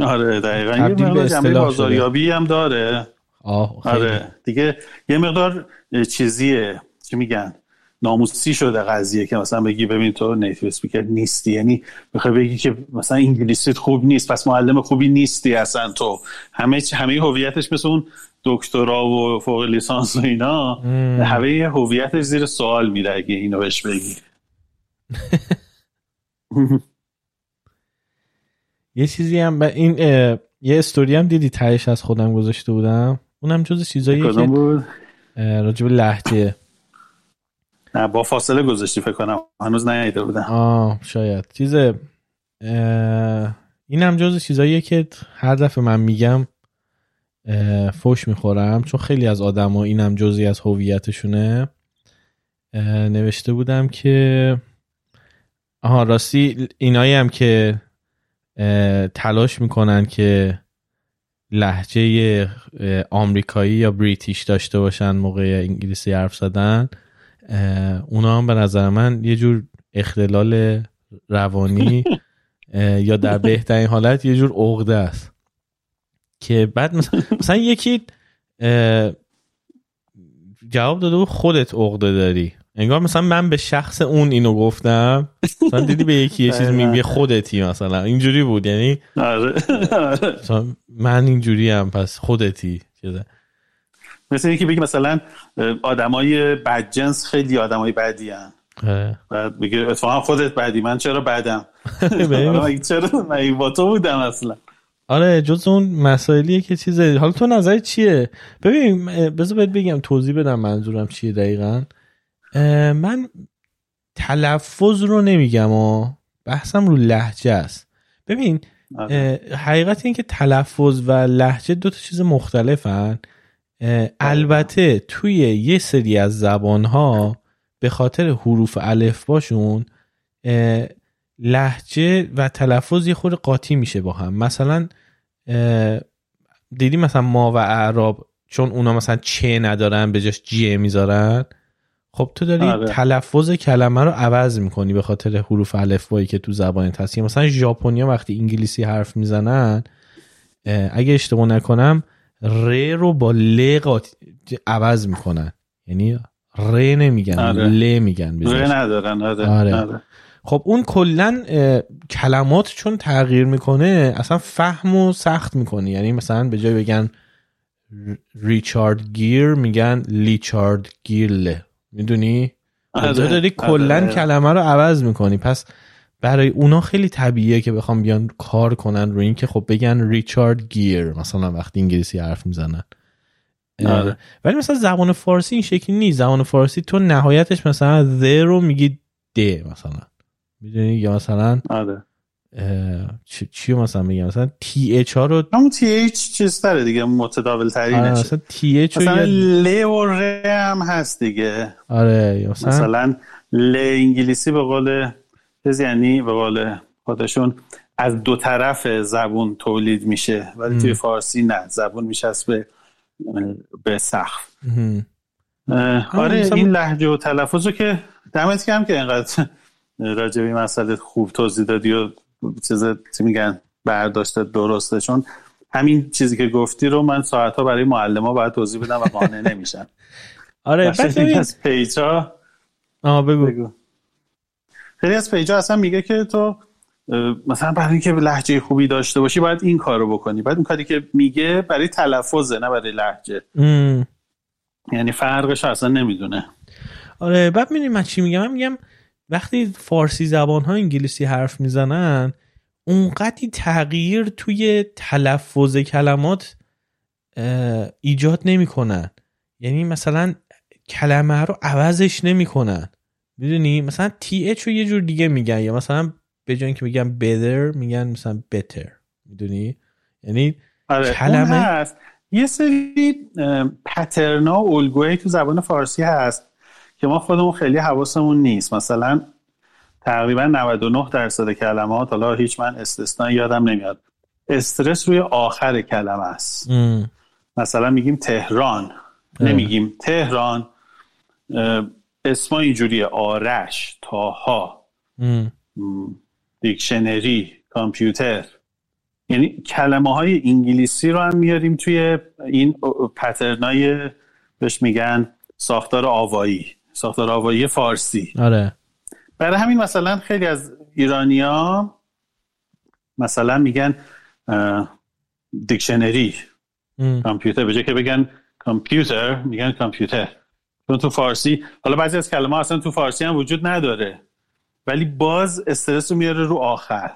آره دقیقا. یه مقدار بازاریابی هم داره. آه آره دیگه یه مقدار چیزیه. چی میگن؟ ناموسی شده قضیه که مثلا بگی ببین تو نیتیو سپیکر نیستی. یعنی می‌خوای بگی که مثلا انگلیسیت خوب نیست پس معلم خوبی نیستی اصلا تو. همه همه هویتش مثل اون دکترا و فوق لیسانس و اینا همه هویتش زیر سوال میره اگه اینو بهش بگی. یه چیزی هم این یه استوری هم دیدی تهش از خودم گذاشته بودم؟ اونم جز چیزایی که بود؟ راجب لحجه نه با فاصله گذاشتی فکر کنم. هنوز نیایده بودم. آه شاید. چیز این هم جز چیزاییه که هر دفعه من میگم فوش می‌خورم. چون خیلی از آدم ها اینم جزی از هویتشونه. نوشته بودم که آها راستی اینایی هم که تلاش می‌کنن که لحجه آمریکایی یا بریتیش داشته باشن موقع انگلیسی حرف زدن اونا هم به نظر من یه جور اختلال روانی یا در بهترین حالت یه جور عقده است. که بعد مثلا, مثلا یکی جواب داده خودت عقده داری. انگار مثلا من به شخص اون اینو گفتم مثلا دیدی به یکی یه چیز میگه خودتی مثلا. اینجوری بود یعنی آره. من اینجوری هم پس خودتی. چیزه. مثل اینکه بگی مثلا آدمای بدجنس خیلی آدمای بدی هن. بعد بگی اتفاقا خودت بدی من چرا بدم؟ چرا من با تو بودم اصلا. آره جز اون مسائلیه که چیزه. حالا تو نظر چیه؟ ببین بذار بهت بگم توضیح بدم منظورم چیه دقیقا. من تلفظ رو نمیگم و بحثم رو لحجه است. ببین آره. حقیقت این که تلفظ و لحجه دو تا چیز مختلفن. البته توی یه سری از زبان ها به خاطر حروف الف باشون لحجه و تلفظ یه خود قاطی میشه با هم مثلا دیدی مثلا ما و اعراب چون اونا مثلا چه ندارن به جاش جیه می‌ذارن خب تو داری آره. تلفظ کلمه رو عوض می‌کنی به خاطر حروف الفبایی که تو زبان هست مثلا ژاپنیا وقتی انگلیسی حرف می‌زنن اگه اشتباه نکنم ر رو با ل عوض می‌کنن یعنی ر نمیگن آره. ل میگن ر ندارن آره. آره. خب اون کلا کلمات چون تغییر می‌کنه اصلا فهم و سخت می‌کنه یعنی مثلا به جای بگن ریچارد گیر میگن لیچارد گیرله. می‌دونی؟ آره. داری کلا آره. کلمه رو عوض می‌کنی. پس برای اونا خیلی طبیعیه که بخوام بیان کار کنن رو این که خب بگن ریچارد گیر. مثلا وقتی انگلیسی حرف می‌زنن. آره. ولی مثلا زبان فارسی این شکلی نیست. زبان فارسی تو نهایتش مثلا ذ رو میگی د مثلا. می‌دونی یا مثلا آره. چی, چی مثلا میگم؟ مثلا تی اچ ها رو همون تی اچ چیز داره دیگه متداول ترینشه آره مثلا تی اچ مثلا ل و ر هم هست دیگه. آره مثلا, مثلا ل انگلیسی به قول چیز یعنی به قول خودشون از دو طرف زبون تولید میشه ولی توی فارسی نه زبون میشه به به سقف آره این لحجه و تلفظ رو که دمت کم که اینقدر راجع به مسئله خوب توضیح دادی و چیز چی میگن برداشت درسته؟ چون همین چیزی که گفتی رو من ساعتها برای معلم ها باید توضیح بدم و قانع نمیشن. آره خیلی از پیجا آه بگو. بگو. خیلی از پیجا اصلا میگه که تو مثلا برای اینکه لحجه خوبی داشته باشی باید این کارو بکنی. بعد اون کاری که میگه برای تلفظه نه برای لحجه. یعنی فرقش اصلا نمی‌دونه. آره بعد می‌دونی من چی میگم؟ من میگم وقتی فارسی زبان ها انگلیسی حرف می‌زنن اونقدی تغییر توی تلفظ کلمات ایجاد نمی‌کنن. یعنی مثلا کلمه رو عوضش نمی‌کنن. می‌دونی؟ مثلا تی اچ رو یه جور دیگه میگن. یا مثلا به جای اینکه میگن better میگن مثلا better. می‌دونی؟ یعنی آره کلمه هست. یه سری پترنا و الگوهی تو زبان فارسی هست. که ما خودمون خیلی حواسمون نیست. مثلا تقریبا 99 درصد کلمات حالا هیچ من استثنا یادم نمیاد استرس روی آخر کلمه است. مثلا میگیم تهران. نمیگیم تهران اسما اینجوریه. آرش تاها دیکشنری کامپیوتر. یعنی کلمه های انگلیسی رو هم میاریم توی این پترنای بهش میگن ساختار آوایی. ساختار آوایی فارسی. آره. برای همین مثلا خیلی از ایرانیا مثلا میگن دیکشنری. کامپیوتر. به که بگن کامپیوتر میگن کامپیوتر. چون تو فارسی حالا بعضی از کلمه اصلا تو فارسی هم وجود نداره. ولی باز استرس رو میاره رو آخر.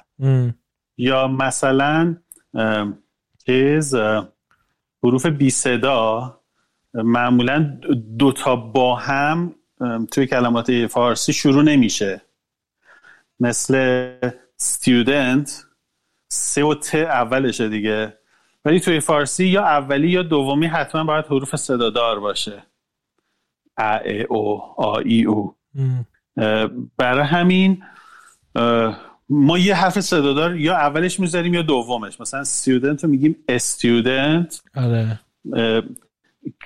یا مثلا چیز حروف بی صدا معمولا دوتا با هم توی کلمات فارسی شروع نمیشه. مثل student سه و ت اولشه دیگه. ولی توی فارسی یا اولی یا دومی حتما باید حروف صدادار باشه. ا ا او آ ای او. برای همین ما یه حرف صدادار یا اولش می‌ذاریم یا دومش. مثلا student رو میگیم student. آره.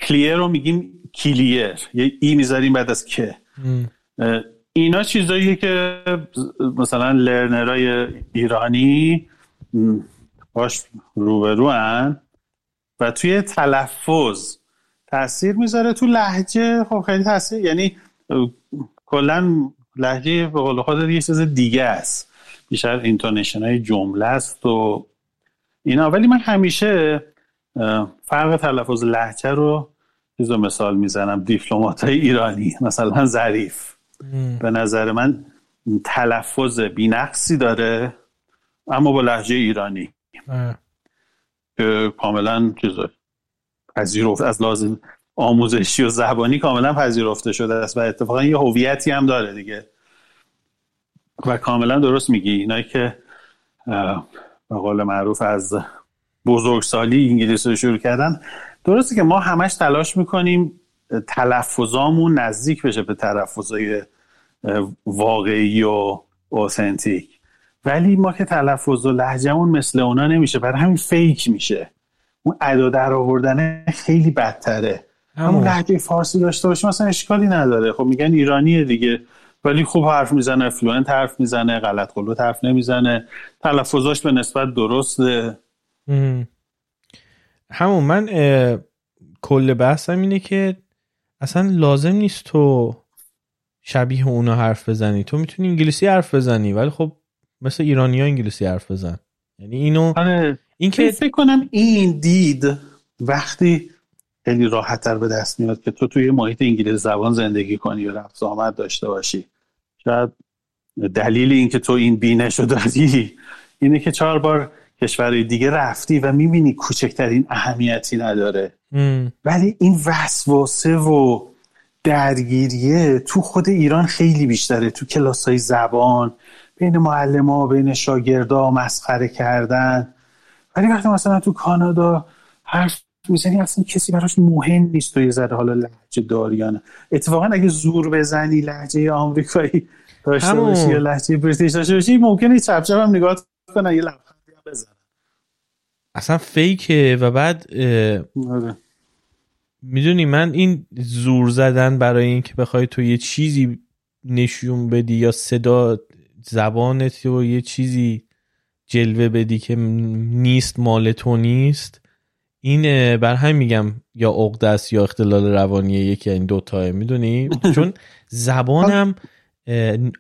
کلیر رو میگیم کلیر. یه ای می‌ذاریم بعد از که. اینا چیزاییه که مثلا لرنرهای ایرانی باش روبرو هن و توی تلفظ تاثیر می‌ذاره تو لهجه خب خیلی تاثیر یعنی کلا لهجه به قول خود یه چیز دیگه است. بیشتر intonation های جمله است و اینا. ولی من همیشه فرق تلفظ لهجه رو چیز مثال می‌زنم دیپلمات های ایرانی مثلا ظریف. به نظر من تلفظ بی‌نقصی داره اما با لحجه ایرانی. که کاملا چیز پذیرفت از لازم آموزشی و زبانی کاملا پذیرفته شده است و اتفاقا یه هویتی هم داره دیگه. و کاملا درست میگی. اینایی که به قول معروف از بزرگسالی انگلیسی رو شروع کردن درسته که ما همش تلاش می‌کنیم تلفظامون نزدیک بشه به تلفظای واقعی و authentic ولی ما که تلفظ و لهجه‌مون مثل اونا نمیشه برای همین fake میشه. اون ادا در آوردن خیلی بدتره. همون. لهجه فارسی داشته باشیم مثلا اشکالی نداره. خب میگن ایرانیه دیگه. ولی خوب حرف می‌زنه fluent حرف می‌زنه غلط غلوط حرف نمی‌زنه. تلفظاش به نسبت درسته. همون من کل بحثم اینه که اصلا لازم نیست تو شبیه اونا حرف بزنی. تو می‌تونی انگلیسی حرف بزنی ولی خب مثل ایرانی ها انگلیسی حرف بزن. یعنی اینو آره. این که فکر کنم این دید وقتی خیلی راحتتر به دست میاد که تو توی محیط انگلیسی زبان زندگی کنی و رفت آمد داشته باشی. شاید دلیل اینکه تو این بینش رو داری اینه که چهار بار کشورهای دیگه رفتی و می‌بینی کوچکترین اهمیتی نداره. ولی این وسواسه و درگیریه تو خود ایران خیلی بیشتره. تو کلاس های زبان بین معلم ها بین شاگردا مسخره کردن. ولی وقتی مثلا تو کانادا حرف می‌زنی اصلا کسی براش مهم نیست تو یه ذره حالا لحجه داریانه اتفاقا اگه زور بزنی لحجه آمریکایی داشته باشی یا لحجه بریتیش داشته باشی ممکنه چپ چپ هم نگاه کنن یه لبخندی بزنن اصلا فیکه و بعد آره. می‌دونی من این زور زدن برای اینکه بخوای تو یه چیزی نشون بدی یا صدا زبانت و یه چیزی جلوه بدی که نیست مال تو نیست این بر هم میگم یا عقده است یا اختلال روانی یکی این دوتاه می‌دونی چون زبانم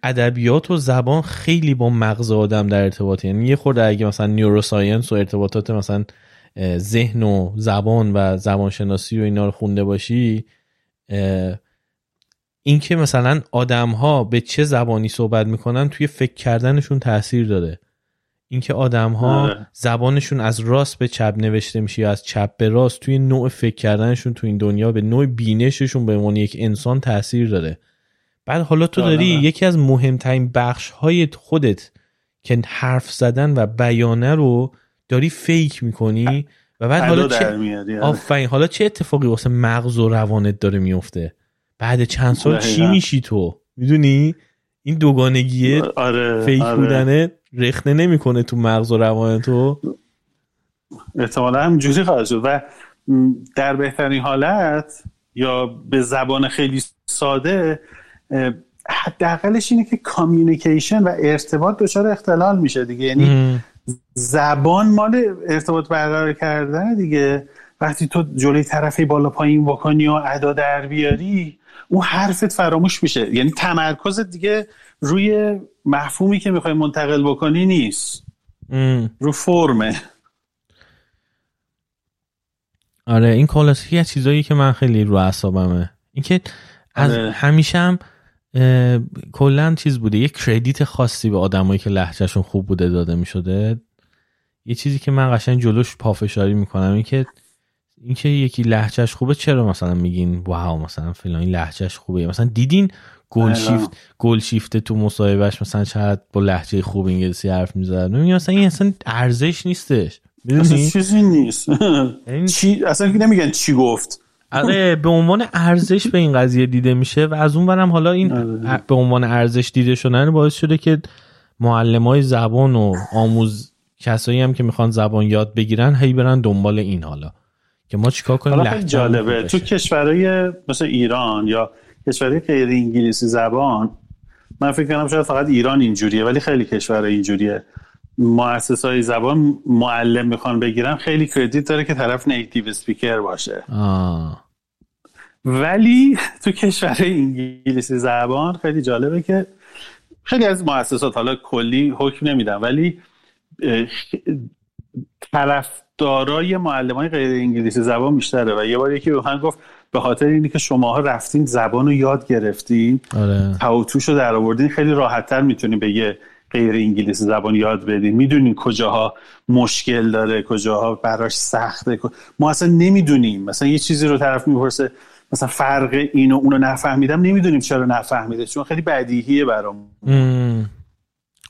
ادبیات و زبان خیلی با مغز آدم در ارتباطه. یعنی یه خورده اگه مثلا نیوروساینس و ارتباطات مثلا ذهن و زبان و زبانشناسی و اینا رو خونده باشی اینکه مثلا آدم ها به چه زبانی صحبت می‌کنن توی فکر کردنشون تاثیر داره اینکه آدم ها آره. زبانشون از راست به چپ نوشته میشه یا از چپ به راست توی نوع فکر کردنشون توی این دنیا به نوع بینششون به عنوان یک انسان تاثیر داره بعد حالا تو داری یکی از مهمترین بخش های خودت که حرف زدن و بیانه رو داری فیک می‌کنی و بعد حالا چه آره. آفرین حالا چه اتفاقی واسه مغز و روانت داره میفته بعد چند سال چی میشی تو؟ می‌دونی؟ این دوگانگیه آره، فیک آره. بودنه رخنه نمی‌کنه تو مغز و روان تو. احتمالا هم جوری خواهد شد. و در بهترین حالت یا به زبان خیلی ساده حداقلش اینه که کامیونیکیشن و ارتباط دچار اختلال میشه دیگه. یعنی زبان مال ارتباط برقرار کردن دیگه. وقتی تو جلوی طرفی بالا پایین بکنی و ادا در بیاری اون حرفت فراموش میشه. یعنی تمرکز دیگه روی مفهومی که می‌خوای منتقل بکنی نیست. رو فرمه. آره این کلاسیکی از چیزایی که من خیلی رو اعصابمه. اینکه از آره. همیشه هم کلا چیز بوده. یه کردیت خاصی به آدمایی که لهجهشون خوب بوده داده می‌شده. یه چیزی که من قشنگ جلوش پافشاری می‌کنم این که اینکه یکی لهجهش خوبه چرا مثلا میگین واو مثلا فلان این لهجهش خوبه. مثلا دیدین گل شیفت گل شیفت تو مصاحبهش مثلا چقدر با لهجه خوب انگلیسی حرف می‌زد. میگم مثلا این اصلا ارزش نیستش. اصلا چیزی نیست. چی اصلا نمیگن چی گفت. آره به عنوان ارزش به این قضیه دیده میشه و از اون برم حالا این آره. به عنوان ارزش دیده شدن باعث شده که معلم های زبان و آموز کسایی هم که می‌خوان زبان یاد بگیرن هی برن دنبال این حالا. که ما چیکار کنیم؟ خیلی جالبه. تو کشورهای مثل ایران یا کشورهای غیر انگلیسی زبان من فکر کنم شاید فقط ایران اینجوریه ولی خیلی کشورهای اینجوریه. مؤسس های زبان معلم می‌خوان بگیرن خیلی کردیت داره که طرف نیتیو سپیکر باشه آه. ولی تو کشور انگلیسی زبان خیلی جالبه که خیلی از مؤسسات حالا کلی حکم نمیدن ولی طرفدارای معلم های غیر انگلیسی زبان بیشتره و یه بار یکی به من گفت به خاطر اینی که شماها رفتین زبان رو یاد گرفتین آره. توتوش رو در آوردین خیلی راحتتر می‌تونین به یه غیر انگلیسی زبان یاد بدین. می‌دونین کجاها مشکل داره کجاها براش سخته. ما اصلا نمی‌دونیم. مثلا یه چیزی رو طرف می‌پرسه مثلا فرق اینو اونو نفهمیدم نمی‌دونیم چرا نفهمیده. چون خیلی بدیهیه برام.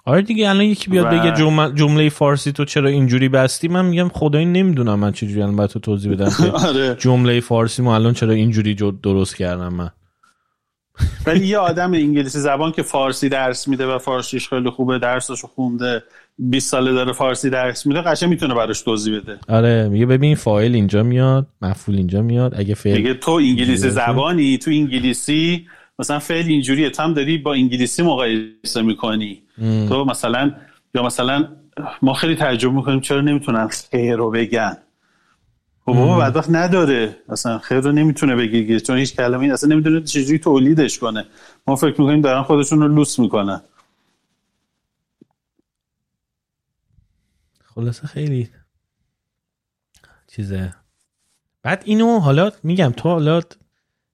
آره دیگه الان یکی بیاد بگه جمله, فارسی تو چرا اینجوری بستی؟ من میگم خدایی نمی‌دونم من چجوری الان باید تو توضیح بدم که آره. جمله فارسی ما الان چرا اینجوری درست کردم من. ولی یه آدم انگلیسی زبان که فارسی درس میده و فارسیش خیلی خوبه درسشو خونده 20 ساله داره فارسی درس میده قشنگ می‌تونه براش توضیح بده. آره میگه ببین فایل اینجا میاد مفعول اینجا میاد اگه فعل میگه تو انگلیسی زبانی تو انگلیسی مثلا فعل اینجوریه تو هم داری با انگلیسی مقایسه می‌کنی. تو مثلا یا مثلا ما خیلی تعجب می‌کنیم چرا نمی‌تونن خیر رو بگن؟ خب بابا بعد وقت نداره. اصلا خیر رو نمی‌تونه بگی چون هیچ کلمه این اصلا نمی‌دونه چجوری تولیدش کنه. ما فکر می‌کنیم دارن خودشون رو لوس می‌کنن. خلاصه خیلی چیزه. بعد اینو حالا میگم تو حالا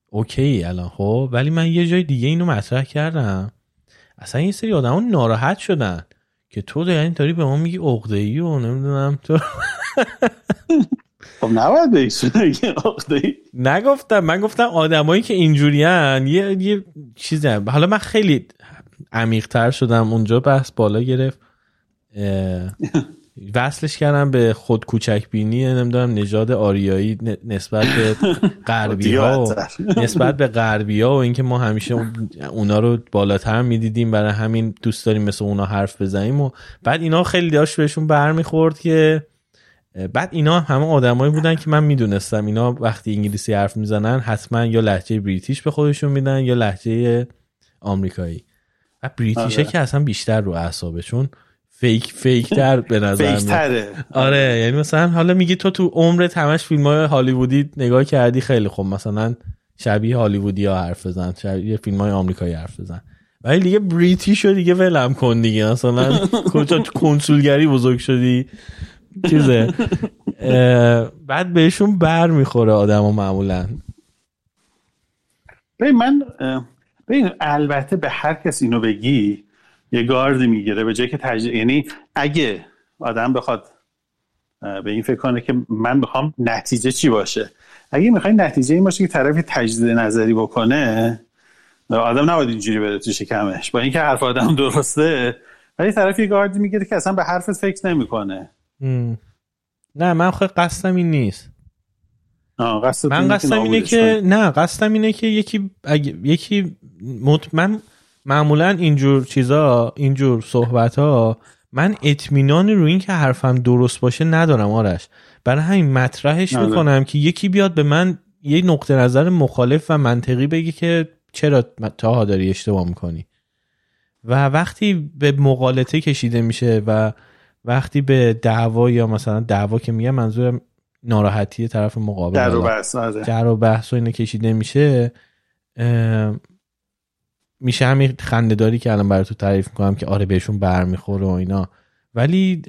اوکی الان خب ولی من یه جای دیگه اینو مطرح کردم. اصلا این سری آدم ناراحت شدن که تو یعنی داری به ما میگی عقده ای و نمی‌دونم تو. خب نباید نگفتم من گفتم آدمایی که اینجوریان یه یه چیزه حالا من خیلی عمیق تر شدم اونجا بحث بالا گرفت. وصلش کردم به خود کوچک بینی نمی‌دونم نژاد آریایی نسبت به غربی ها نسبت به غربی ها و اینکه ما همیشه اونا رو بالاتر می‌دیدیم برای همین دوست داریم مثل اونا حرف بزنیم و بعد اینا خیلی داشت بهشون برمیخورد که بعد اینا همه آدمایی بودن که من می‌دونستم. اینا وقتی انگلیسی حرف می‌زنن حتما یا لحجه بریتیش به خودشون میدن یا لحجه آمریکایی. و بریتیشه آره. که اصلا بیشتر رو اعصابه چون فیک فیک تر به نظر تره آره یعنی مثلا حالا میگی تو تو عمر تمش فیلم های هالیوودی نگاه کردی خیلی خوب. مثلا شبیه هالیوودی ها حرف بزن شبیه فیلم های آمریکایی حرف بزن. ولی دیگه بریتیش رو دیگه ولم کن دیگه. مثلا کجا کنسولگری بزرگ شدی. چیزه. بعد بهشون بر می‌خوره آدم و معمولا من ببین البته به هر کس اینو بگی یه گارد می‌گیره به جای که تجد... یعنی اگه آدم بخواد به این فکر کنه که من می‌خوام نتیجه چی باشه؟ اگه می‌خوای نتیجه این باشه که طرفی تجدید نظری بکنه آدم نباید اینجوری بره تو شکمش. با اینکه حرف آدم درسته ولی طرف یه گاردی می‌گیره که اصلا به حرفت فکر نمی‌کنه. نه من خود قصدم این نیست. من قصدم اینه که نه قصدم اینه که یکی یکی من معمولا اینجور چیزا اینجور صحبت ها من اطمینان رو این که حرفم درست باشه ندارم آرش. برای همین مطرحش می‌کنم که یکی بیاد به من یه نقطه نظر مخالف و منطقی بگی که چرا تاها داری اشتباه می‌کنی. و وقتی به مقالطه کشیده میشه و وقتی به دعوا یا مثلا دعوا که میگه منظور ناراحتی طرف مقابل. در و بحث آره. در و بحث و اینه کشیده میشه میشه همین خندهداری که الان برای تو تعریف می‌کنم که آره بهشون برمیخوره و اینا. ولی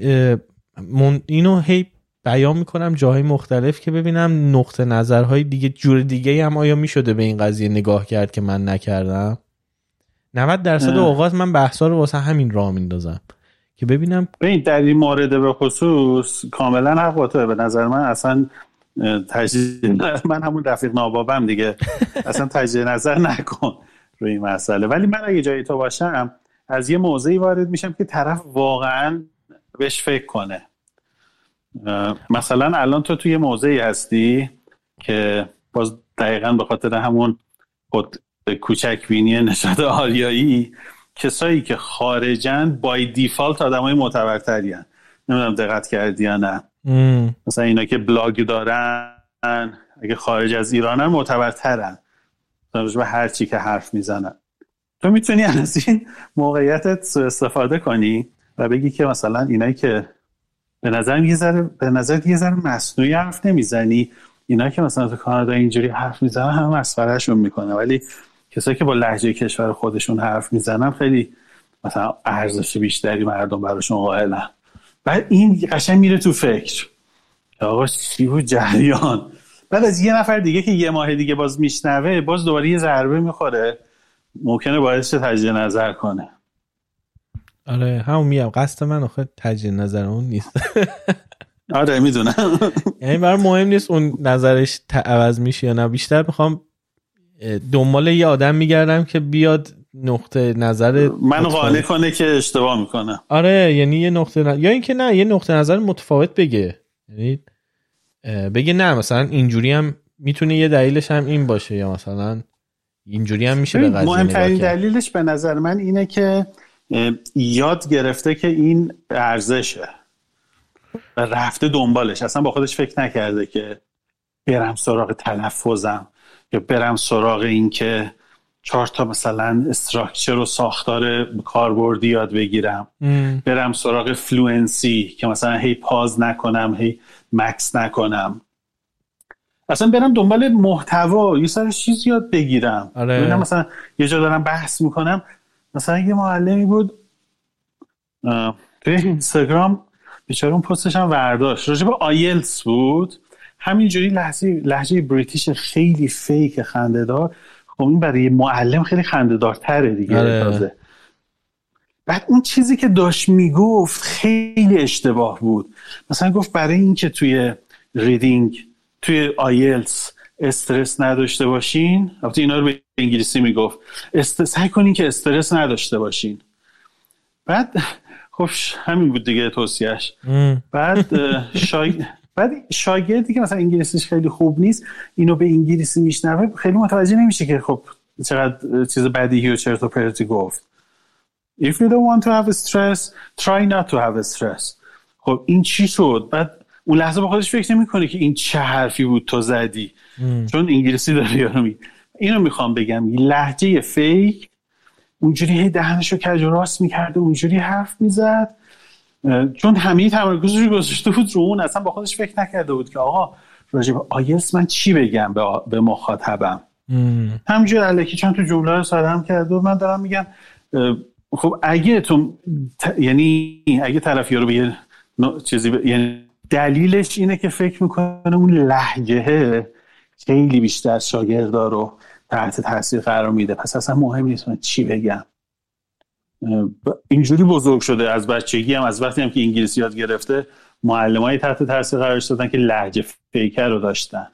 اینو هی بیان می‌کنم جاهای مختلف که ببینم نقطه نظرهای دیگه جور دیگه هم آیا می‌شده به این قضیه نگاه کرد که من نکردم؟ 90 درصد اوقات من بحثا رو واسه همین راه میندازم. که ببینم. ببین در این مورد به خصوص کاملا حق با به نظر من اصلا تجدید من همون رفیق نابابم دیگه. اصلا تجدید نظر نکن روی این مسئله. ولی من اگه جای تو باشم از یه موضعی وارد میشم که طرف واقعا بهش فکر کنه. مثلا الان تو توی موضعی هستی که باز دقیقا به خاطر همون خود کوچک بینی نشاد آریایی کسایی که خارجن بای دیفالت آدم های معتبرتری. نمی‌دونم دقت کردی یا نه. مثلا اینا که بلاگ دارن اگه خارج از ایرانن معتبرترن. به هر چی که حرف می‌زنن. تو می‌تونی از این موقعیتت سو استفاده کنی و بگی که مثلا اینایی که به نظر یه ذره به نظر یه ذره مصنوعی حرف نمی‌زنی. اینا که مثلا تو کانادا اینجوری حرف می‌زنن هم مسخرهشون می‌کنه. ولی کسایی که با لحجه کشور خودشون حرف می‌زنن خیلی مثلا ارزش بیشتری مردم براشون قائلن. بعد این قشنگ میره تو فکر. آقا چی بود جریان؟ بعد از یه نفر دیگه که یه ماه دیگه باز میشنوه باز دوباره یه ضربه می‌خوره. ممکنه باعث تجدید نظر کنه. آره همون میام قصد من آخه تجدید نظر اون نیست. آره می‌دونم. یعنی برای مهم نیست اون نظرش عوض میشه یا نه. بیشتر می‌خوام دنبال یه آدم میگردم که بیاد نقطه نظر من قانع کنه که اشتباه می‌کنه. آره یعنی یه نقطه نظر... یا اینکه نه یه نقطه نظر متفاوت بگه. یعنی بگه نه مثلا اینجوری هم می‌تونه یه دلیلش هم این باشه یا مثلا اینجوری هم میشه به قضیه مهمترین دلیلش به نظر من اینه که یاد گرفته که این ارزشه و رفته دنبالش. اصلا با خودش فکر نکرده که برم سراغ تلفظم. یا برم سراغ این که چهار تا مثلا structure و ساختار کاربردی یاد بگیرم. برم سراغ fluency که مثلا هی pause نکنم هی مکس نکنم. اصلا برم دنبال محتوا یه سری چیز یاد بگیرم. آره. مثلا یه جا دارم بحث می‌کنم. مثلا یه معلمی بود توی اینستاگرام بیچاره اون پستش هم ورداشت. راجع به آیلتس بود. همینجوری لهجه لهجه British خیلی fake خنده دار خب این برای معلم خیلی خنده دارتره دیگه آره. بعد اون چیزی که داشت می‌گفت خیلی اشتباه بود. مثلا گفت برای اینکه توی reading توی آیلتس استرس نداشته باشین. البته اینا رو به انگلیسی می‌گفت. است... سعی کنین که استرس نداشته باشین. بعد خب همین بود دیگه توصیهش بعد شای... بعد شاگردی که مثلا انگلیسیش خیلی خوب نیست اینو به انگلیسی میشنوه خیلی متوجه نمیشه که خب چقدر چیز بدیهی و چرت و پرتی گفت. If you don't want to have stress try not to have stress. خب این چی شد؟ بعد اون لحظه با خودش فکر نمی‌کنه که این چه حرفی بود تو زدی. چون انگلیسی داره یارو می اینو می‌خوام بگم لحجه فیک اونجوری هی دهنشو کج و راست می‌کرده اونجوری حرف می‌زد. چون همه تمرکزش گذاشته بود رو اون اصلا با خودش فکر نکرده بود که آقا راجب آیلس من چی بگم به, به مخاطبم؟ همینجور علیکی چند تو جمله رو سادم کرده و من دارم میگم خب اگه تو یعنی اگه طرف رو به یه چیزی ب... یعنی دلیلش اینه که فکر می‌کنه اون لحجه خیلی بیشتر شاگردا رو تحت تاثیر قرار میده. پس اصلا مهم نیست من چی بگم. اینجوری بزرگ شده از بچگی هم از وقتی هم که انگلیسی یاد گرفته های تحت تاثیر قرار دادن که لحجه فیکر رو داشتن.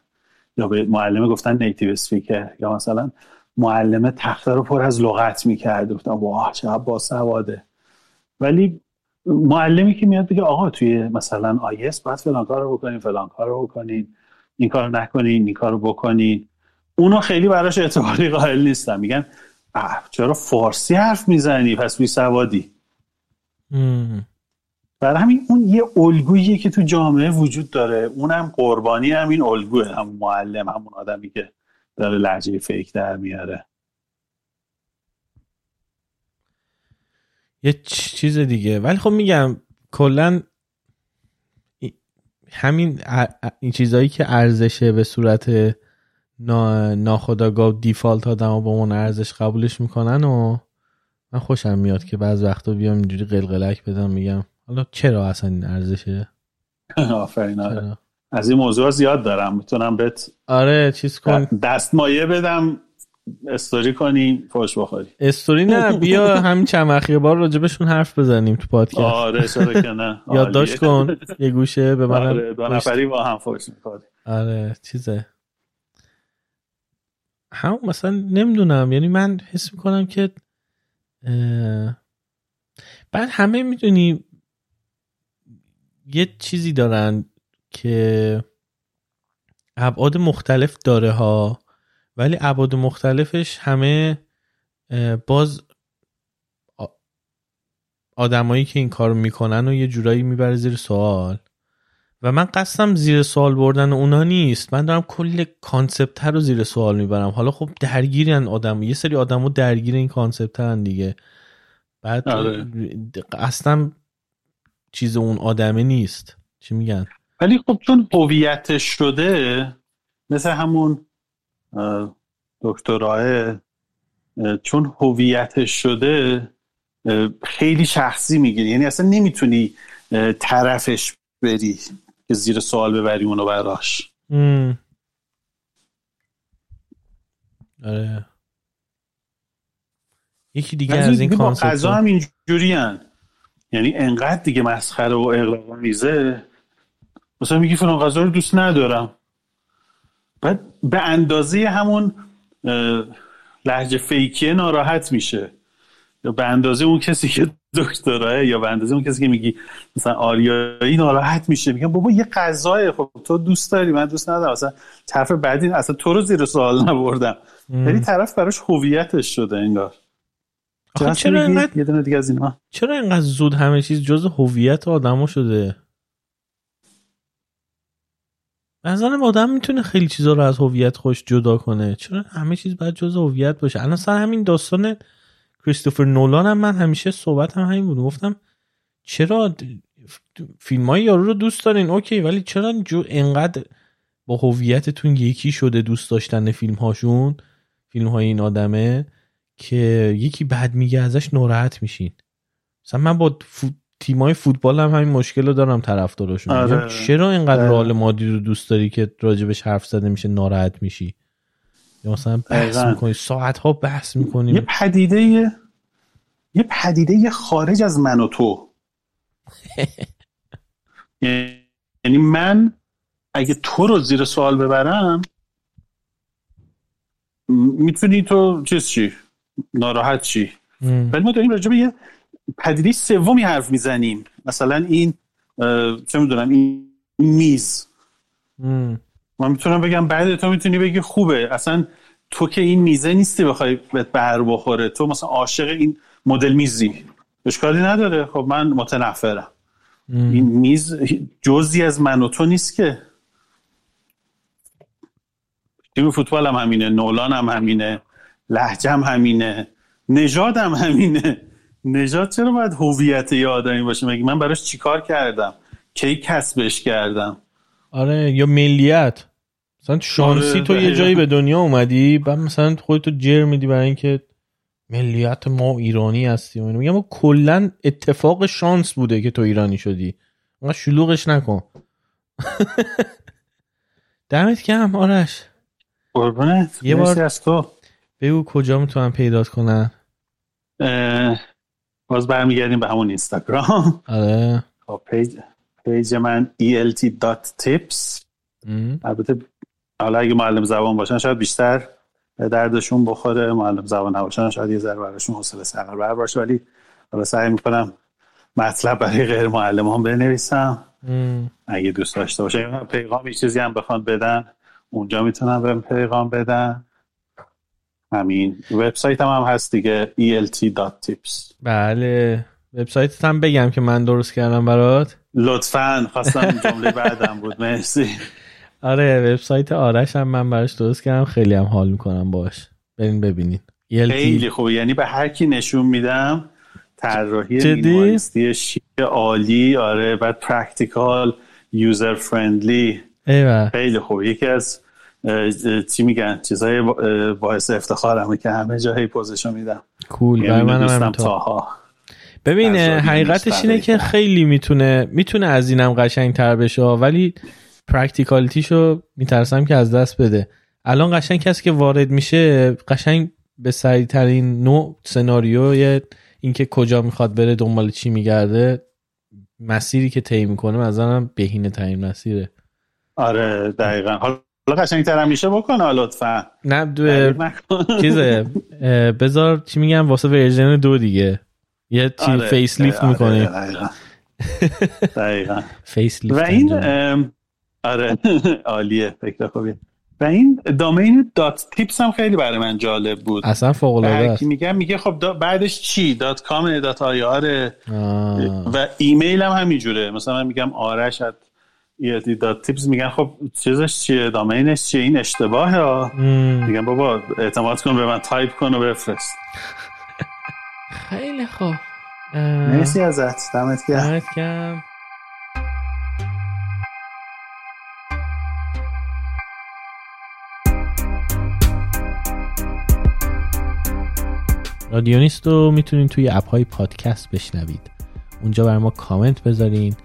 یا به معلمه گفتن نیتیو اسپیکر یا مثلا معلمه تخته رو پر از لغت می‌کرد. گفتن واه با سواده ولی معلمی که میاد بگه آقا توی مثلا آیس باید فلان کار رو بکنین فلان کار رو بکنین این کار نکنین این کار رو بکنین. اونو خیلی براش اعتباری قائل نیستن. میگن چرا فارسی حرف می‌زنی؟ پس بی سوادی. برای همین اون یه الگوییه که تو جامعه وجود داره. اونم قربانی همین الگوه هم معلم همون آدمی که داره لحجه فیک در میاره. یه چیز دیگه. ولی خب میگم کلا همین این چیزهایی که ارزشه به صورت نا... ناخداگاه دیفالت آدم با اون ارزش قبولش می‌کنن و من خوشم میاد که بعض وقتا بیام اینجوری قلقلک بدم میگم حالا چرا اصلا این ارزشه؟ آفرین آره. از این موضوع زیاد دارم می‌تونم بهت آره چیز کن. دستمایه بدم استوری کنی فوش بخوری. استوری نه بیا همین چند بار راجبشون حرف بزنیم تو پادکست. آره چرا که نه. یادداشت کن یه گوشه به من آره دو نفری با هم فوش می‌کنی آره چیزه. هم مثلا نمی‌دونم. یعنی من حس می‌کنم که بعد همه می‌دونی یه چیزی دارن که ابعاد مختلف داره ها ولی ابعاد مختلفش همه باز آدمایی که این کارو می‌کنن و یه جورایی می‌بره زیر سوال. و من قصدم زیر سوال بردن اونا نیست. من دارم کل concept رو زیر سوال می‌برم. حالا خب درگیرن آدم یه سری آدم درگیر این concept هن دیگه. بعد آره. اصلا چیز اون آدمه نیست. چی میگن؟ ولی خب چون هویتش شده مثل همون دکتراه چون هویتش شده خیلی شخصی می‌گیری. یعنی اصلا نمی‌تونی طرفش بری. که زیر سوال ببری اونو براش. آره. یکی دیگه از این قضا هم اینجوری یعنی انقدر دیگه مسخره و اقلاق میزه. مثلا میگی فلان غذا رو دوست ندارم. بعد به اندازه همون لحجه فیکیه ناراحت میشه. به اندازه اون کسی که دکتراه یا به اندازه اون کسی که میگی مثلا آریایی ناراحت میشه میگم بابا یه غذای خب تو دوست داری من دوست ندارم. اصلا طرف بعدی اصلا تو رو زیر سوال نبردم. ولی طرف براش هویتش شده انگار. چرا اینقدر یه دونه دیگه از اینها چرا اینقدر زود همه چیز جز هویت آدمو شده؟ نظرم آدم می‌تونه خیلی چیزا رو از هویت خوش جدا کنه. چرا همه چیز باید جز هویت باشه؟ الان سر همین داستان کریستوفر نولان هم من همیشه صحبت هم همین بود. گفتم چرا فیلم های یارو رو دوست دارین؟ اوکی ولی چرا جو انقدر با هویتتون یکی شده دوست داشتن فیلم هاشون فیلم های این آدمه که یکی بد میگه ازش ناراحت میشین. مثلا من با تیمای فوتبال هم همین مشکل رو دارم طرفداراشون آره. چرا اینقدر آره. رئال مادرید رو دوست داری که راجبش حرف زده میشه ناراحت میشی؟ یا مثلا بحث می‌کنی ساعت ها بحث می‌کنی. یه پدیده یه پدیده خارج از من و تو. یعنی من اگه تو رو زیر سوال ببرم می‌تونی تو چیز چی؟ ناراحت چی؟ ولی ما داریم راجع به یه پدیده سومی حرف می‌زنیم. مثلا این چه می‌دونم این میز. من می‌تونم بگم بعد تو می‌تونی بگی خوبه. اصلا تو که این میزه نیستی بخوای بهت بر بخوره. تو مثلا عاشق این مدل میزی. اشکالی نداره. خب من متنفرم. این میز جزی از من و تو نیست که. تیم فوتبال هم همینه نولان هم همینه لحجم همینه نژادم همینه. نژاد چرا باید هویت یه آدمی باشه؟ مگه من براش چیکار کردم؟ کی کسبش کردم؟ آره یا ملیت. مثلا شانسی آره، تو یه جایی به دنیا اومدی بعد مثلا خودتو جر میدی برای اینکه ملیت ما ایرانی هستیم. میگم کلا اتفاق شانس بوده که تو ایرانی شدی. اما شلوغش نکن. دمت کم آرش. قربونت. یه بار از تو. بگو کجا می‌تونن پیدات کنن باز برمیگردیم به همون اینستاگرام. آره. خب پیج پیج من elt.tips البته حالا اگه معلم زبان باشن شاید بیشتر دردشون بخوره. معلم زبان نباشن شاید یه ذره براشون حوصله سر باشه. ولی حالا سعی می‌کنم مطلب برای غیر معلم هم بنویسم اگه دوست داشته باشه. پیغام چیزی هم بخوان بدن اونجا می‌تونم بهم پیغام بدن. همین. وبسایت هم, هم هست دیگه elt.tips بله. وبسایت هم بگم که من درست کردم برات. لطفا. خواستم جمله بعدم بود. مرسی. آره وبسایت آرش هم من براش درست کردم. خیلی هم حال می‌کنم باهاش برین ببینین. خیلی خوبه یعنی به هر کی نشون میدم طراحی minimalistی شیک عالی آره بعد practical user friendly خیلی خوبه یکی از چی میگن؟ چیزای باعث افتخارمه که همه جایی پزشو میدم cool. یعنی منم تاها ببین حقیقتش اینه که خیلی می‌تونه می‌تونه از اینم قشنگ تر بشه. ولی practicalityشو میترسم که از دست بده. الان قشنگ کسی که وارد میشه قشنگ به سریع ترین نوع سناریو اینکه کجا می‌خواد بره دنبال چی میگرده مسیری که طی می‌کنه نظرم بهینه ترین مسیره. آره دقیقا. حالا قشنگ ترم میشه بکنه لطفا. نه دو چیزه بذار چی میگم واسه version دو دیگه. یه چی آره. facelift آره. می‌کنه دقیقا, دقیقا. facelift و این آره. عالیه. فکر خوبیه و این domain dot tips هم خیلی برای من جالب بود. اصلا فوق العاده است. میگم میگه خب بعدش چی؟ dot com dot ir. و ایمیل هم همینجوره. مثلا من میگم آرش at dot tips میگن خب چیزش چیه؟ domainش چیه؟ این اشتباهه. میگم بابا اعتماد کن به من. تایپ کن و بفرست. خیلی خوب. مرسی ازت. دمت گرم. رادیونیست رو می‌تونین توی app های پادکست بشنوید. اونجا برا ما کامنت بذارین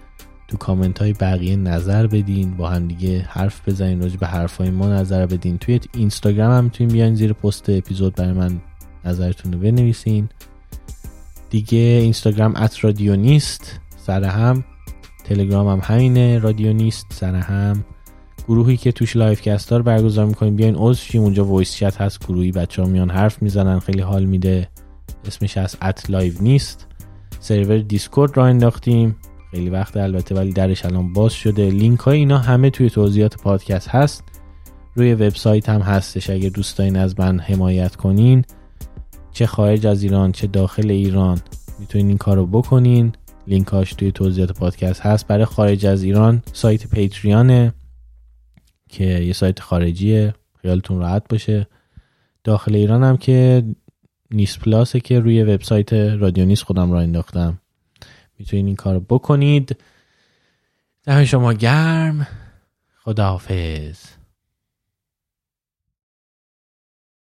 تو کامنت های بقیه نظر بدین با هم دیگه حرف بزنین راجع به حرف های ما نظر بدین. توی اینستاگرام هم می‌تونین بیاین زیر پست اپیزود برای من نظرتون رو بنویسین. دیگه اینستاگرام at رادیونیست سر هم. تلگرام هم همینه رادیونیست سر هم. گروهی که توش live castا رو برگزار می‌کنیم بیاین عضو شیم. اونجا voice chat هست گروهی بچه ها میان حرف می‌زنن خیلی حال میده. اسمش از at live نیست. سرور دیسکورد راه انداختیم. خیلی وقت البته ولی درش الان باز شده. لینک های اینا همه توی توضیحات پادکست هست. روی وبسایت هم هستش. اگه دوست دارین از من حمایت کنین چه خارج از ایران چه داخل ایران می‌تونین این کار رو بکنین. لینکاش توی توضیحات پادکست هست. برای خارج از ایران سایت پیتریونه که یه سایت خارجیه. خیالتون راحت باشه. داخل ایران هم که نیست پلاسه که روی وبسایت رادیو نیست خودم را انداختم. می‌تونید این کار بکنید. دم شما گرم. خداحافظ.